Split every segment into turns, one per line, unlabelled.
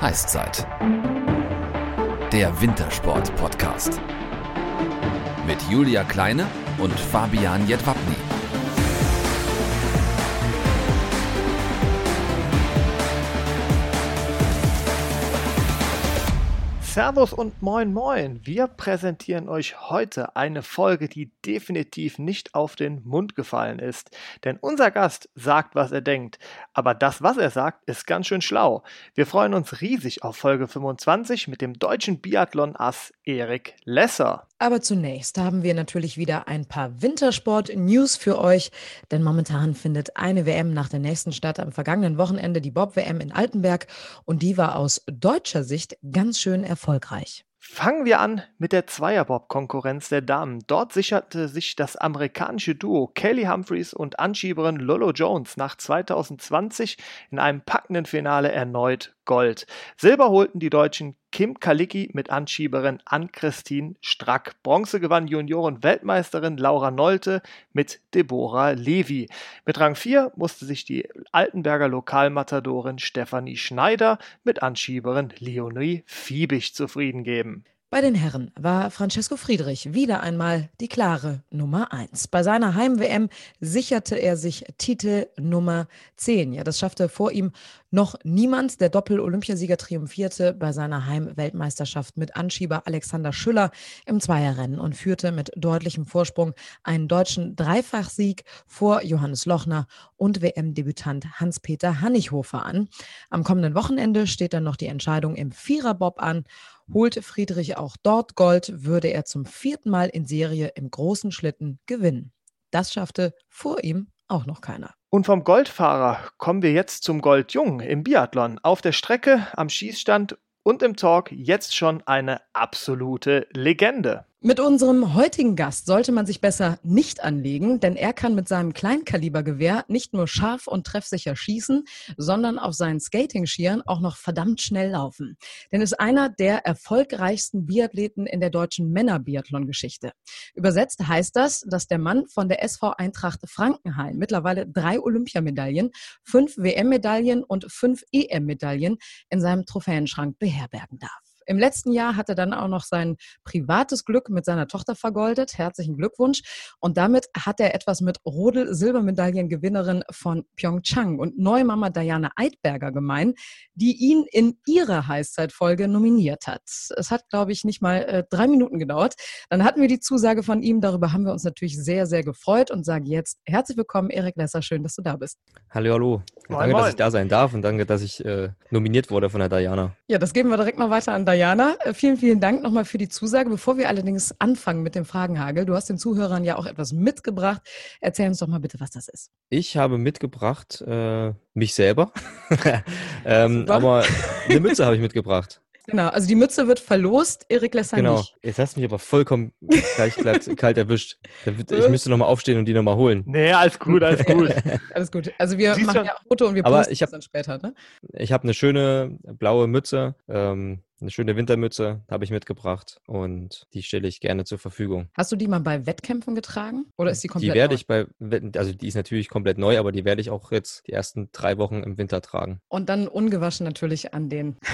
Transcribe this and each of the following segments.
Heißzeit. Der Wintersport-Podcast. Mit Julia Kleine und Fabian Jedwabny.
Servus und moin moin. Wir präsentieren euch heute eine Folge, die definitiv nicht auf den Mund gefallen ist. Denn unser Gast sagt, was er denkt. Aber das, was er sagt, ist ganz schön schlau. Wir freuen uns riesig auf Folge 25 mit dem deutschen Biathlon-Ass Erik Lesser.
Aber zunächst haben wir natürlich wieder ein paar Wintersport-News für euch, denn momentan findet eine WM nach der nächsten statt. Am vergangenen Wochenende die Bob-WM in Altenberg und die war aus deutscher Sicht ganz schön erfolgreich.
Fangen wir an mit der Zweierbob-Konkurrenz der Damen. Dort sicherte sich das amerikanische Duo Kelly Humphreys und Anschieberin Lolo Jones nach 2020 in einem packenden Finale erneut Gold. Silber holten die Deutschen Kim Kalicki mit Anschieberin Ann-Christine Strack. Bronze gewann Junioren-Weltmeisterin Laura Nolte mit Deborah Levy. Mit Rang 4 musste sich die Altenberger Lokalmatadorin Stefanie Schneider mit Anschieberin Leonie Fiebig zufrieden geben.
Bei den Herren war Francesco Friedrich wieder einmal die klare Nummer 1. Bei seiner Heim-WM sicherte er sich Titel Nummer 10. Ja, das schaffte vor ihm noch niemand. Der Doppel-Olympiasieger triumphierte bei seiner Heim-Weltmeisterschaft mit Anschieber Alexander Schüller im Zweierrennen und führte mit deutlichem Vorsprung einen deutschen Dreifachsieg vor Johannes Lochner und WM-Debütant Hans-Peter Hannichhofer an. Am kommenden Wochenende steht dann noch die Entscheidung im Viererbob an Holte Friedrich auch dort Gold, würde er zum vierten Mal in Serie im großen Schlitten gewinnen. Das schaffte vor ihm auch noch keiner.
Und vom Goldfahrer kommen wir jetzt zum Goldjungen im Biathlon. Auf der Strecke, am Schießstand und im Talk jetzt schon eine absolute Legende.
Mit unserem heutigen Gast sollte man sich besser nicht anlegen, denn er kann mit seinem Kleinkalibergewehr nicht nur scharf und treffsicher schießen, sondern auf seinen Skating-Skiern auch noch verdammt schnell laufen. Denn ist einer der erfolgreichsten Biathleten in der deutschen Männer-Biathlon-Geschichte. Übersetzt heißt das, dass der Mann von der SV Eintracht Frankenheim mittlerweile drei Olympiamedaillen, fünf WM-Medaillen und fünf EM-Medaillen in seinem Trophäenschrank beherbergen darf. Im letzten Jahr hat er dann auch noch sein privates Glück mit seiner Tochter vergoldet. Herzlichen Glückwunsch. Und damit hat er etwas mit Rodel Silbermedaillengewinnerin von Pyeongchang und Neumama Diana Eidberger gemein, die ihn in ihrer Heißzeitfolge nominiert hat. Es hat, glaube ich, nicht mal äh, drei Minuten gedauert. Dann hatten wir die Zusage von ihm. Darüber haben wir uns natürlich sehr, sehr gefreut und sage jetzt herzlich willkommen, Erik Lesser. Schön, dass du da bist.
Hallo, hallo.
Moin,
danke,
moin.
dass ich da sein darf und danke, dass ich äh, nominiert wurde von der Diana.
Ja, das geben wir direkt mal weiter an Diana. Diana, äh, vielen, vielen Dank nochmal für die Zusage. Bevor wir allerdings anfangen mit dem Fragenhagel, du hast den Zuhörern ja auch etwas mitgebracht. Erzähl uns doch mal bitte, was das ist.
Ich habe mitgebracht äh, mich selber, ähm, aber eine Mütze habe ich mitgebracht.
Genau, also die Mütze wird verlost, Erik Lesser
Genau.
nicht.
Jetzt hast du mich aber vollkommen gleich glatt, kalt erwischt. Ich müsste nochmal aufstehen und die nochmal holen.
Nee, alles gut, alles gut.
Alles gut. Also wir
Siehst
machen ja auch Foto und wir
Aber
posten
ich hab-
es dann später, ne?
Ich habe eine schöne blaue Mütze, ähm, eine schöne Wintermütze habe ich mitgebracht und die stelle ich gerne zur Verfügung.
Hast du die mal bei Wettkämpfen getragen? Oder ist die komplett
Die werde
neu?
ich bei, also die ist natürlich komplett neu, aber die werde ich auch jetzt die ersten drei Wochen im Winter tragen.
Und dann ungewaschen natürlich an den.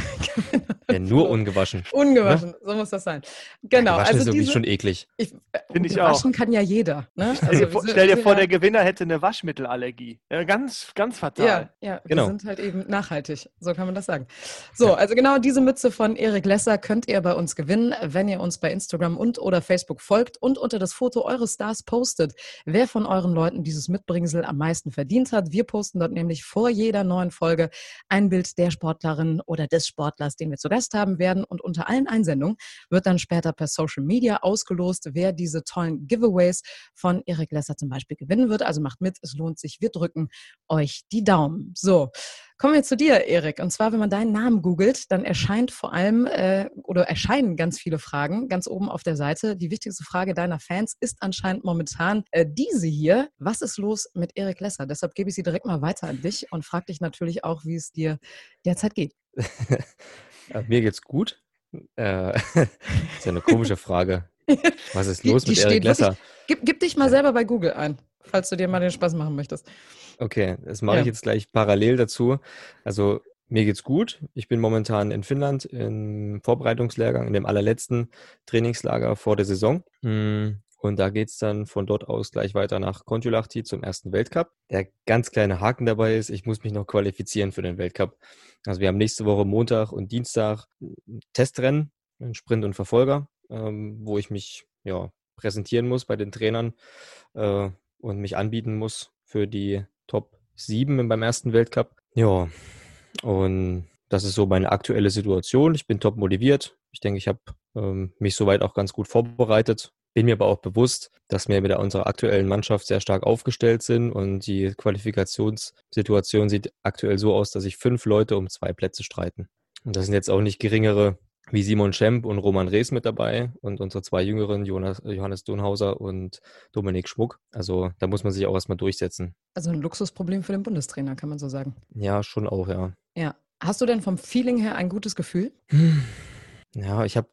Ja, nur ungewaschen.
Ungewaschen, so muss das sein. Genau,
Gewaschen
also
ist irgendwie
diese,
schon eklig.
ich,
Find ich
waschen kann ja jeder. Ne?
Stell dir,
sind-
stell dir vor, der
ja-
Gewinner hätte eine Waschmittelallergie. Ja, ganz, ganz fatal.
Ja, ja,
Genau.
wir sind halt eben nachhaltig, so kann man das sagen. So, also genau diese Mütze von Erik Lesser könnt ihr bei uns gewinnen, wenn ihr uns bei Instagram und oder Facebook folgt und unter das Foto eures Stars postet, wer von euren Leuten dieses Mitbringsel am meisten verdient hat. Wir posten dort nämlich vor jeder neuen Folge ein Bild der Sportlerin oder des Sportlers, den wir zu Gast haben werden und unter allen Einsendungen wird dann später per Social Media ausgelost, wer diese tollen Giveaways von Erik Lesser zum Beispiel gewinnen wird. Also macht mit, es lohnt sich. Wir drücken euch die Daumen. So, kommen wir zu dir, Erik. Und zwar, wenn man deinen Namen googelt, dann erscheint vor allem äh, oder erscheinen ganz viele Fragen ganz oben auf der Seite. Die wichtigste Frage deiner Fans ist anscheinend momentan äh, diese hier. Was ist los mit Erik Lesser? Deshalb gebe ich sie direkt mal weiter an dich und frage dich natürlich auch, wie es dir derzeit geht.
Mir geht's gut. Äh, ist ja eine komische Frage. Was ist
Die-
los
die
mit
steht
Erik
wirklich-
Lesser?
Gib, gib dich mal selber bei Google ein, falls du dir mal den Spaß machen möchtest.
Okay, das mache ich
Ja.
jetzt gleich parallel dazu. Also mir geht's gut. Ich bin momentan in Finnland im Vorbereitungslehrgang, in dem allerletzten Trainingslager vor der Saison. Hm, und da geht es dann von dort aus gleich weiter nach Kontiolahti zum ersten Weltcup. Der ganz kleine Haken dabei ist, ich muss mich noch qualifizieren für den Weltcup. Also wir haben nächste Woche Montag und Dienstag Testrennen, Sprint und Verfolger, ähm, wo ich mich ja, präsentieren muss bei den Trainern äh, und mich anbieten muss für die Top 7 beim ersten Weltcup. Ja, und das ist so meine aktuelle Situation. Ich bin top motiviert. Ich denke, ich habe ähm, mich soweit auch ganz gut vorbereitet. Bin mir aber auch bewusst, dass wir mit unserer aktuellen Mannschaft sehr stark aufgestellt sind und die Qualifikationssituation sieht aktuell so aus, dass sich fünf Leute um zwei Plätze streiten. Und das sind jetzt auch nicht geringere wie Simon Schemp und Roman Rees mit dabei und unsere zwei Jüngeren, Jonas, Johannes Dunhauser und Dominik Schmuck. Also da muss man sich auch erstmal durchsetzen.
Also ein Luxusproblem für den Bundestrainer, kann man so sagen.
Ja, schon auch, ja.
Ja. Hast du denn vom Feeling her ein gutes Gefühl?
Ja, ich habe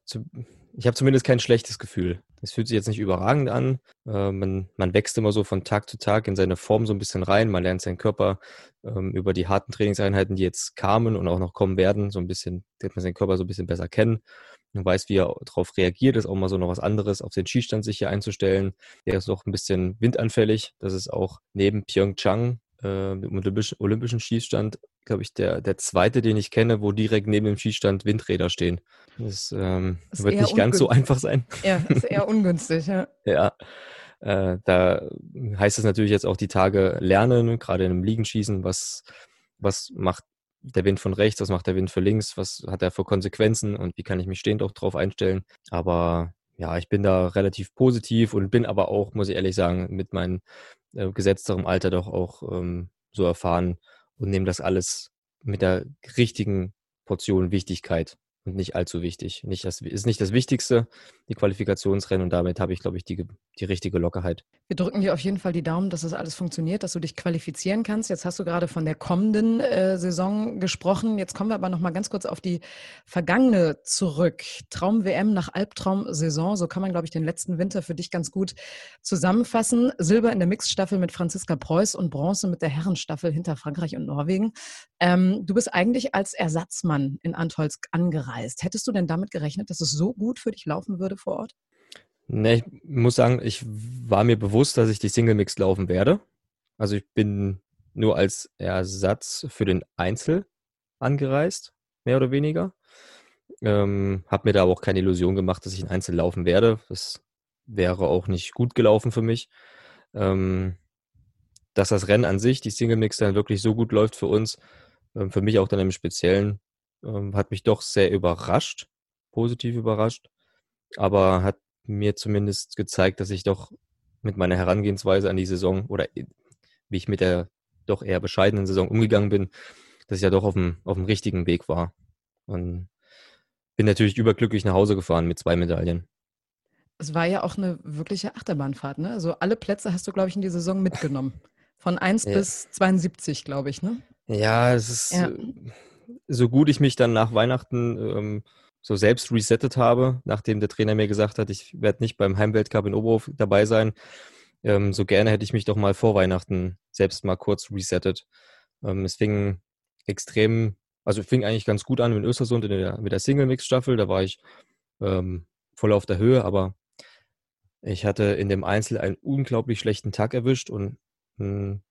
ich habe zumindest kein schlechtes Gefühl. Es fühlt sich jetzt nicht überragend an. Äh, man, man wächst immer so von Tag zu Tag in seine Form so ein bisschen rein. Man lernt seinen Körper ähm, über die harten Trainingseinheiten, die jetzt kamen und auch noch kommen werden, so ein bisschen, lernt man seinen Körper so ein bisschen besser kennen. Man weiß, wie er darauf reagiert. Ist auch mal so noch was anderes, auf den Skistand sich hier einzustellen. Der ist auch ein bisschen windanfällig. Das ist auch neben Pyeongchang äh, im olympischen, olympischen Schießstand, glaube ich, der, der zweite, den ich kenne, wo direkt neben dem Schießstand Windräder stehen. Das, ähm, das wird nicht ganz so einfach sein.
Ja, ist eher ungünstig, ja.
ja. Äh, da heißt es natürlich jetzt auch die Tage lernen, gerade in einem Liegenschießen, was, was macht der Wind von rechts, was macht der Wind für links, was hat er für Konsequenzen und wie kann ich mich stehend auch drauf einstellen. Aber ja, ich bin da relativ positiv und bin aber auch, muss ich ehrlich sagen, mit meinem äh, gesetzterem Alter doch auch ähm, so erfahren und nehme das alles mit der richtigen Portion Wichtigkeit und nicht allzu wichtig. Nicht das, ist nicht das Wichtigste, die Qualifikationsrennen und damit habe ich, glaube ich, die, die richtige Lockerheit.
Wir drücken dir auf jeden Fall die Daumen, dass das alles funktioniert, dass du dich qualifizieren kannst. Jetzt hast du gerade von der kommenden äh, Saison gesprochen. Jetzt kommen wir aber noch mal ganz kurz auf die vergangene zurück. Traum-WM nach Albtraum-Saison, so kann man, glaube ich, den letzten Winter für dich ganz gut zusammenfassen. Silber in der Mixstaffel mit Franziska Preuß und Bronze mit der Herrenstaffel hinter Frankreich und Norwegen. Ähm, du bist eigentlich als Ersatzmann in Antolsk angereist angereist. Hättest du denn damit gerechnet, dass es so gut für dich laufen würde vor Ort?
Ne, ich muss sagen, ich war mir bewusst, dass ich die Single Mix laufen werde. Also ich bin nur als Ersatz für den Einzel angereist, mehr oder weniger. Ähm, habe mir da aber auch keine Illusion gemacht, dass ich ein Einzel laufen werde. Das wäre auch nicht gut gelaufen für mich. Ähm, dass das Rennen an sich, die Single Mix dann wirklich so gut läuft für uns, ähm, für mich auch dann im Speziellen, ähm, hat mich doch sehr überrascht, positiv überrascht, aber hat mir zumindest gezeigt, dass ich doch mit meiner Herangehensweise an die Saison oder wie ich mit der doch eher bescheidenen Saison umgegangen bin, dass ich ja doch auf dem, auf dem richtigen Weg war. Und bin natürlich überglücklich nach Hause gefahren mit zwei Medaillen.
Es war ja auch eine wirkliche Achterbahnfahrt, ne? Also alle Plätze hast du, glaube ich, in die Saison mitgenommen. Von 1 ja. bis 72, glaube ich, ne?
Ja, es ist. Ja. So gut ich mich dann nach Weihnachten ähm, so selbst resettet habe, nachdem der Trainer mir gesagt hat, ich werde nicht beim Heimweltcup in Oberhof dabei sein, ähm, so gerne hätte ich mich doch mal vor Weihnachten selbst mal kurz resettet. Ähm, es fing extrem, also fing eigentlich ganz gut an in Östersund in der, mit der Single-Mix-Staffel, da war ich ähm, voll auf der Höhe, aber ich hatte in dem Einzel einen unglaublich schlechten Tag erwischt und mh, hm,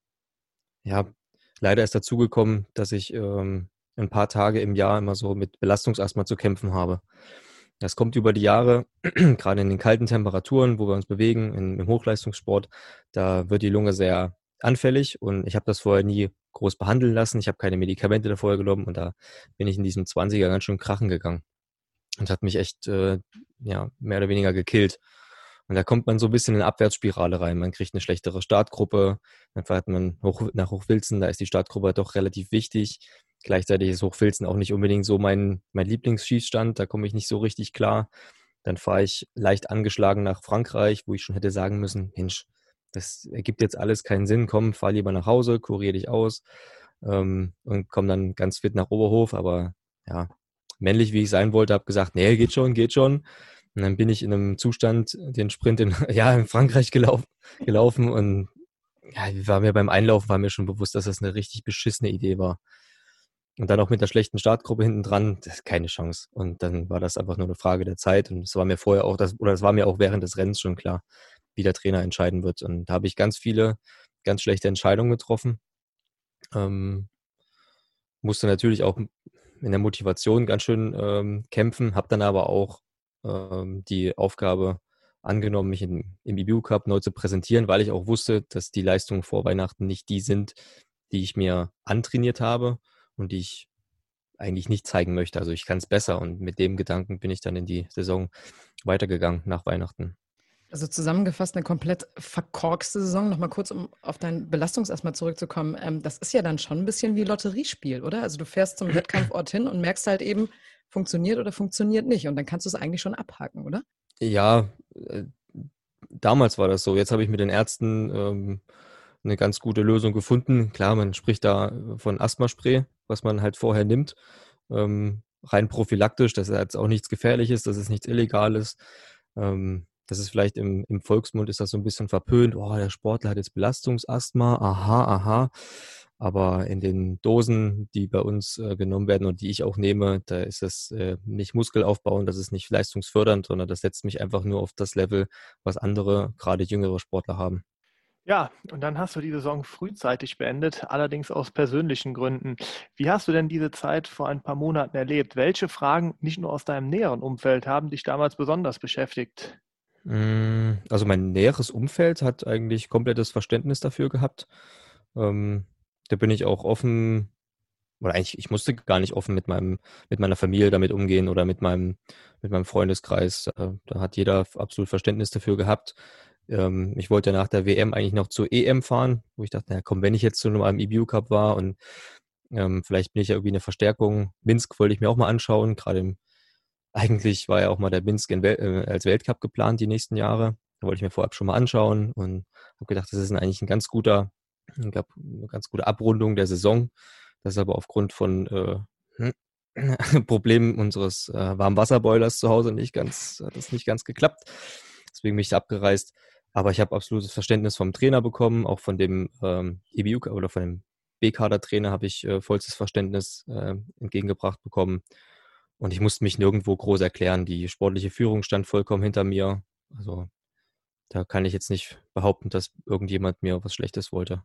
ja, leider ist dazu gekommen, dass ich ähm, ein paar Tage im Jahr immer so mit Belastungsasthma zu kämpfen habe. Das kommt über die Jahre, gerade in den kalten Temperaturen, wo wir uns bewegen, im Hochleistungssport, da wird die Lunge sehr anfällig und ich habe das vorher nie groß behandeln lassen. Ich habe keine Medikamente davor genommen und da bin ich in diesem 20er ganz schön krachen gegangen und hat mich echt äh, ja, mehr oder weniger gekillt. Und da kommt man so ein bisschen in Abwärtsspirale rein. Man kriegt eine schlechtere Startgruppe, dann fährt man hoch, nach Hochwilzen, da ist die Startgruppe doch relativ wichtig. Gleichzeitig ist Hochfilzen auch nicht unbedingt so mein, mein Lieblingsschießstand, da komme ich nicht so richtig klar. Dann fahre ich leicht angeschlagen nach Frankreich, wo ich schon hätte sagen müssen, Mensch, das ergibt jetzt alles keinen Sinn, komm, fahr lieber nach Hause, kurier dich aus ähm, und komm dann ganz fit nach Oberhof. Aber ja, männlich wie ich sein wollte, habe gesagt, nee, geht schon, geht schon. Und dann bin ich in einem Zustand den Sprint in, ja, in Frankreich gelaufen, gelaufen und ja, war mir beim Einlaufen war mir schon bewusst, dass das eine richtig beschissene Idee war. Und dann auch mit der schlechten Startgruppe hinten dran, keine Chance. Und dann war das einfach nur eine Frage der Zeit. Und es war mir vorher auch, das, oder es war mir auch während des Rennens schon klar, wie der Trainer entscheiden wird. Und da habe ich ganz viele, ganz schlechte Entscheidungen getroffen. Ähm, musste natürlich auch in der Motivation ganz schön ähm, kämpfen, habe dann aber auch ähm, die Aufgabe angenommen, mich in, im IBU Cup neu zu präsentieren, weil ich auch wusste, dass die Leistungen vor Weihnachten nicht die sind, die ich mir antrainiert habe und die ich eigentlich nicht zeigen möchte. Also ich kann es besser und mit dem Gedanken bin ich dann in die Saison weitergegangen nach Weihnachten.
Also zusammengefasst eine komplett verkorkste Saison. Nochmal kurz, um auf dein Belastungs zurückzukommen. Ähm, das ist ja dann schon ein bisschen wie Lotteriespiel, oder? Also du fährst zum Wettkampfort hin und merkst halt eben, funktioniert oder funktioniert nicht. Und dann kannst du es eigentlich schon abhaken, oder?
Ja, äh, damals war das so. Jetzt habe ich mit den Ärzten ähm, eine ganz gute Lösung gefunden. Klar, man spricht da von Asthmaspray, was man halt vorher nimmt. Ähm, rein prophylaktisch, das ist jetzt auch nichts Gefährliches, das ist nichts Illegales. Ähm, das ist vielleicht im, im Volksmund ist das so ein bisschen verpönt. Oh, der Sportler hat jetzt Belastungsasthma. Aha, aha. Aber in den Dosen, die bei uns äh, genommen werden und die ich auch nehme, da ist es äh, nicht muskelaufbauend, das ist nicht leistungsfördernd, sondern das setzt mich einfach nur auf das Level, was andere, gerade jüngere Sportler haben.
Ja, und dann hast du die Saison frühzeitig beendet, allerdings aus persönlichen Gründen. Wie hast du denn diese Zeit vor ein paar Monaten erlebt? Welche Fragen, nicht nur aus deinem näheren Umfeld, haben dich damals besonders beschäftigt?
Mm, also mein näheres Umfeld hat eigentlich komplettes Verständnis dafür gehabt. Ähm, da bin ich auch offen, oder eigentlich, ich musste gar nicht offen mit meinem, mit meiner Familie damit umgehen oder mit meinem, mit meinem Freundeskreis. Äh, da hat jeder absolut Verständnis dafür gehabt. Ähm, ich wollte nach der WM eigentlich noch zur EM fahren, wo ich dachte, na komm, wenn ich jetzt zu einem EBU Cup war und ähm, vielleicht bin ich ja irgendwie eine Verstärkung. Minsk wollte ich mir auch mal anschauen, gerade eigentlich war ja auch mal der Minsk Wel äh, als Weltcup geplant die nächsten Jahre. Da wollte ich mir vorab schon mal anschauen und habe gedacht, das ist eigentlich ein ganz guter, eine ganz gute Abrundung der Saison. Das ist aber aufgrund von äh, Problemen unseres äh, Warmwasserboilers zu Hause nicht ganz, hat das nicht ganz geklappt. Deswegen bin ich da abgereist. Aber ich habe absolutes Verständnis vom Trainer bekommen, auch von dem ähm, EBU oder von dem B-Kader-Trainer habe ich äh, vollstes Verständnis äh, entgegengebracht bekommen. Und ich musste mich nirgendwo groß erklären. Die sportliche Führung stand vollkommen hinter mir. Also da kann ich jetzt nicht behaupten, dass irgendjemand mir was Schlechtes wollte.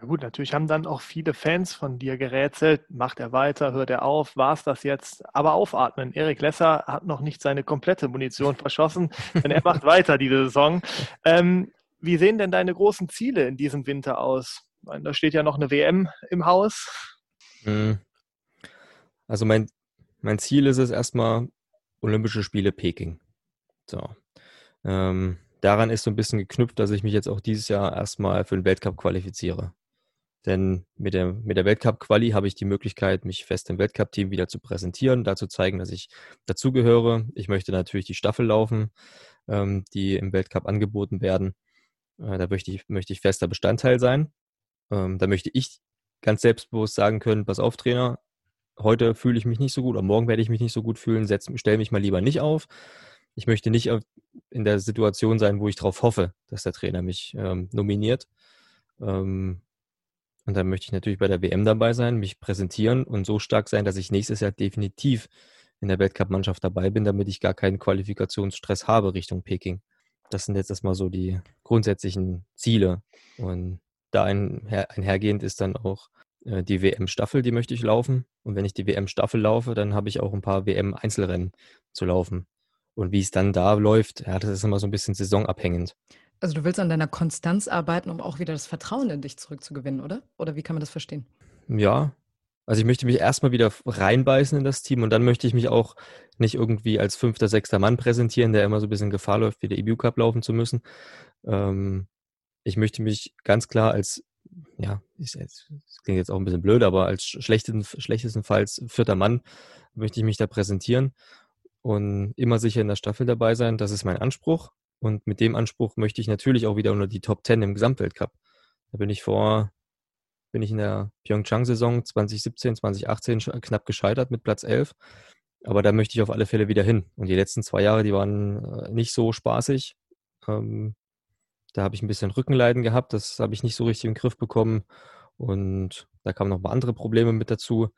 Ja gut, natürlich haben dann auch viele Fans von dir gerätselt. Macht er weiter? Hört er auf? War es das jetzt? Aber aufatmen. Erik Lesser hat noch nicht seine komplette Munition verschossen, denn er macht weiter diese Saison. Ähm, wie sehen denn deine großen Ziele in diesem Winter aus? Meine, da steht ja noch eine WM im Haus. Hm.
Also mein mein Ziel ist es erstmal Olympische Spiele Peking. So. Ähm, daran ist so ein bisschen geknüpft, dass ich mich jetzt auch dieses Jahr erstmal für den Weltcup qualifiziere. Denn mit der, mit der Weltcup-Quali habe ich die Möglichkeit, mich fest im Weltcup-Team wieder zu präsentieren, dazu zeigen, dass ich dazugehöre. Ich möchte natürlich die Staffel laufen, ähm, die im Weltcup angeboten werden. Äh, da möchte ich, möchte ich fester Bestandteil sein. Ähm, da möchte ich ganz selbstbewusst sagen können, pass auf, Trainer, heute fühle ich mich nicht so gut oder morgen werde ich mich nicht so gut fühlen, stelle mich mal lieber nicht auf. Ich möchte nicht in der Situation sein, wo ich darauf hoffe, dass der Trainer mich ähm, nominiert. Ähm, und dann möchte ich natürlich bei der WM dabei sein, mich präsentieren und so stark sein, dass ich nächstes Jahr definitiv in der Weltcup-Mannschaft dabei bin, damit ich gar keinen Qualifikationsstress habe Richtung Peking. Das sind jetzt erstmal so die grundsätzlichen Ziele. Und da einher, einhergehend ist dann auch äh, die WM-Staffel, die möchte ich laufen. Und wenn ich die WM-Staffel laufe, dann habe ich auch ein paar WM-Einzelrennen zu laufen. Und wie es dann da läuft, ja, das ist immer so ein bisschen saisonabhängend.
Also du willst an deiner Konstanz arbeiten, um auch wieder das Vertrauen in dich zurückzugewinnen, oder? Oder wie kann man das verstehen?
Ja. Also ich möchte mich erstmal wieder reinbeißen in das Team und dann möchte ich mich auch nicht irgendwie als fünfter, sechster Mann präsentieren, der immer so ein bisschen Gefahr läuft, wie der EBU Cup laufen zu müssen. Ähm, ich möchte mich ganz klar als ja, jetzt, das klingt jetzt auch ein bisschen blöd, aber als schlechtesten, schlechtestenfalls vierter Mann möchte ich mich da präsentieren und immer sicher in der Staffel dabei sein. Das ist mein Anspruch. Und mit dem Anspruch möchte ich natürlich auch wieder unter die Top 10 im Gesamtweltcup. Da bin ich vor, bin ich in der Pyeongchang-Saison 2017, 2018 knapp gescheitert mit Platz 11. Aber da möchte ich auf alle Fälle wieder hin. Und die letzten zwei Jahre, die waren äh, nicht so spaßig. Ähm, da habe ich ein bisschen Rückenleiden gehabt, das habe ich nicht so richtig den Griff bekommen. Und da kamen noch mal andere Probleme mit dazu.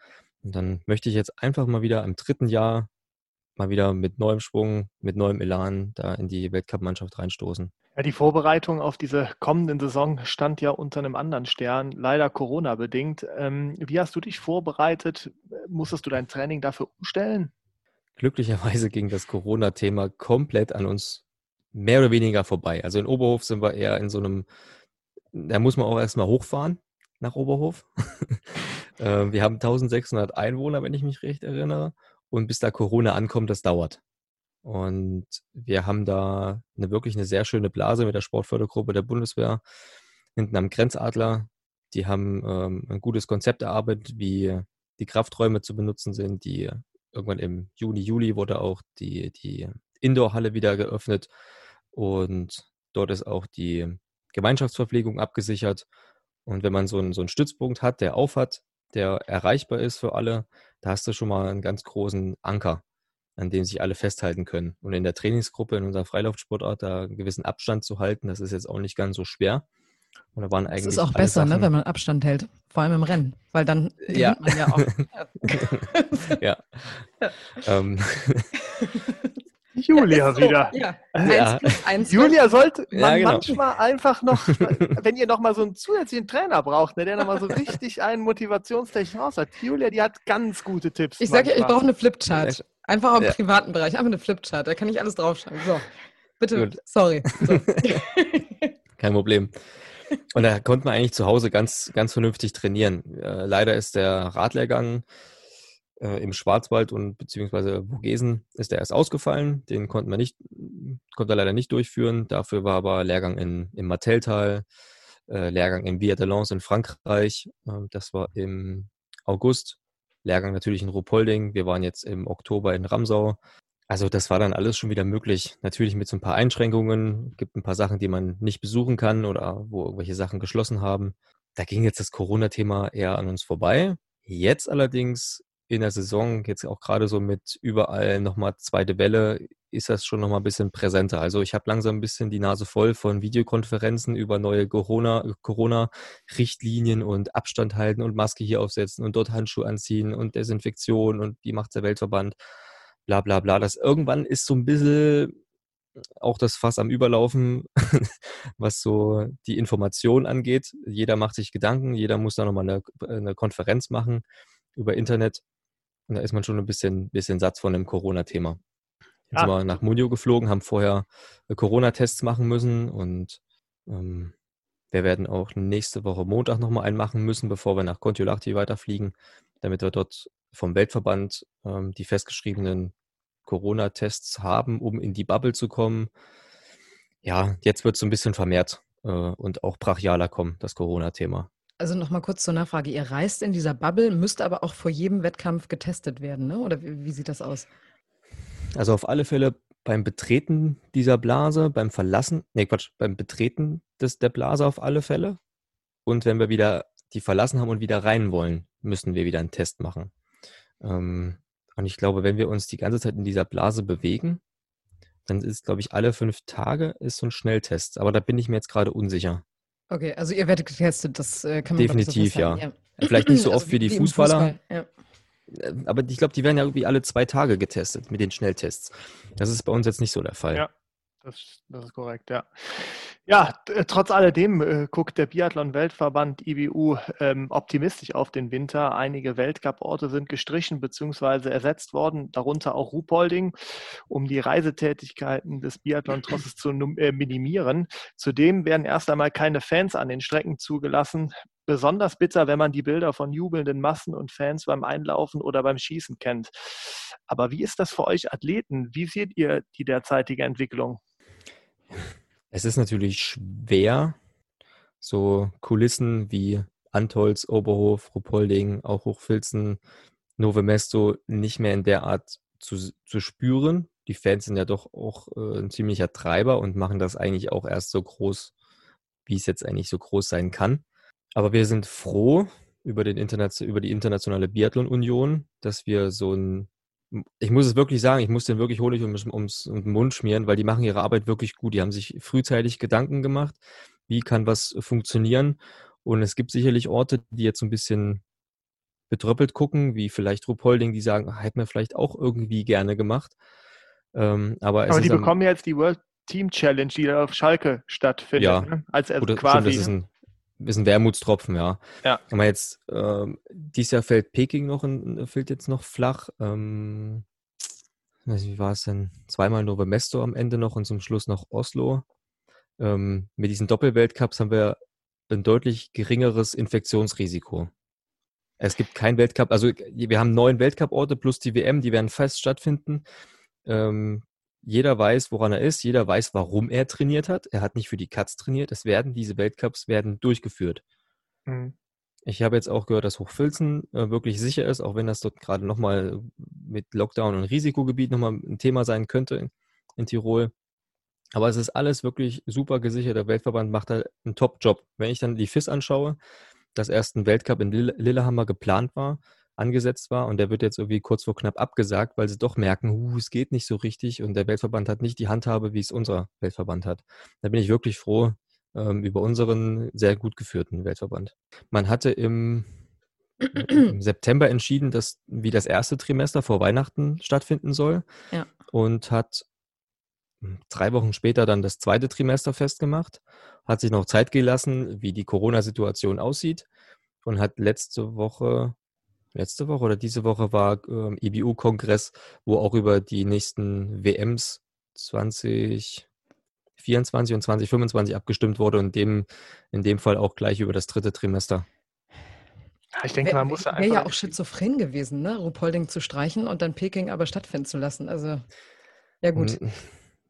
Und dann möchte ich jetzt einfach mal wieder im dritten Jahr mal wieder mit neuem Schwung, mit neuem Elan da in die Weltcup-Mannschaft reinstoßen.
Ja, die Vorbereitung auf diese kommende Saison stand ja unter einem anderen Stern, leider Corona-bedingt. Ähm, wie hast du dich vorbereitet? Musstest du dein Training dafür umstellen?
Glücklicherweise ging das Corona-Thema komplett an uns mehr oder weniger vorbei. Also in Oberhof sind wir eher in so einem, da muss man auch erstmal hochfahren nach Oberhof. Ähm, wir haben 1600 Einwohner, wenn ich mich recht erinnere. Und bis da Corona ankommt, das dauert. Und wir haben da eine wirklich eine sehr schöne Blase mit der Sportfördergruppe der Bundeswehr hinten am Grenzadler. Die haben ähm, ein gutes Konzept erarbeitet, wie die Krafträume zu benutzen sind. Die irgendwann im Juni, Juli wurde auch die, die Indoor-Halle wieder geöffnet und dort ist auch die Gemeinschaftsverpflegung abgesichert. Und wenn man so einen, so einen Stützpunkt hat, der aufhat, der erreichbar ist für alle, da hast du schon mal einen ganz großen Anker, an dem sich alle festhalten können. Und in der Trainingsgruppe, in unserer Freilaufsportart, da einen gewissen Abstand zu halten, das ist jetzt auch nicht ganz so schwer.
Und da waren eigentlich das ist auch besser, ne, wenn man Abstand hält, vor allem im Rennen, weil dann
ja.
man ja auch.
ja. ja. Ähm.
Julia so, wieder. Ja. Ja. Eins, Julia sollte man genau. manchmal einfach noch, wenn ihr noch mal so einen zusätzlichen Trainer braucht, ne, der noch mal so richtig einen motivationstechnisch aus hat. Julia, die hat ganz gute Tipps.
Ich sage ja, ich brauche eine Flipchart. Einfach im privaten Bereich, einfach eine Flipchart. Da kann ich alles draufschreiben. So, bitte, Gut. sorry. So.
Kein Problem. Und da konnte man eigentlich zu Hause ganz, ganz vernünftig trainieren. Äh, leider ist der Radlehrgang äh, im Schwarzwald und beziehungsweise Vogesen ist der erst ausgefallen. Den konnten wir nicht, konnte er leider nicht durchführen. Dafür war aber Lehrgang in, im Martelltal, äh, Lehrgang in Via-de-Lans in Frankreich. Äh, das war im August. Lehrgang natürlich in Ruhpolding. Wir waren jetzt im Oktober in Ramsau. Also das war dann alles schon wieder möglich. Natürlich mit so ein paar Einschränkungen. Es gibt ein paar Sachen, die man nicht besuchen kann oder wo irgendwelche Sachen geschlossen haben. Da ging jetzt das Corona-Thema eher an uns vorbei. Jetzt allerdings in der Saison, jetzt auch gerade so mit überall nochmal zweite Welle, ist das schon nochmal ein bisschen präsenter. Also ich habe langsam ein bisschen die Nase voll von Videokonferenzen über neue Corona-Richtlinien und Abstand halten und Maske hier aufsetzen und dort Handschuhe anziehen und Desinfektion und wie macht der Weltverband bla bla bla. Das irgendwann ist so ein bisschen auch das Fass am Überlaufen, was so die Information angeht. Jeder macht sich Gedanken, jeder muss da nochmal eine, eine Konferenz machen über Internet. Und da ist man schon ein bisschen, bisschen satt von dem Corona-Thema. Jetzt ah. sind wir nach Munio geflogen, haben vorher äh, Corona-Tests machen müssen und ähm, wir werden auch nächste Woche Montag nochmal einen machen müssen, bevor wir nach Kontiolahti weiterfliegen, damit wir dort vom Weltverband ähm, die festgeschriebenen Corona-Tests haben, um in die Bubble zu kommen. Ja, jetzt wird es so ein bisschen vermehrt äh, und auch brachialer kommen, das Corona-Thema.
Also nochmal kurz zur Nachfrage. Ihr reist in dieser Bubble, müsst aber auch vor jedem Wettkampf getestet werden, ne? oder wie, wie sieht das aus?
Also auf alle Fälle beim Betreten dieser Blase, beim Verlassen, nee Quatsch, beim Betreten des, der Blase auf alle Fälle. Und wenn wir wieder die verlassen haben und wieder rein wollen, müssen wir wieder einen Test machen. Ähm, und ich glaube, wenn wir uns die ganze Zeit in dieser Blase bewegen, dann ist, glaube ich, alle fünf Tage ist so ein Schnelltest. Aber da bin ich mir jetzt gerade unsicher.
Okay, also ihr werdet getestet, das äh, kann
man Definitiv, so ja. ja. Vielleicht nicht so oft also wie die Fußballer. Fußball, ja. Äh, aber ich glaube, die werden ja irgendwie alle zwei Tage getestet mit den Schnelltests. Das ist bei uns jetzt nicht so der Fall.
Ja, das, das ist korrekt, ja. Ja, äh, trotz alledem äh, guckt der Biathlon-Weltverband IBU ähm, optimistisch auf den Winter. Einige Weltcup-Orte sind gestrichen bzw. ersetzt worden, darunter auch Ruhpolding, um die Reisetätigkeiten des Biathlon-Trosses zu äh, minimieren. Zudem werden erst einmal keine Fans an den Strecken zugelassen. Besonders bitter, wenn man die Bilder von jubelnden Massen und Fans beim Einlaufen oder beim Schießen kennt. Aber wie ist das für euch Athleten? Wie seht ihr die derzeitige Entwicklung?
Es ist natürlich schwer, so Kulissen wie Antolz, Oberhof, Rupolding, auch Hochfilzen, Nove Mesto nicht mehr in der Art zu, zu spüren. Die Fans sind ja doch auch äh, ein ziemlicher Treiber und machen das eigentlich auch erst so groß, wie es jetzt eigentlich so groß sein kann. Aber wir sind froh über, den Interna über die Internationale Biathlon-Union, dass wir so ein ich muss es wirklich sagen, ich muss den wirklich Honig ums, ums, um den Mund schmieren, weil die machen ihre Arbeit wirklich gut. Die haben sich frühzeitig Gedanken gemacht, wie kann was funktionieren. Und es gibt sicherlich Orte, die jetzt so ein bisschen betröppelt gucken, wie vielleicht Rupolding, die sagen, hätten wir vielleicht auch irgendwie gerne gemacht.
Ähm, aber, aber die bekommen jetzt die World Team Challenge, die auf Schalke stattfindet.
Ja, ne? als, als quasi. Stimmt, das ist ein, ist ein Wermutstropfen, ja. ja. Aber jetzt, ähm, dieses Jahr fällt Peking noch, in, fällt jetzt noch flach. Ähm, wie war es denn? Zweimal Novo Mesto am Ende noch und zum Schluss noch Oslo. Ähm, mit diesen Doppelweltcups haben wir ein deutlich geringeres Infektionsrisiko. Es gibt keinen Weltcup, also wir haben neun Weltcup-Orte plus die WM, die werden fest stattfinden. Ähm, jeder weiß, woran er ist, jeder weiß, warum er trainiert hat. Er hat nicht für die Cuts trainiert. Es werden, diese Weltcups werden durchgeführt. Mhm. Ich habe jetzt auch gehört, dass Hochfilzen äh, wirklich sicher ist, auch wenn das dort gerade nochmal mit Lockdown und Risikogebiet nochmal ein Thema sein könnte in, in Tirol. Aber es ist alles wirklich super gesichert. Der Weltverband macht da einen Top-Job. Wenn ich dann die FIS anschaue, dass erst ein Weltcup in Lillehammer geplant war, angesetzt war und der wird jetzt irgendwie kurz vor knapp abgesagt, weil sie doch merken, uh, es geht nicht so richtig und der Weltverband hat nicht die Handhabe, wie es unser Weltverband hat. Da bin ich wirklich froh ähm, über unseren sehr gut geführten Weltverband. Man hatte im, im September entschieden, dass wie das erste Trimester vor Weihnachten stattfinden soll ja. und hat drei Wochen später dann das zweite Trimester festgemacht, hat sich noch Zeit gelassen, wie die Corona-Situation aussieht und hat letzte Woche, letzte Woche oder diese Woche war ähm, EBU-Kongress, wo auch über die nächsten WMs 2024 und 2025 abgestimmt wurde und dem, in dem Fall auch gleich über das dritte Trimester.
Ich denke, man muss einfach. Wäre ja auch schizophren gewesen, ne? Rupolding zu streichen und dann Peking aber stattfinden zu lassen. Also, ja, gut.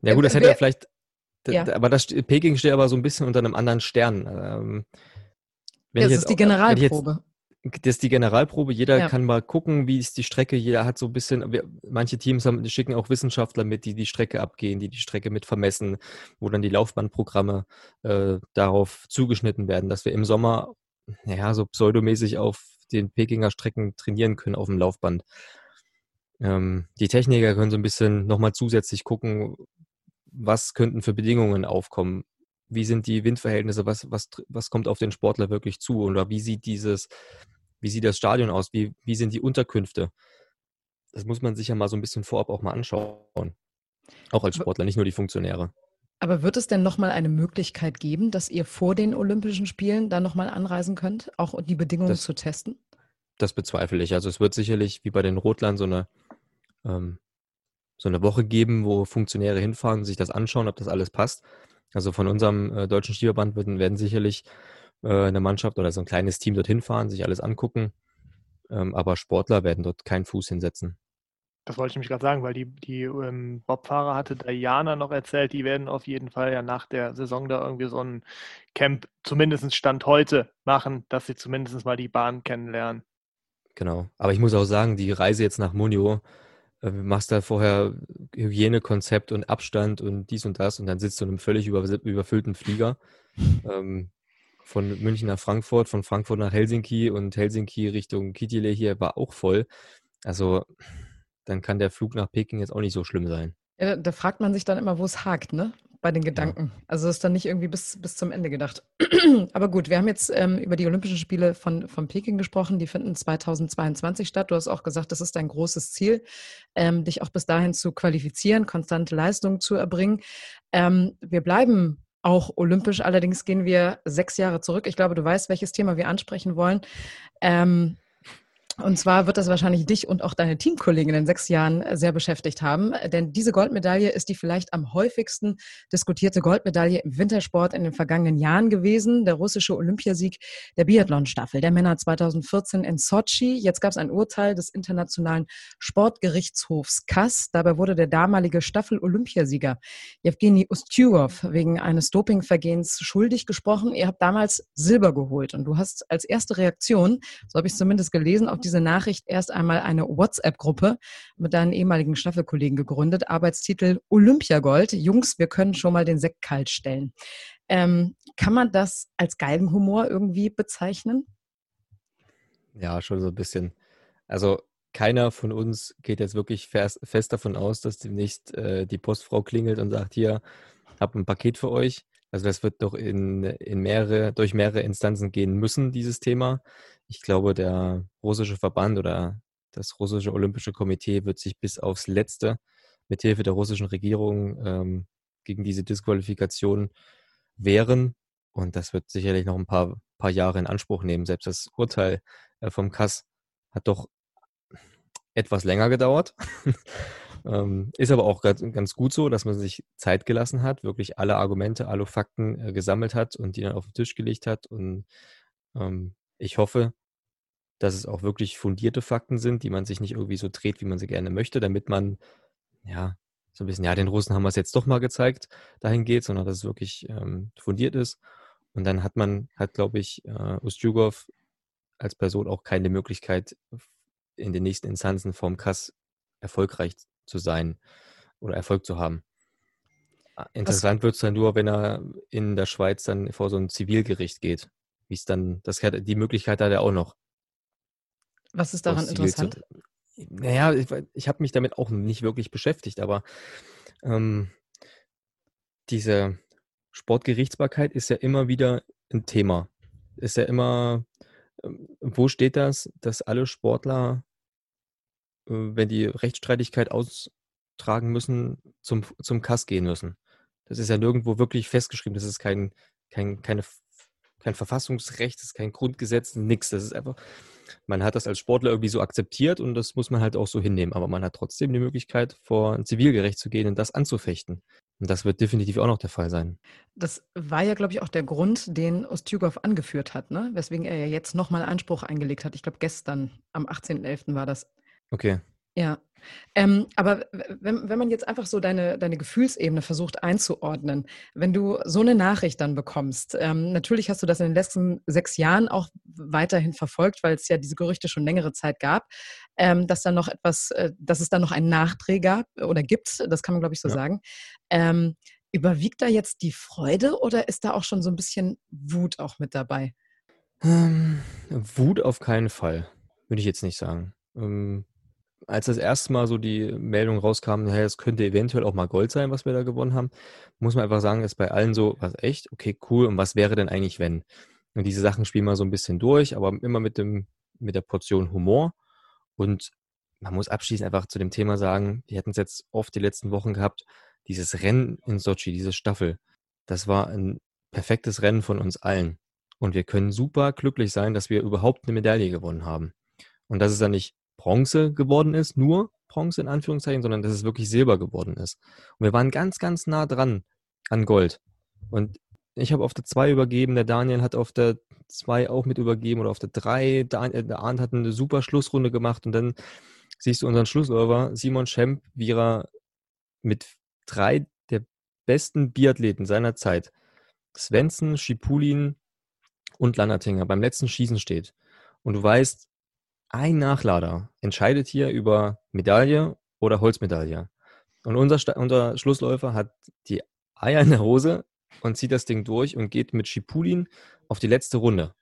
Ja gut, das hätte er vielleicht, ja. aber das Peking steht aber so ein bisschen unter einem anderen Stern. Ähm,
das ist die Generalprobe.
Das ist die Generalprobe. Jeder ja. kann mal gucken, wie ist die Strecke. Jeder hat so ein bisschen, manche Teams haben, schicken auch Wissenschaftler mit, die die Strecke abgehen, die die Strecke mit vermessen, wo dann die Laufbahnprogramme äh, darauf zugeschnitten werden, dass wir im Sommer, ja, so pseudomäßig auf den Pekinger Strecken trainieren können auf dem Laufband. Ähm, die Techniker können so ein bisschen nochmal zusätzlich gucken, was könnten für Bedingungen aufkommen? Wie sind die Windverhältnisse? Was, was, was kommt auf den Sportler wirklich zu? Oder wie sieht dieses, wie sieht das Stadion aus? Wie, wie sind die Unterkünfte? Das muss man sich ja mal so ein bisschen vorab auch mal anschauen. Auch als Sportler, nicht nur die Funktionäre.
Aber wird es denn nochmal eine Möglichkeit geben, dass ihr vor den Olympischen Spielen da nochmal anreisen könnt, auch die Bedingungen das, zu testen?
Das bezweifle ich. Also es wird sicherlich wie bei den Rotlern so eine ähm, so eine Woche geben, wo Funktionäre hinfahren, sich das anschauen, ob das alles passt. Also von unserem äh, deutschen Skiverband werden, werden sicherlich äh, eine Mannschaft oder so ein kleines Team dorthin fahren, sich alles angucken. Ähm, aber Sportler werden dort keinen Fuß hinsetzen.
Das wollte ich nämlich gerade sagen, weil die, die ähm, Bobfahrer hatte Diana noch erzählt, die werden auf jeden Fall ja nach der Saison da irgendwie so ein Camp, zumindest Stand heute, machen, dass sie zumindest mal die Bahn kennenlernen.
Genau. Aber ich muss auch sagen, die Reise jetzt nach Munio, machst da vorher Hygienekonzept und Abstand und dies und das und dann sitzt du in einem völlig über, überfüllten Flieger ähm, von München nach Frankfurt, von Frankfurt nach Helsinki und Helsinki Richtung Kitile hier war auch voll. Also dann kann der Flug nach Peking jetzt auch nicht so schlimm sein.
Ja, da fragt man sich dann immer, wo es hakt, ne? Bei den Gedanken. Ja. Also ist dann nicht irgendwie bis, bis zum Ende gedacht. Aber gut, wir haben jetzt ähm, über die Olympischen Spiele von, von Peking gesprochen. Die finden 2022 statt. Du hast auch gesagt, das ist dein großes Ziel, ähm, dich auch bis dahin zu qualifizieren, konstante Leistungen zu erbringen. Ähm, wir bleiben auch olympisch, allerdings gehen wir sechs Jahre zurück. Ich glaube, du weißt, welches Thema wir ansprechen wollen. Ähm, und zwar wird das wahrscheinlich dich und auch deine Teamkollegen in sechs Jahren sehr beschäftigt haben, denn diese Goldmedaille ist die vielleicht am häufigsten diskutierte Goldmedaille im Wintersport in den vergangenen Jahren gewesen. Der russische Olympiasieg der Biathlon-Staffel der Männer 2014 in Sochi. Jetzt gab es ein Urteil des Internationalen Sportgerichtshofs KAS. Dabei wurde der damalige Staffel-Olympiasieger Evgeny Ustjurov wegen eines Dopingvergehens schuldig gesprochen. Ihr habt damals Silber geholt und du hast als erste Reaktion, so habe ich es zumindest gelesen, auf die diese Nachricht erst einmal eine WhatsApp-Gruppe mit deinen ehemaligen Staffelkollegen gegründet. Arbeitstitel Olympiagold. Jungs, wir können schon mal den Sekt kalt stellen. Ähm, kann man das als Geigenhumor irgendwie bezeichnen?
Ja, schon so ein bisschen. Also keiner von uns geht jetzt wirklich fest, fest davon aus, dass demnächst äh, die Postfrau klingelt und sagt, hier, hab ein Paket für euch. Also das wird doch in, in mehrere, durch mehrere Instanzen gehen müssen, dieses Thema. Ich glaube, der russische Verband oder das russische Olympische Komitee wird sich bis aufs Letzte mit Hilfe der russischen Regierung ähm, gegen diese Disqualifikation wehren. Und das wird sicherlich noch ein paar, paar Jahre in Anspruch nehmen. Selbst das Urteil äh, vom Kass hat doch etwas länger gedauert. ähm, ist aber auch ganz, ganz, gut so, dass man sich Zeit gelassen hat, wirklich alle Argumente, alle Fakten äh, gesammelt hat und die dann auf den Tisch gelegt hat. Und ähm, ich hoffe, dass es auch wirklich fundierte Fakten sind, die man sich nicht irgendwie so dreht, wie man sie gerne möchte, damit man ja so ein bisschen, ja, den Russen haben wir es jetzt doch mal gezeigt, dahin geht, sondern dass es wirklich ähm, fundiert ist. Und dann hat man, hat, glaube ich, äh, Ustjugov als Person auch keine Möglichkeit, in den nächsten Instanzen vom Kass erfolgreich zu sein oder Erfolg zu haben. Ah, interessant wird es dann nur, wenn er in der Schweiz dann vor so ein Zivilgericht geht. Wie es dann, das die Möglichkeit hat er auch noch.
Was ist daran interessant?
Naja, ich, ich habe mich damit auch nicht wirklich beschäftigt, aber ähm, diese Sportgerichtsbarkeit ist ja immer wieder ein Thema. Ist ja immer, ähm, wo steht das, dass alle Sportler, äh, wenn die Rechtsstreitigkeit austragen müssen, zum, zum Kass gehen müssen? Das ist ja nirgendwo wirklich festgeschrieben. Das ist kein, kein, keine, kein Verfassungsrecht, das ist kein Grundgesetz, nichts. Das ist einfach, man hat das als Sportler irgendwie so akzeptiert und das muss man halt auch so hinnehmen. Aber man hat trotzdem die Möglichkeit, vor ein Zivilgerecht zu gehen und das anzufechten. Und das wird definitiv auch noch der Fall sein.
Das war ja, glaube ich, auch der Grund, den Ostjugov angeführt hat, ne? weswegen er ja jetzt nochmal Anspruch eingelegt hat. Ich glaube, gestern, am 18.11. war das.
Okay.
Ja. Ähm, aber wenn, wenn man jetzt einfach so deine, deine Gefühlsebene versucht einzuordnen, wenn du so eine Nachricht dann bekommst, ähm, natürlich hast du das in den letzten sechs Jahren auch weiterhin verfolgt, weil es ja diese Gerüchte schon längere Zeit gab, ähm, dass da noch etwas, äh, dass es da noch einen Nachdreh gab oder gibt, das kann man glaube ich so ja. sagen. Ähm, überwiegt da jetzt die Freude oder ist da auch schon so ein bisschen Wut auch mit dabei?
Ähm, Wut auf keinen Fall, würde ich jetzt nicht sagen. Ähm, als das erste Mal so die Meldung rauskam, hey, es könnte eventuell auch mal Gold sein, was wir da gewonnen haben, muss man einfach sagen, ist bei allen so, was echt, okay, cool, und was wäre denn eigentlich, wenn? Und diese Sachen spielen wir so ein bisschen durch, aber immer mit dem, mit der Portion Humor. Und man muss abschließend einfach zu dem Thema sagen, wir hatten es jetzt oft die letzten Wochen gehabt, dieses Rennen in Sochi, diese Staffel, das war ein perfektes Rennen von uns allen. Und wir können super glücklich sein, dass wir überhaupt eine Medaille gewonnen haben. Und das ist dann nicht Bronze geworden ist, nur Bronze in Anführungszeichen, sondern dass es wirklich Silber geworden ist. Und wir waren ganz, ganz nah dran an Gold. Und ich habe auf der 2 übergeben, der Daniel hat auf der 2 auch mit übergeben oder auf der 3. Äh, der Arndt hat eine super Schlussrunde gemacht und dann siehst du unseren Schlussläufer, Simon Schemp, wie er mit drei der besten Biathleten seiner Zeit, Svensson, Schipulin und Lannertinger, beim letzten Schießen steht. Und du weißt, ein Nachlader entscheidet hier über Medaille oder Holzmedaille. Und unser, unser Schlussläufer hat die Eier in der Hose und zieht das Ding durch und geht mit Schipulin auf die letzte Runde.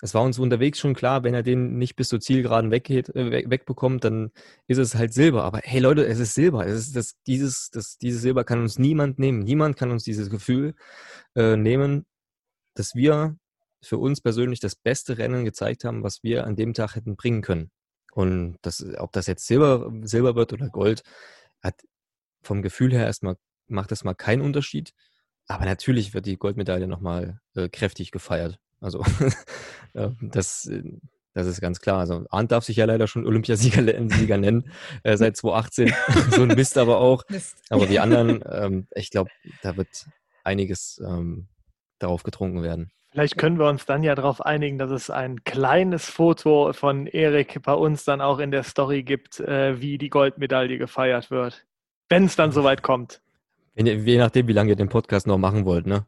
Es war uns unterwegs schon klar, wenn er den nicht bis zur Zielgeraden weggeht, äh, wegbekommt, dann ist es halt Silber. Aber hey Leute, es ist Silber. Es ist das, dieses, das, dieses Silber kann uns niemand nehmen. Niemand kann uns dieses Gefühl äh, nehmen, dass wir für uns persönlich das beste Rennen gezeigt haben, was wir an dem Tag hätten bringen können. Und das, ob das jetzt Silber, Silber wird oder Gold, hat vom Gefühl her erstmal, macht das mal keinen Unterschied. Aber natürlich wird die Goldmedaille nochmal äh, kräftig gefeiert. Also das, das ist ganz klar. Also Arndt darf sich ja leider schon Olympiasieger Sieger nennen äh, seit 2018. so ein Mist aber auch. Mist. Aber die anderen, ähm, ich glaube, da wird einiges ähm, darauf getrunken werden.
Vielleicht können wir uns dann ja darauf einigen, dass es ein kleines Foto von Erik bei uns dann auch in der Story gibt, äh, wie die Goldmedaille gefeiert wird. Wenn es dann soweit kommt.
Je nachdem, wie lange ihr den Podcast noch machen wollt, ne?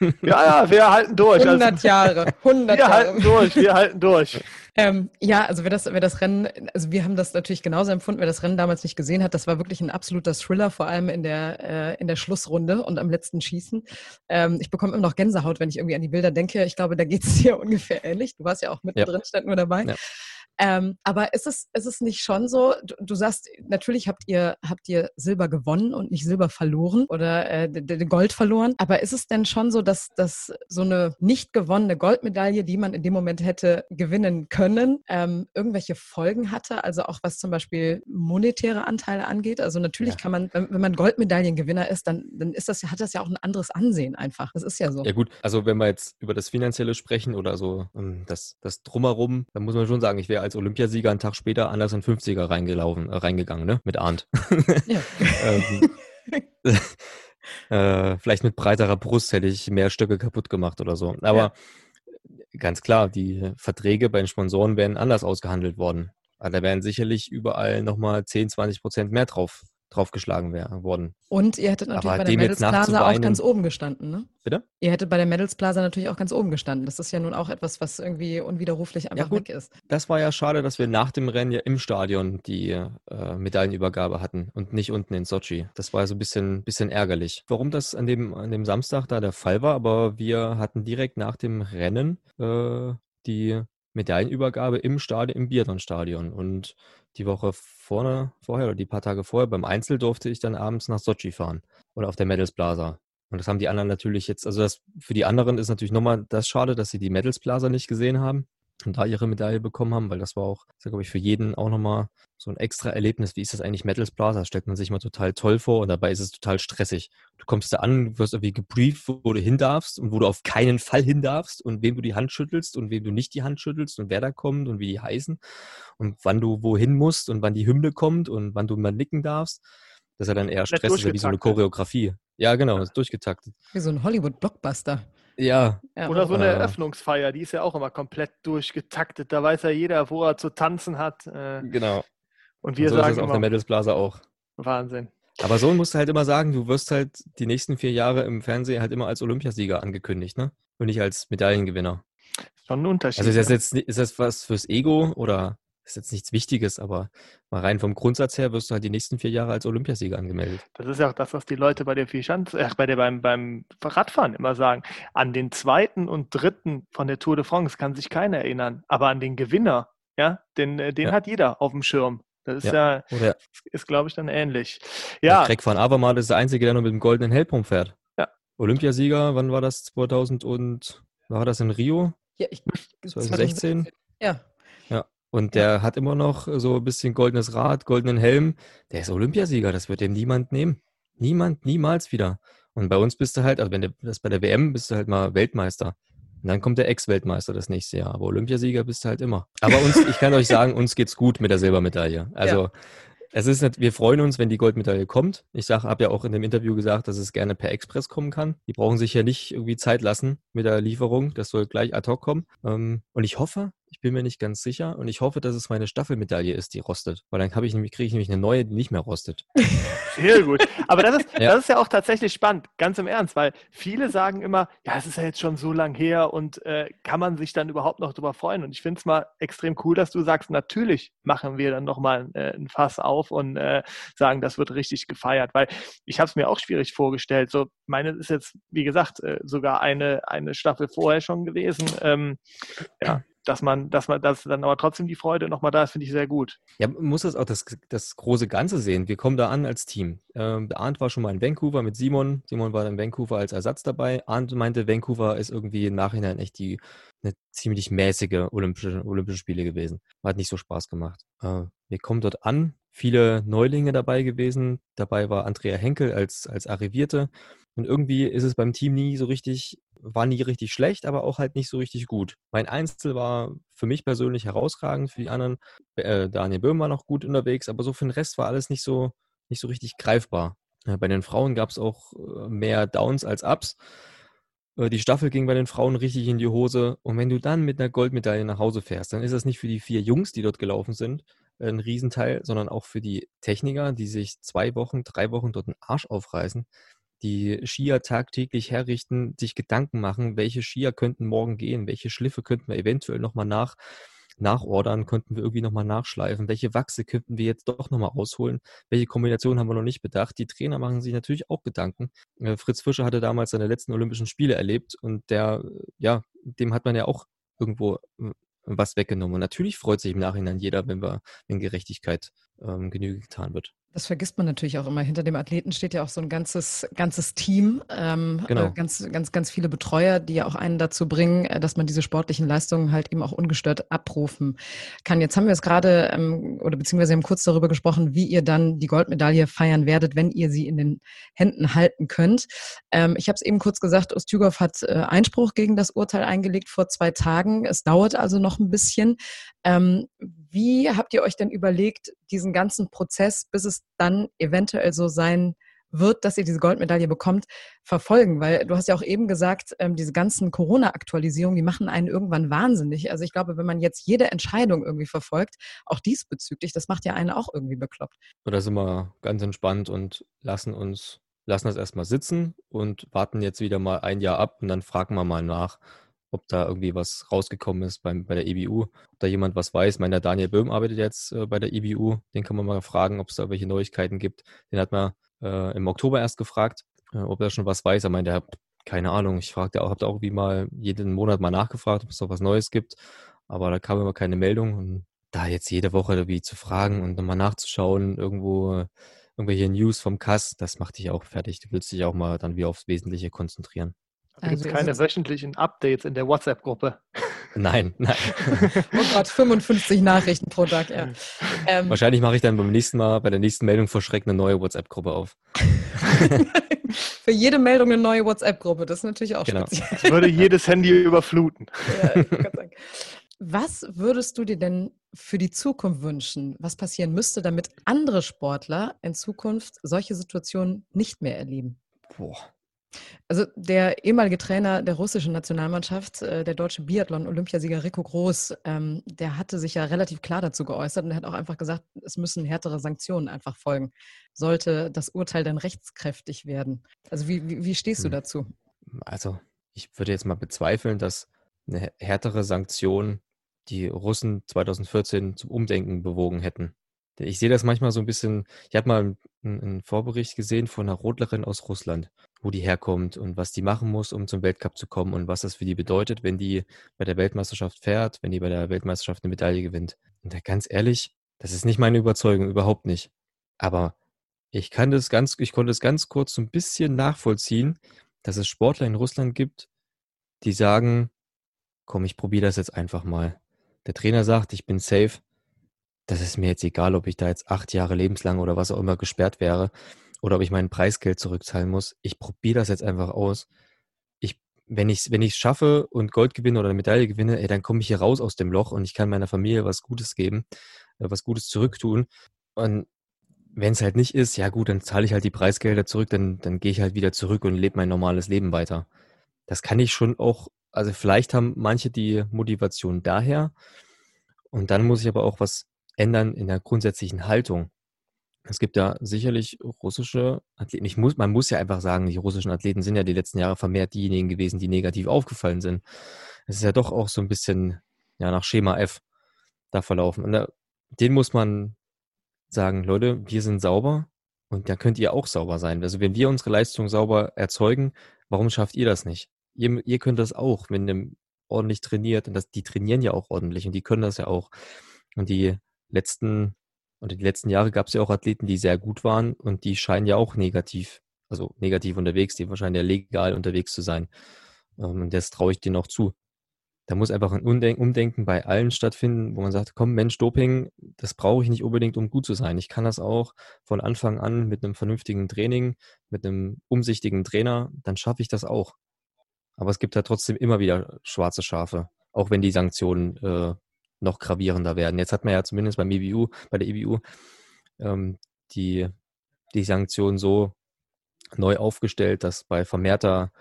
Ja, ja, wir halten durch.
100 also, Jahre, 100
wir
Jahre.
halten durch, wir halten durch.
Ähm, ja, also wer das, wer das Rennen, also wir haben das natürlich genauso empfunden, wer das Rennen damals nicht gesehen hat, das war wirklich ein absoluter Thriller, vor allem in der, äh, in der Schlussrunde und am letzten Schießen. Ähm, ich bekomme immer noch Gänsehaut, wenn ich irgendwie an die Bilder denke. Ich glaube, da geht es dir ungefähr ähnlich. Du warst ja auch mittendrin, ja. stand nur dabei. Ja. Ähm, aber ist es, ist es nicht schon so, du, du, sagst, natürlich habt ihr, habt ihr Silber gewonnen und nicht Silber verloren oder äh, Gold verloren, aber ist es denn schon so, dass, dass so eine nicht gewonnene Goldmedaille, die man in dem Moment hätte gewinnen können, ähm, irgendwelche Folgen hatte? Also auch was zum Beispiel monetäre Anteile angeht? Also natürlich ja. kann man, wenn, wenn man Goldmedaillengewinner ist, dann, dann ist das, hat das ja auch ein anderes Ansehen einfach. Das ist ja so.
Ja gut, also wenn wir jetzt über das Finanzielle sprechen oder so ähm, das, das Drumherum, dann muss man schon sagen, ich wäre als Olympiasieger einen Tag später anders in 50er reingelaufen, äh, reingegangen, ne? Mit Arndt. ähm, äh, vielleicht mit breiterer Brust hätte ich mehr Stücke kaputt gemacht oder so. Aber ja. ganz klar, die Verträge bei den Sponsoren wären anders ausgehandelt worden. Also da wären sicherlich überall nochmal 10, 20 Prozent mehr drauf draufgeschlagen wär, worden.
Und ihr hättet natürlich bei der Medals Plaza auch ganz oben gestanden, ne?
Bitte?
Ihr hättet bei der Medals Plaza natürlich auch ganz oben gestanden. Das ist ja nun auch etwas, was irgendwie unwiderruflich einfach ja, weg ist.
Das war ja schade, dass wir nach dem Rennen ja im Stadion die äh, Medaillenübergabe hatten und nicht unten in Sochi. Das war so ein bisschen, bisschen ärgerlich. Warum das an dem, an dem Samstag da der Fall war, aber wir hatten direkt nach dem Rennen äh, die Medaillenübergabe im Stadion, im Biathlon-Stadion. Und die Woche vorne, vorher oder die paar Tage vorher beim Einzel durfte ich dann abends nach Sochi fahren oder auf der Medals Plaza. Und das haben die anderen natürlich jetzt, also das für die anderen ist natürlich nochmal das schade, dass sie die Medals Plaza nicht gesehen haben und da ihre Medaille bekommen haben, weil das war auch, das glaube ich, für jeden auch nochmal so ein extra Erlebnis. Wie ist das eigentlich Metals Plaza? Das stellt man sich mal total toll vor und dabei ist es total stressig. Du kommst da an, wirst irgendwie gebrieft, wo du hin darfst und wo du auf keinen Fall hin darfst und wem du die Hand schüttelst und wem du nicht die Hand schüttelst und wer da kommt und wie die heißen und wann du wohin musst und wann die Hymne kommt und wann du mal nicken darfst. Das ist ja dann eher Stress, wie so eine Choreografie. Ja, genau, ist durchgetaktet.
Wie so ein Hollywood-Blockbuster.
Ja.
Oder so eine Eröffnungsfeier, die ist ja auch immer komplett durchgetaktet. Da weiß ja jeder, wo er zu tanzen hat.
Äh, genau.
Und wir und so sagen ist
auf der Medals Plaza auch.
Wahnsinn.
Aber so musst du halt immer sagen, du wirst halt die nächsten vier Jahre im Fernsehen halt immer als Olympiasieger angekündigt, ne? Und nicht als Medaillengewinner.
Schon ein Unterschied.
Also ist das jetzt ist das was fürs Ego oder ist jetzt nichts Wichtiges, aber mal rein vom Grundsatz her wirst du halt die nächsten vier Jahre als Olympiasieger angemeldet.
Das ist ja auch das, was die Leute bei der Vierschanz, äh, bei der beim, beim Radfahren immer sagen. An den zweiten und dritten von der Tour de France kann sich keiner erinnern, aber an den Gewinner, ja, den, äh, den ja. hat jeder auf dem Schirm. Das ist ja, ja Oder ist, glaube ich, dann ähnlich. Ja.
Greg van Avermaet ist der Einzige, der nur mit dem goldenen Helm rumfährt. Ja. Olympiasieger, wann war das? 2000 und war das in Rio?
Ja, ich,
2016?
Ja,
und der ja. hat immer noch so ein bisschen goldenes Rad, goldenen Helm. Der ist Olympiasieger, das wird dem niemand nehmen. Niemand, niemals wieder. Und bei uns bist du halt, also wenn du das bei der WM bist du halt mal Weltmeister. Und dann kommt der Ex-Weltmeister das nächste Jahr. Aber Olympiasieger bist du halt immer. Aber uns, ich kann euch sagen, uns geht's gut mit der Silbermedaille. Also ja. es ist nicht, wir freuen uns, wenn die Goldmedaille kommt. Ich sage, habe ja auch in dem Interview gesagt, dass es gerne per Express kommen kann. Die brauchen sich ja nicht irgendwie Zeit lassen mit der Lieferung. Das soll gleich ad hoc kommen. Ähm, und ich hoffe, ich bin mir nicht ganz sicher und ich hoffe, dass es meine Staffelmedaille ist, die rostet. Weil dann kriege ich, nämlich, krieg ich nämlich eine neue, die nicht mehr rostet.
Sehr gut. Aber das ist, ja. das ist ja auch tatsächlich spannend, ganz im Ernst, weil viele sagen immer, ja, es ist ja jetzt schon so lang her und äh, kann man sich dann überhaupt noch darüber freuen? Und ich finde es mal extrem cool, dass du sagst, natürlich machen wir dann nochmal äh, ein Fass auf und äh, sagen, das wird richtig gefeiert. Weil ich habe es mir auch schwierig vorgestellt. So, meine ist jetzt, wie gesagt, äh, sogar eine, eine Staffel vorher schon gewesen. Ähm, ja, dass man, dass man, dass dann aber trotzdem die Freude nochmal da ist, finde ich sehr gut.
Ja, man muss das auch das, das große Ganze sehen. Wir kommen da an als Team. Ähm, der Arndt war schon mal in Vancouver mit Simon. Simon war in Vancouver als Ersatz dabei. Arndt meinte, Vancouver ist irgendwie im Nachhinein echt die eine ziemlich mäßige Olympische, Olympische Spiele gewesen. Hat nicht so Spaß gemacht. Äh, wir kommen dort an, viele Neulinge dabei gewesen. Dabei war Andrea Henkel als, als Arrivierte. Und irgendwie ist es beim Team nie so richtig, war nie richtig schlecht, aber auch halt nicht so richtig gut. Mein Einzel war für mich persönlich herausragend, für die anderen, äh, Daniel Böhm war noch gut unterwegs, aber so für den Rest war alles nicht so, nicht so richtig greifbar. Ja, bei den Frauen gab es auch äh, mehr Downs als Ups. Äh, die Staffel ging bei den Frauen richtig in die Hose. Und wenn du dann mit einer Goldmedaille nach Hause fährst, dann ist das nicht für die vier Jungs, die dort gelaufen sind, ein Riesenteil, sondern auch für die Techniker, die sich zwei Wochen, drei Wochen dort den Arsch aufreißen, die Skier tagtäglich herrichten, sich Gedanken machen, welche Skier könnten morgen gehen, welche Schliffe könnten wir eventuell nochmal nach, nachordern, könnten wir irgendwie nochmal nachschleifen, welche Wachse könnten wir jetzt doch nochmal rausholen, welche Kombination haben wir noch nicht bedacht. Die Trainer machen sich natürlich auch Gedanken. Äh, Fritz Fischer hatte damals seine letzten Olympischen Spiele erlebt und der, ja, dem hat man ja auch irgendwo äh, was weggenommen. Und natürlich freut sich im Nachhinein jeder, wenn wir, wenn Gerechtigkeit ähm, Genüge getan wird.
Das vergisst man natürlich auch immer. Hinter dem Athleten steht ja auch so ein ganzes, ganzes Team, ähm, genau. äh, ganz, ganz, ganz viele Betreuer, die ja auch einen dazu bringen, äh, dass man diese sportlichen Leistungen halt eben auch ungestört abrufen kann. Jetzt haben wir es gerade, ähm, oder beziehungsweise haben kurz darüber gesprochen, wie ihr dann die Goldmedaille feiern werdet, wenn ihr sie in den Händen halten könnt. Ähm, ich habe es eben kurz gesagt, Ustjugov hat äh, Einspruch gegen das Urteil eingelegt vor zwei Tagen. Es dauert also noch ein bisschen. Ähm, wie habt ihr euch denn überlegt, diesen ganzen Prozess, bis es dann eventuell so sein wird, dass ihr diese Goldmedaille bekommt, verfolgen? Weil du hast ja auch eben gesagt, ähm, diese ganzen Corona-Aktualisierungen, die machen einen irgendwann wahnsinnig. Also ich glaube, wenn man jetzt jede Entscheidung irgendwie verfolgt, auch diesbezüglich, das macht ja einen auch irgendwie bekloppt.
Da sind wir ganz entspannt und lassen uns, lassen das erstmal sitzen und warten jetzt wieder mal ein Jahr ab und dann fragen wir mal nach, ob da irgendwie was rausgekommen ist beim, bei der EBU, ob da jemand was weiß. Ich meine, der Daniel Böhm arbeitet jetzt äh, bei der EBU, den kann man mal fragen, ob es da welche Neuigkeiten gibt. Den hat man äh, im Oktober erst gefragt, äh, ob er schon was weiß. Er meinte, er hat keine Ahnung. Ich fragte auch, habe da auch wie mal jeden Monat mal nachgefragt, ob es da was Neues gibt, aber da kam immer keine Meldung. Und da jetzt jede Woche wie zu fragen und nochmal nachzuschauen, irgendwo irgendwelche News vom Kass, das macht dich auch fertig. Du willst dich auch mal dann wieder aufs Wesentliche konzentrieren.
Da gibt es also keine wöchentlichen Updates in der WhatsApp-Gruppe.
Nein, nein.
oh Gott, 55 Nachrichten pro Tag, ja.
Ähm, Wahrscheinlich mache ich dann beim nächsten Mal, bei der nächsten Meldung vor Schreck eine neue WhatsApp-Gruppe auf.
Für jede Meldung eine neue WhatsApp-Gruppe, das ist natürlich auch genau. speziell.
Ich würde jedes Handy überfluten. Ja,
Was würdest du dir denn für die Zukunft wünschen? Was passieren müsste, damit andere Sportler in Zukunft solche Situationen nicht mehr erleben? Boah, also der ehemalige Trainer der russischen Nationalmannschaft, äh, der deutsche Biathlon-Olympiasieger Rico Groß, ähm, der hatte sich ja relativ klar dazu geäußert und hat auch einfach gesagt, es müssen härtere Sanktionen einfach folgen, sollte das Urteil dann rechtskräftig werden. Also wie, wie, wie stehst du hm. dazu?
Also ich würde jetzt mal bezweifeln, dass eine härtere Sanktion die Russen 2014 zum Umdenken bewogen hätten. Ich sehe das manchmal so ein bisschen, ich habe mal einen Vorbericht gesehen von einer Rodlerin aus Russland wo die herkommt und was die machen muss, um zum Weltcup zu kommen und was das für die bedeutet, wenn die bei der Weltmeisterschaft fährt, wenn die bei der Weltmeisterschaft eine Medaille gewinnt. Und ganz ehrlich, das ist nicht meine Überzeugung, überhaupt nicht. Aber ich kann das ganz, ich konnte es ganz kurz so ein bisschen nachvollziehen, dass es Sportler in Russland gibt, die sagen, komm, ich probiere das jetzt einfach mal. Der Trainer sagt, ich bin safe. Das ist mir jetzt egal, ob ich da jetzt acht Jahre lebenslang oder was auch immer gesperrt wäre oder ob ich mein Preisgeld zurückzahlen muss. Ich probiere das jetzt einfach aus. Ich, wenn ich es wenn schaffe und Gold gewinne oder eine Medaille gewinne, ey, dann komme ich hier raus aus dem Loch und ich kann meiner Familie was Gutes geben, äh, was Gutes zurücktun. Und wenn es halt nicht ist, ja gut, dann zahle ich halt die Preisgelder zurück, dann, dann gehe ich halt wieder zurück und lebe mein normales Leben weiter. Das kann ich schon auch, also vielleicht haben manche die Motivation daher. Und dann muss ich aber auch was ändern in der grundsätzlichen Haltung. Es gibt ja sicherlich russische Athleten. Ich muss, man muss ja einfach sagen, die russischen Athleten sind ja die letzten Jahre vermehrt diejenigen gewesen, die negativ aufgefallen sind. Es ist ja doch auch so ein bisschen ja, nach Schema F da verlaufen. Und da, den muss man sagen, Leute, wir sind sauber und da könnt ihr auch sauber sein. Also wenn wir unsere Leistung sauber erzeugen, warum schafft ihr das nicht? Ihr, ihr könnt das auch, wenn ihr ordentlich trainiert. Und das, die trainieren ja auch ordentlich und die können das ja auch. Und die letzten und die letzten Jahre gab es ja auch Athleten, die sehr gut waren und die scheinen ja auch negativ, also negativ unterwegs, die wahrscheinlich ja legal unterwegs zu sein. Ähm, und das traue ich denen auch zu. Da muss einfach ein Umdenken bei allen stattfinden, wo man sagt, komm, Mensch, Doping, das brauche ich nicht unbedingt, um gut zu sein. Ich kann das auch von Anfang an mit einem vernünftigen Training, mit einem umsichtigen Trainer, dann schaffe ich das auch. Aber es gibt ja trotzdem immer wieder schwarze Schafe, auch wenn die Sanktionen äh, noch gravierender werden. Jetzt hat man ja zumindest beim EBU, bei der EBU ähm, die, die Sanktion so neu aufgestellt, dass bei vermehrter,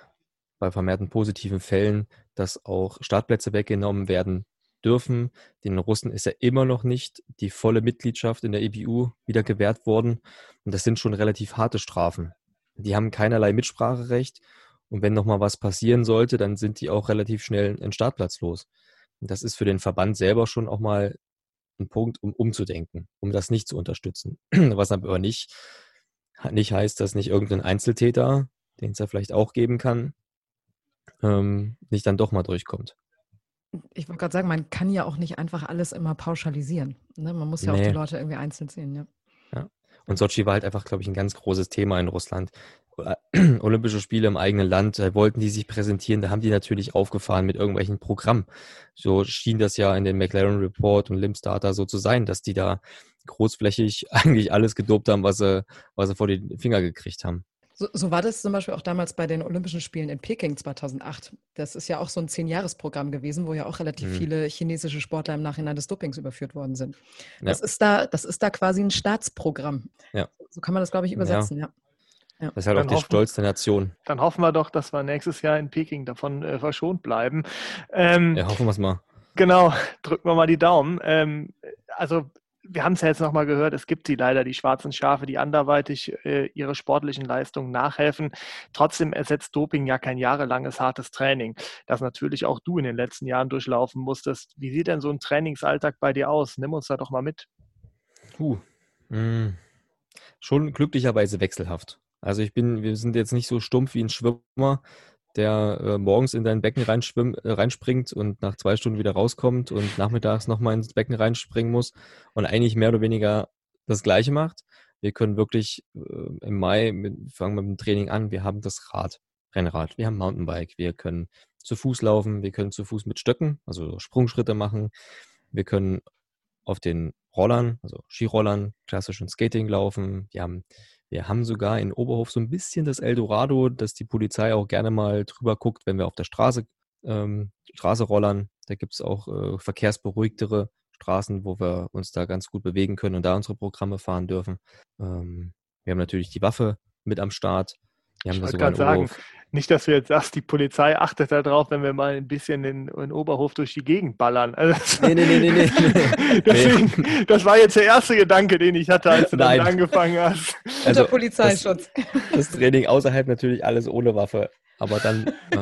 bei vermehrten positiven Fällen, dass auch Startplätze weggenommen werden dürfen. Den Russen ist ja immer noch nicht die volle Mitgliedschaft in der EBU wieder gewährt worden. Und das sind schon relativ harte Strafen. Die haben keinerlei Mitspracherecht. Und wenn nochmal was passieren sollte, dann sind die auch relativ schnell einen Startplatz los. Das ist für den Verband selber schon auch mal ein Punkt, um umzudenken, um das nicht zu unterstützen. Was aber nicht, nicht heißt, dass nicht irgendein Einzeltäter, den es ja vielleicht auch geben kann, ähm, nicht dann doch mal durchkommt.
Ich wollte gerade sagen, man kann ja auch nicht einfach alles immer pauschalisieren. Ne? Man muss ja nee. auch die Leute irgendwie einzeln sehen. Ja.
ja. Und Sochi war halt einfach, glaube ich, ein ganz großes Thema in Russland. Olympische Spiele im eigenen Land, da wollten die sich präsentieren, da haben die natürlich aufgefahren mit irgendwelchen Programmen. So schien das ja in den McLaren Report und Limstarter so zu sein, dass die da großflächig eigentlich alles gedopt haben, was sie, was sie vor die Finger gekriegt haben.
So, so, war das zum Beispiel auch damals bei den Olympischen Spielen in Peking 2008. Das ist ja auch so ein Zehn-Jahres-Programm gewesen, wo ja auch relativ mhm. viele chinesische Sportler im Nachhinein des Dopings überführt worden sind. Das, ja. ist, da, das ist da quasi ein Staatsprogramm. Ja. So kann man das, glaube ich, übersetzen, ja.
ja. Das ist halt dann auch der hoffen, Stolz der Nation.
Dann hoffen wir doch, dass wir nächstes Jahr in Peking davon äh, verschont bleiben. Ähm,
ja, hoffen wir es mal.
Genau, drücken wir mal die Daumen. Ähm, also wir haben es ja jetzt nochmal gehört, es gibt sie leider, die schwarzen Schafe, die anderweitig äh, ihre sportlichen Leistungen nachhelfen. Trotzdem ersetzt Doping ja kein jahrelanges hartes Training, das natürlich auch du in den letzten Jahren durchlaufen musstest. Wie sieht denn so ein Trainingsalltag bei dir aus? Nimm uns da doch mal mit.
Puh. Hm. Schon glücklicherweise wechselhaft. Also ich bin, wir sind jetzt nicht so stumpf wie ein Schwimmer, der äh, morgens in dein Becken äh, reinspringt und nach zwei Stunden wieder rauskommt und nachmittags nochmal ins Becken reinspringen muss und eigentlich mehr oder weniger das Gleiche macht. Wir können wirklich äh, im Mai, mit, fangen mit dem Training an, wir haben das Rad, Rennrad, wir haben Mountainbike, wir können zu Fuß laufen, wir können zu Fuß mit Stöcken, also Sprungschritte machen, wir können auf den Rollern, also Skirollern, klassischen Skating laufen, wir haben wir haben sogar in Oberhof so ein bisschen das Eldorado, dass die Polizei auch gerne mal drüber guckt, wenn wir auf der Straße, ähm, Straße rollern. Da gibt es auch äh, verkehrsberuhigtere Straßen, wo wir uns da ganz gut bewegen können und da unsere Programme fahren dürfen. Ähm, wir haben natürlich die Waffe mit am Start.
Ich wollte gerade sagen, nicht, dass du jetzt sagst, die Polizei achtet darauf, wenn wir mal ein bisschen in, in Oberhof durch die Gegend ballern. Also, nee, nee, nee, nee. nee. Deswegen, nee. das war jetzt der erste Gedanke, den ich hatte, als du Nein. damit angefangen hast.
Also, Polizeischutz.
Das, das, Training außerhalb natürlich alles ohne Waffe. Aber dann, äh,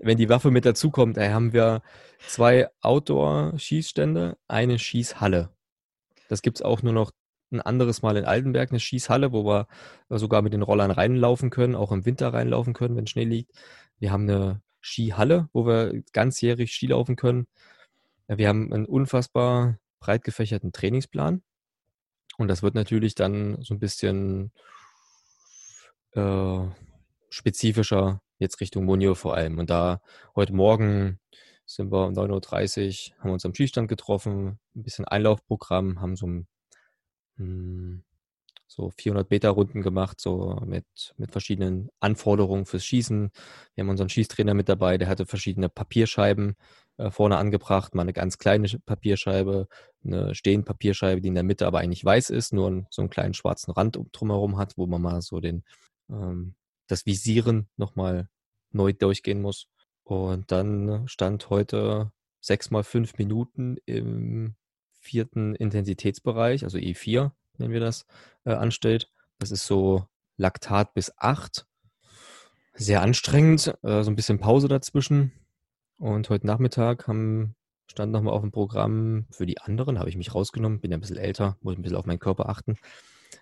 wenn die Waffe mit dazukommt, da haben wir zwei Outdoor-Schießstände, eine Schießhalle. Das gibt es auch nur noch ein anderes Mal in Altenberg eine Schießhalle, wo wir sogar mit den Rollern reinlaufen können, auch im Winter reinlaufen können, wenn Schnee liegt. Wir haben eine Skihalle, wo wir ganzjährig Ski laufen können. Wir haben einen unfassbar breit gefächerten Trainingsplan. Und das wird natürlich dann so ein bisschen äh, spezifischer jetzt Richtung Monio vor allem. Und da heute Morgen sind wir um 9.30 Uhr, haben uns am Skistand getroffen, ein bisschen Einlaufprogramm, haben so ein hm, so 400 Meter Runden gemacht, so mit, mit verschiedenen Anforderungen fürs Schießen. Wir haben unseren Schießtrainer mit dabei, der hatte verschiedene Papierscheiben äh, vorne angebracht, mal eine ganz kleine Papierscheibe, eine stehende Papierscheibe, die in der Mitte aber eigentlich weiß ist, nur so einen kleinen schwarzen Rand drumherum hat, wo man mal so den, ähm, das Visieren nochmal neu durchgehen muss. Und dann stand heute sechs mal fünf Minuten im vierten Intensitätsbereich, also E4 nennen wir das, äh, anstellt. Das ist so Laktat bis 8. Sehr anstrengend, äh, so ein bisschen Pause dazwischen. Und heute Nachmittag haben, stand nochmal auf dem Programm für die anderen, habe ich mich rausgenommen, bin ja ein bisschen älter, muss ein bisschen auf meinen Körper achten.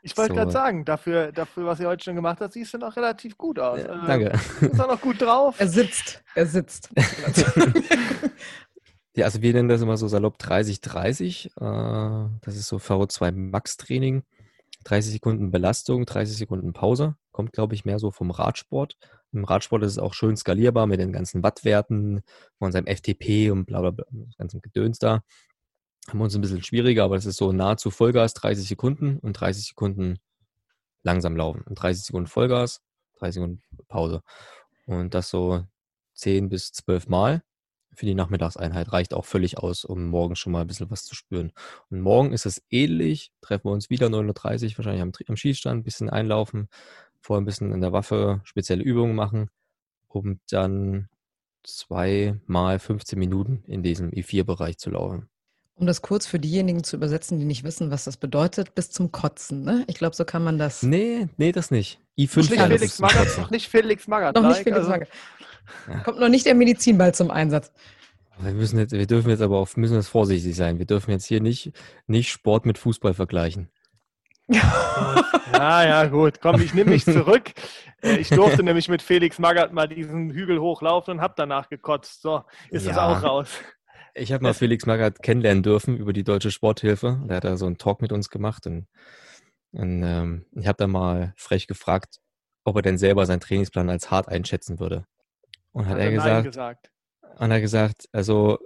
Ich wollte so. gerade sagen, dafür, dafür, was ihr heute schon gemacht habt, siehst du noch relativ gut aus.
Ja, danke.
Ist auch noch gut drauf.
Er sitzt, er sitzt.
Ja, also wir nennen das immer so salopp 30-30. Äh, das ist so VO2 Max-Training. 30 Sekunden Belastung, 30 Sekunden Pause. Kommt, glaube ich, mehr so vom Radsport. Im Radsport ist es auch schön skalierbar mit den ganzen Wattwerten von seinem FTP und bla bla bla, das ganze Gedöns da. Haben wir uns ein bisschen schwieriger, aber es ist so nahezu Vollgas, 30 Sekunden und 30 Sekunden langsam laufen. Und 30 Sekunden Vollgas, 30 Sekunden Pause. Und das so 10 bis 12 Mal für die Nachmittagseinheit reicht auch völlig aus, um morgen schon mal ein bisschen was zu spüren. Und morgen ist es ähnlich. Treffen wir uns wieder 9.30 Uhr, wahrscheinlich am, am Schießstand, ein bisschen einlaufen, vorher ein bisschen in der Waffe spezielle Übungen machen, um dann zweimal 15 Minuten in diesem I4-Bereich zu laufen.
Um das kurz für diejenigen zu übersetzen, die nicht wissen, was das bedeutet, bis zum Kotzen, ne? Ich glaube, so kann man das.
Nee, nee, das nicht.
I5 nicht Felix Magath, noch nicht Felix Magath.
Noch nicht Felix also, Magath. Ja. Kommt noch nicht der Medizinball zum Einsatz.
Wir, müssen jetzt, wir dürfen jetzt aber auch müssen jetzt vorsichtig sein. Wir dürfen jetzt hier nicht, nicht Sport mit Fußball vergleichen.
ja, ja, gut. Komm, ich nehme mich zurück. Äh, ich durfte nämlich mit Felix Magath mal diesen Hügel hochlaufen und habe danach gekotzt. So, ist ja. es auch raus.
Ich habe mal Felix Magath kennenlernen dürfen über die Deutsche Sporthilfe. Der hat da so einen Talk mit uns gemacht und, und ähm, ich habe da mal frech gefragt, ob er denn selber seinen Trainingsplan als hart einschätzen würde. Und hat, hat er gesagt, gesagt, und er gesagt, also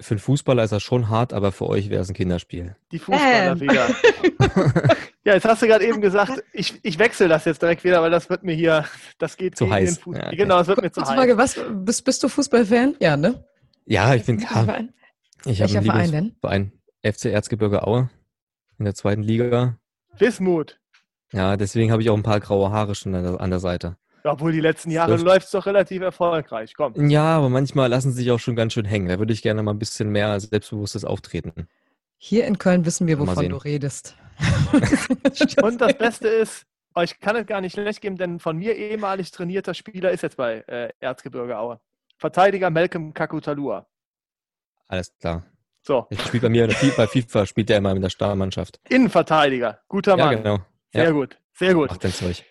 für einen Fußballer ist das schon hart, aber für euch wäre es ein Kinderspiel.
Die Fußballer ähm. wieder. ja, jetzt hast du gerade eben gesagt, ich, ich wechsle das jetzt direkt wieder, weil das wird mir hier, das geht
zu heiß.
Ja, okay. Genau, das wird mir zu heiß. Frage,
was, bist, bist du Fußballfan? Ja, ne?
Ja, ich bin klar. Ich habe einen Verein denn? Verein FC Erzgebirge Aue in der zweiten Liga.
Wismut.
Ja, deswegen habe ich auch ein paar graue Haare schon an der, an der Seite.
Obwohl die letzten Jahre läuft es doch relativ erfolgreich. Komm.
Ja, aber manchmal lassen sie sich auch schon ganz schön hängen. Da würde ich gerne mal ein bisschen mehr selbstbewusstes Auftreten.
Hier in Köln wissen wir, wovon du redest.
Und das Beste ist, euch kann es gar nicht schlecht geben, denn von mir ehemalig trainierter Spieler ist jetzt bei äh, Erzgebirge Aue. Verteidiger Malcolm Kakutalua.
Alles klar. So. Ich spiele bei mir bei FIFA, spielt er immer in der Starmannschaft.
Innenverteidiger, guter Mann. Ja, genau. Sehr ja. gut, sehr gut. Macht den Zeug.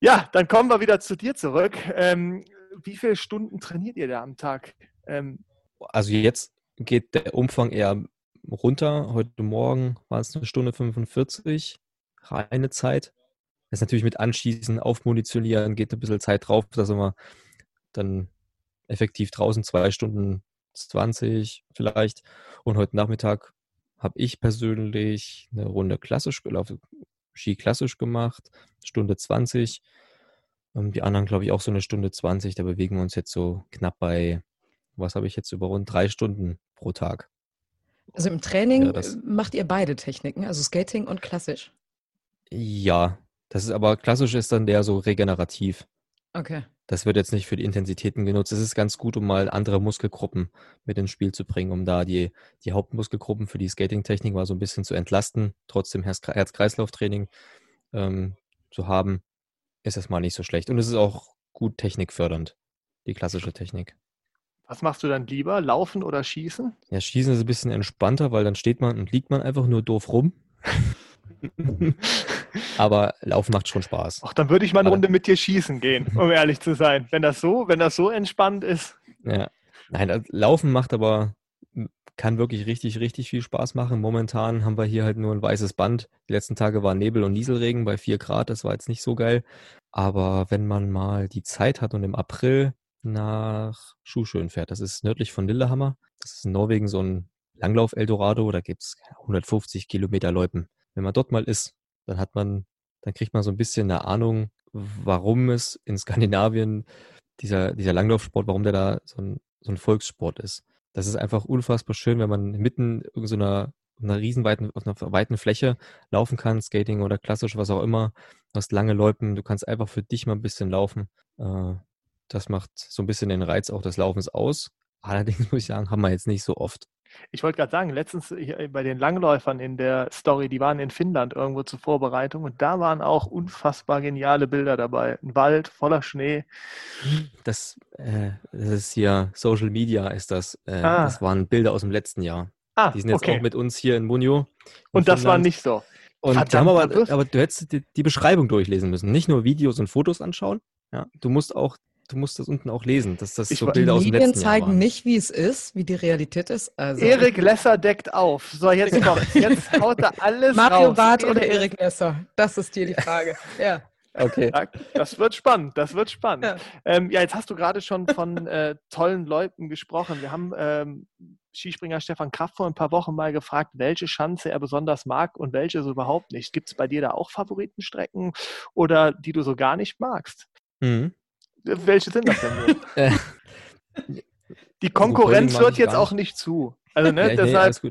Ja, dann kommen wir wieder zu dir zurück. Ähm, wie viele Stunden trainiert ihr da am Tag? Ähm,
also jetzt geht der Umfang eher runter. Heute Morgen war es eine Stunde 45, reine Zeit. Das ist natürlich mit Anschießen, Aufmunitionieren, geht ein bisschen Zeit drauf, dass wir dann effektiv draußen zwei Stunden 20 vielleicht. Und heute Nachmittag habe ich persönlich eine Runde klassisch gelaufen, Ski klassisch gemacht, Stunde 20. Und die anderen, glaube ich, auch so eine Stunde 20. Da bewegen wir uns jetzt so knapp bei, was habe ich jetzt, über rund drei Stunden pro Tag.
Also im Training ja, macht ihr beide Techniken, also Skating und klassisch?
Ja, das ist aber klassisch ist dann der so regenerativ.
Okay.
Das wird jetzt nicht für die Intensitäten genutzt. Es ist ganz gut, um mal andere Muskelgruppen mit ins Spiel zu bringen, um da die, die Hauptmuskelgruppen für die Skating-Technik mal so ein bisschen zu entlasten, trotzdem Herz-Kreislauf-Training ähm, zu haben, ist das mal nicht so schlecht. Und es ist auch gut technikfördernd, die klassische Technik.
Was machst du dann lieber, laufen oder schießen?
Ja, schießen ist ein bisschen entspannter, weil dann steht man und liegt man einfach nur doof rum. Aber Laufen macht schon Spaß.
Ach, dann würde ich mal eine Runde mit dir schießen gehen, um ehrlich zu sein. Wenn das so, wenn das so entspannt ist.
Ja. Nein, also Laufen macht aber, kann wirklich richtig, richtig viel Spaß machen. Momentan haben wir hier halt nur ein weißes Band. Die letzten Tage war Nebel und Nieselregen bei 4 Grad. Das war jetzt nicht so geil. Aber wenn man mal die Zeit hat und im April nach Schuhschön fährt, das ist nördlich von Lillehammer. Das ist in Norwegen so ein Langlauf-Eldorado. Da gibt es 150 Kilometer Loipen. Wenn man dort mal ist, dann hat man, dann kriegt man so ein bisschen eine Ahnung, warum es in Skandinavien dieser, dieser Langlaufsport, warum der da so ein, so ein Volkssport ist. Das ist einfach unfassbar schön, wenn man mitten in so einer, einer riesenweiten, auf einer weiten Fläche laufen kann, Skating oder klassisch, was auch immer. Du hast lange Loipen, du kannst einfach für dich mal ein bisschen laufen. Äh, das macht so ein bisschen den Reiz auch des Laufens aus. Allerdings muss ich sagen, haben wir jetzt nicht so oft.
Ich wollte gerade sagen, letztens bei den Langläufern in der Story, die waren in Finnland irgendwo zur Vorbereitung und da waren auch unfassbar geniale Bilder dabei. Ein Wald voller Schnee.
Das, äh, das ist hier Social Media, ist das. Äh, ah. Das waren Bilder aus dem letzten Jahr. Ah, die sind jetzt okay. auch mit uns hier in Munio.
Und Finnland. das war nicht so.
Und Verdammt, aber, aber, du hättest die, die, Beschreibung durchlesen müssen. Nicht nur Videos und Fotos anschauen. Ja, du musst auch du musst das unten auch lesen, dass das ich, so Bilder aus dem letzten
Medien zeigen Jahr nicht, wie es ist, wie die Realität ist.
Also. Erik Lesser deckt auf. So, jetzt kommt, jetzt haut er alles
Mario
raus.
Barth oder Erik Lesser? Das ist dir die Frage. Ja.
Okay. Das wird spannend, das wird spannend. Ja, ähm, ja jetzt hast du gerade schon von äh, tollen Leuten gesprochen. Wir haben ähm, Skispringer Stefan Kraft vor ein paar Wochen mal gefragt, welche Schanze er besonders mag und welche so überhaupt nicht. Gibt es bei dir da auch Favoritenstrecken oder die du so gar nicht magst? Mhm. Welche sind das denn? Äh, die Konkurrenz hört jetzt auch nicht zu. Also, ne, ja, deshalb. Nee.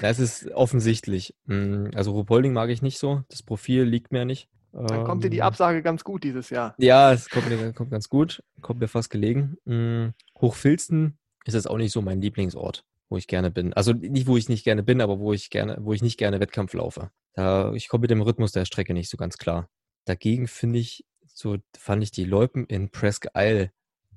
Das ist offensichtlich. Mm, also, Rupolding mag ich nicht so. Das Profil liegt mir nicht.
Dann kommt dir die ähm, Absage ganz gut dieses Jahr.
Ja, es kommt mir kommt ganz gut. Kommt mir fast gelegen. Mm, Hochfilzen ist jetzt auch nicht so mein Lieblingsort, wo ich gerne bin. Also nicht, wo ich nicht gerne bin, aber wo ich gerne, wo ich nicht gerne Wettkampf laufe. Da, ich komme mit dem Rhythmus der Strecke nicht so ganz klar. Dagegen finde ich so fand ich die Loipen in Presque Isle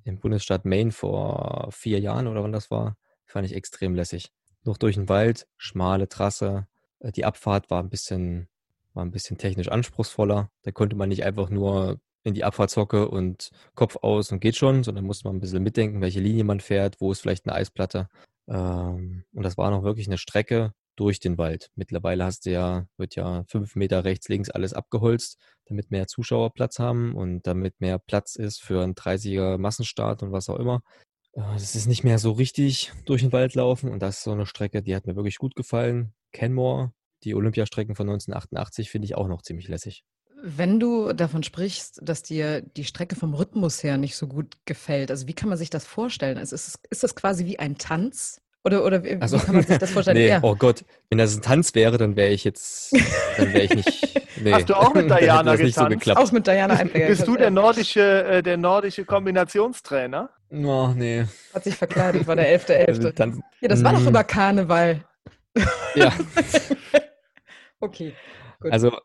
im Bundesstaat Maine vor vier Jahren oder wann das war, fand ich extrem lässig. Noch durch den Wald, schmale Trasse. Äh, die Abfahrt war ein bisschen, war ein bisschen technisch anspruchsvoller. Da konnte man nicht einfach nur in die Abfahrtshocke und Kopf aus und geht schon, sondern musste man ein bisschen mitdenken, welche Linie man fährt, wo ist vielleicht eine Eisplatte. Ähm, und das war noch wirklich eine Strecke durch den Wald. Mittlerweile hast du ja, wird ja fünf Meter rechts, links alles abgeholzt, damit mehr Zuschauer Platz haben und damit mehr Platz ist für einen 30er Massenstart und was auch immer. Es ist nicht mehr so richtig durch den Wald laufen und das ist so eine Strecke, die hat mir wirklich gut gefallen. Kenmore, die Olympiastrecken von 1988 finde ich auch noch ziemlich lässig.
Wenn du davon sprichst, dass dir die Strecke vom Rhythmus her nicht so gut gefällt, also wie kann man sich das vorstellen? Also ist, ist das quasi wie ein Tanz? Oder, oder wie,
also,
kann man sich das vorstellen?
nee, ja. Oh Gott, wenn das ein Tanz wäre, dann wäre ich jetzt, dann wäre ich nicht.
Nee. Hast du auch mit Diana
getanzt?
So
geklappt.
Auch mit Diana
Einberger. Bist du der nordische, äh, der nordische Kombinationstrainer?
Oh, nee.
Hat sich verkleidet, war der 11.11. Also, ja, das war doch mm. über Karneval.
Ja.
okay.
Gut. Also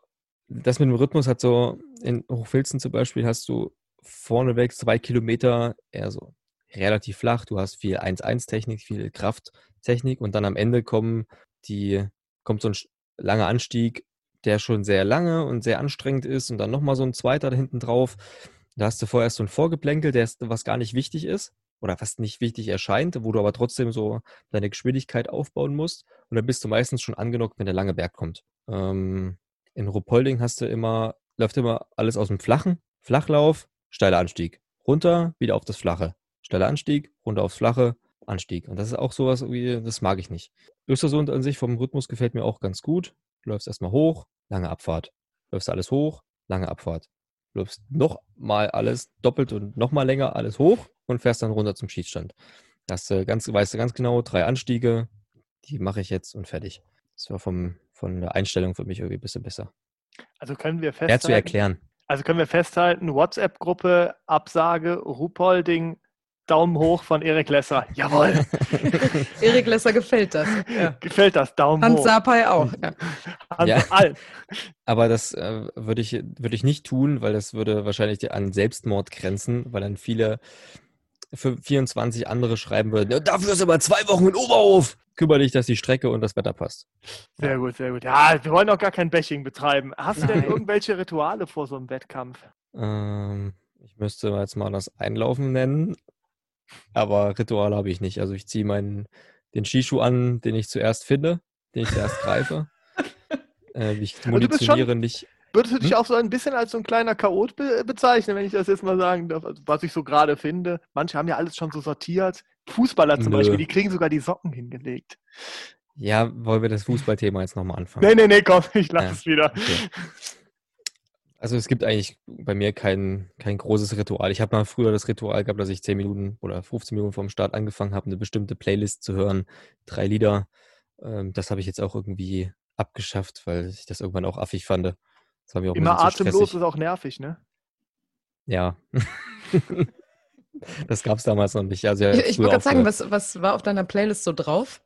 das mit dem Rhythmus hat so, in Hochfilzen zum Beispiel hast du vorneweg zwei Kilometer eher so relativ flach. Du hast viel 1-1-Technik, viel Krafttechnik und dann am Ende kommen die, kommt so ein langer Anstieg, der schon sehr lange und sehr anstrengend ist und dann nochmal so ein zweiter da hinten drauf. Da hast du vorher so ein Vorgeplänkel, der ist, was gar nicht wichtig ist oder was nicht wichtig erscheint, wo du aber trotzdem so deine Geschwindigkeit aufbauen musst. Und dann bist du meistens schon angenockt, wenn der lange Berg kommt. Ähm, in Ruhpolding hast du immer, läuft immer alles aus dem Flachen, Flachlauf, steiler Anstieg. Runter, wieder auf das Flache. Steiler Anstieg, runter aufs Flache, Anstieg. Und das ist auch sowas wie, das mag ich nicht. Östersund an sich vom Rhythmus gefällt mir auch ganz gut. Du läufst erstmal hoch, lange Abfahrt. Läufst alles hoch, lange Abfahrt. Du läufst nochmal alles doppelt und nochmal länger alles hoch und fährst dann runter zum Schießstand. Das äh, ganz, weißt du ganz genau, drei Anstiege, die mache ich jetzt und fertig. Das war vom, von der Einstellung für mich irgendwie ein bisschen besser.
Also können wir festhalten.
Schwer zu erklären.
Also können wir festhalten, WhatsApp-Gruppe, Absage, Rupolding, Daumen hoch von Erik Lesser. Jawohl.
Erik Lesser gefällt das. Ja.
Gefällt das, Daumen
Hans
hoch.
Hans Sapai auch. Ja.
Hans ja. All.
Aber das äh, würde ich, würd ich nicht tun, weil das würde wahrscheinlich an Selbstmord grenzen, weil dann viele für 24 andere schreiben würden, ja, dafür ist aber zwei Wochen in Oberhof. Kümmere dich, dass die Strecke und das Wetter passt.
Sehr ja. gut, sehr gut. Ja, wir wollen auch gar kein Bashing betreiben. Hast du denn irgendwelche Rituale vor so einem Wettkampf?
Ähm, ich müsste jetzt mal das Einlaufen nennen, aber Ritual habe ich nicht. Also ich ziehe meinen den Skischuh an, den ich zuerst finde, den ich zuerst greife. äh, ich munitioniere nicht.
Würdest du dich hm? auch so ein bisschen als so ein kleiner Chaot be bezeichnen, wenn ich das jetzt mal sagen darf, also, was ich so gerade finde? Manche haben ja alles schon so sortiert. Fußballer zum Nö. Beispiel, die kriegen sogar die Socken hingelegt.
Ja, wollen wir das Fußballthema jetzt nochmal anfangen?
Nee, nee, nee, komm, ich lasse ja. es wieder. Okay.
Also es gibt eigentlich bei mir kein, kein großes Ritual. Ich habe mal früher das Ritual gehabt, dass ich 10 Minuten oder 15 Minuten vorm Start angefangen habe, eine bestimmte Playlist zu hören, drei Lieder. Ähm, das habe ich jetzt auch irgendwie abgeschafft, weil ich das irgendwann auch affig fand.
Das war mir auch Immer atemlos ist auch nervig, ne?
Ja. das gab es damals noch nicht. Also, ja,
ich, ich wollte gerade sagen, was, was war auf deiner Playlist so drauf?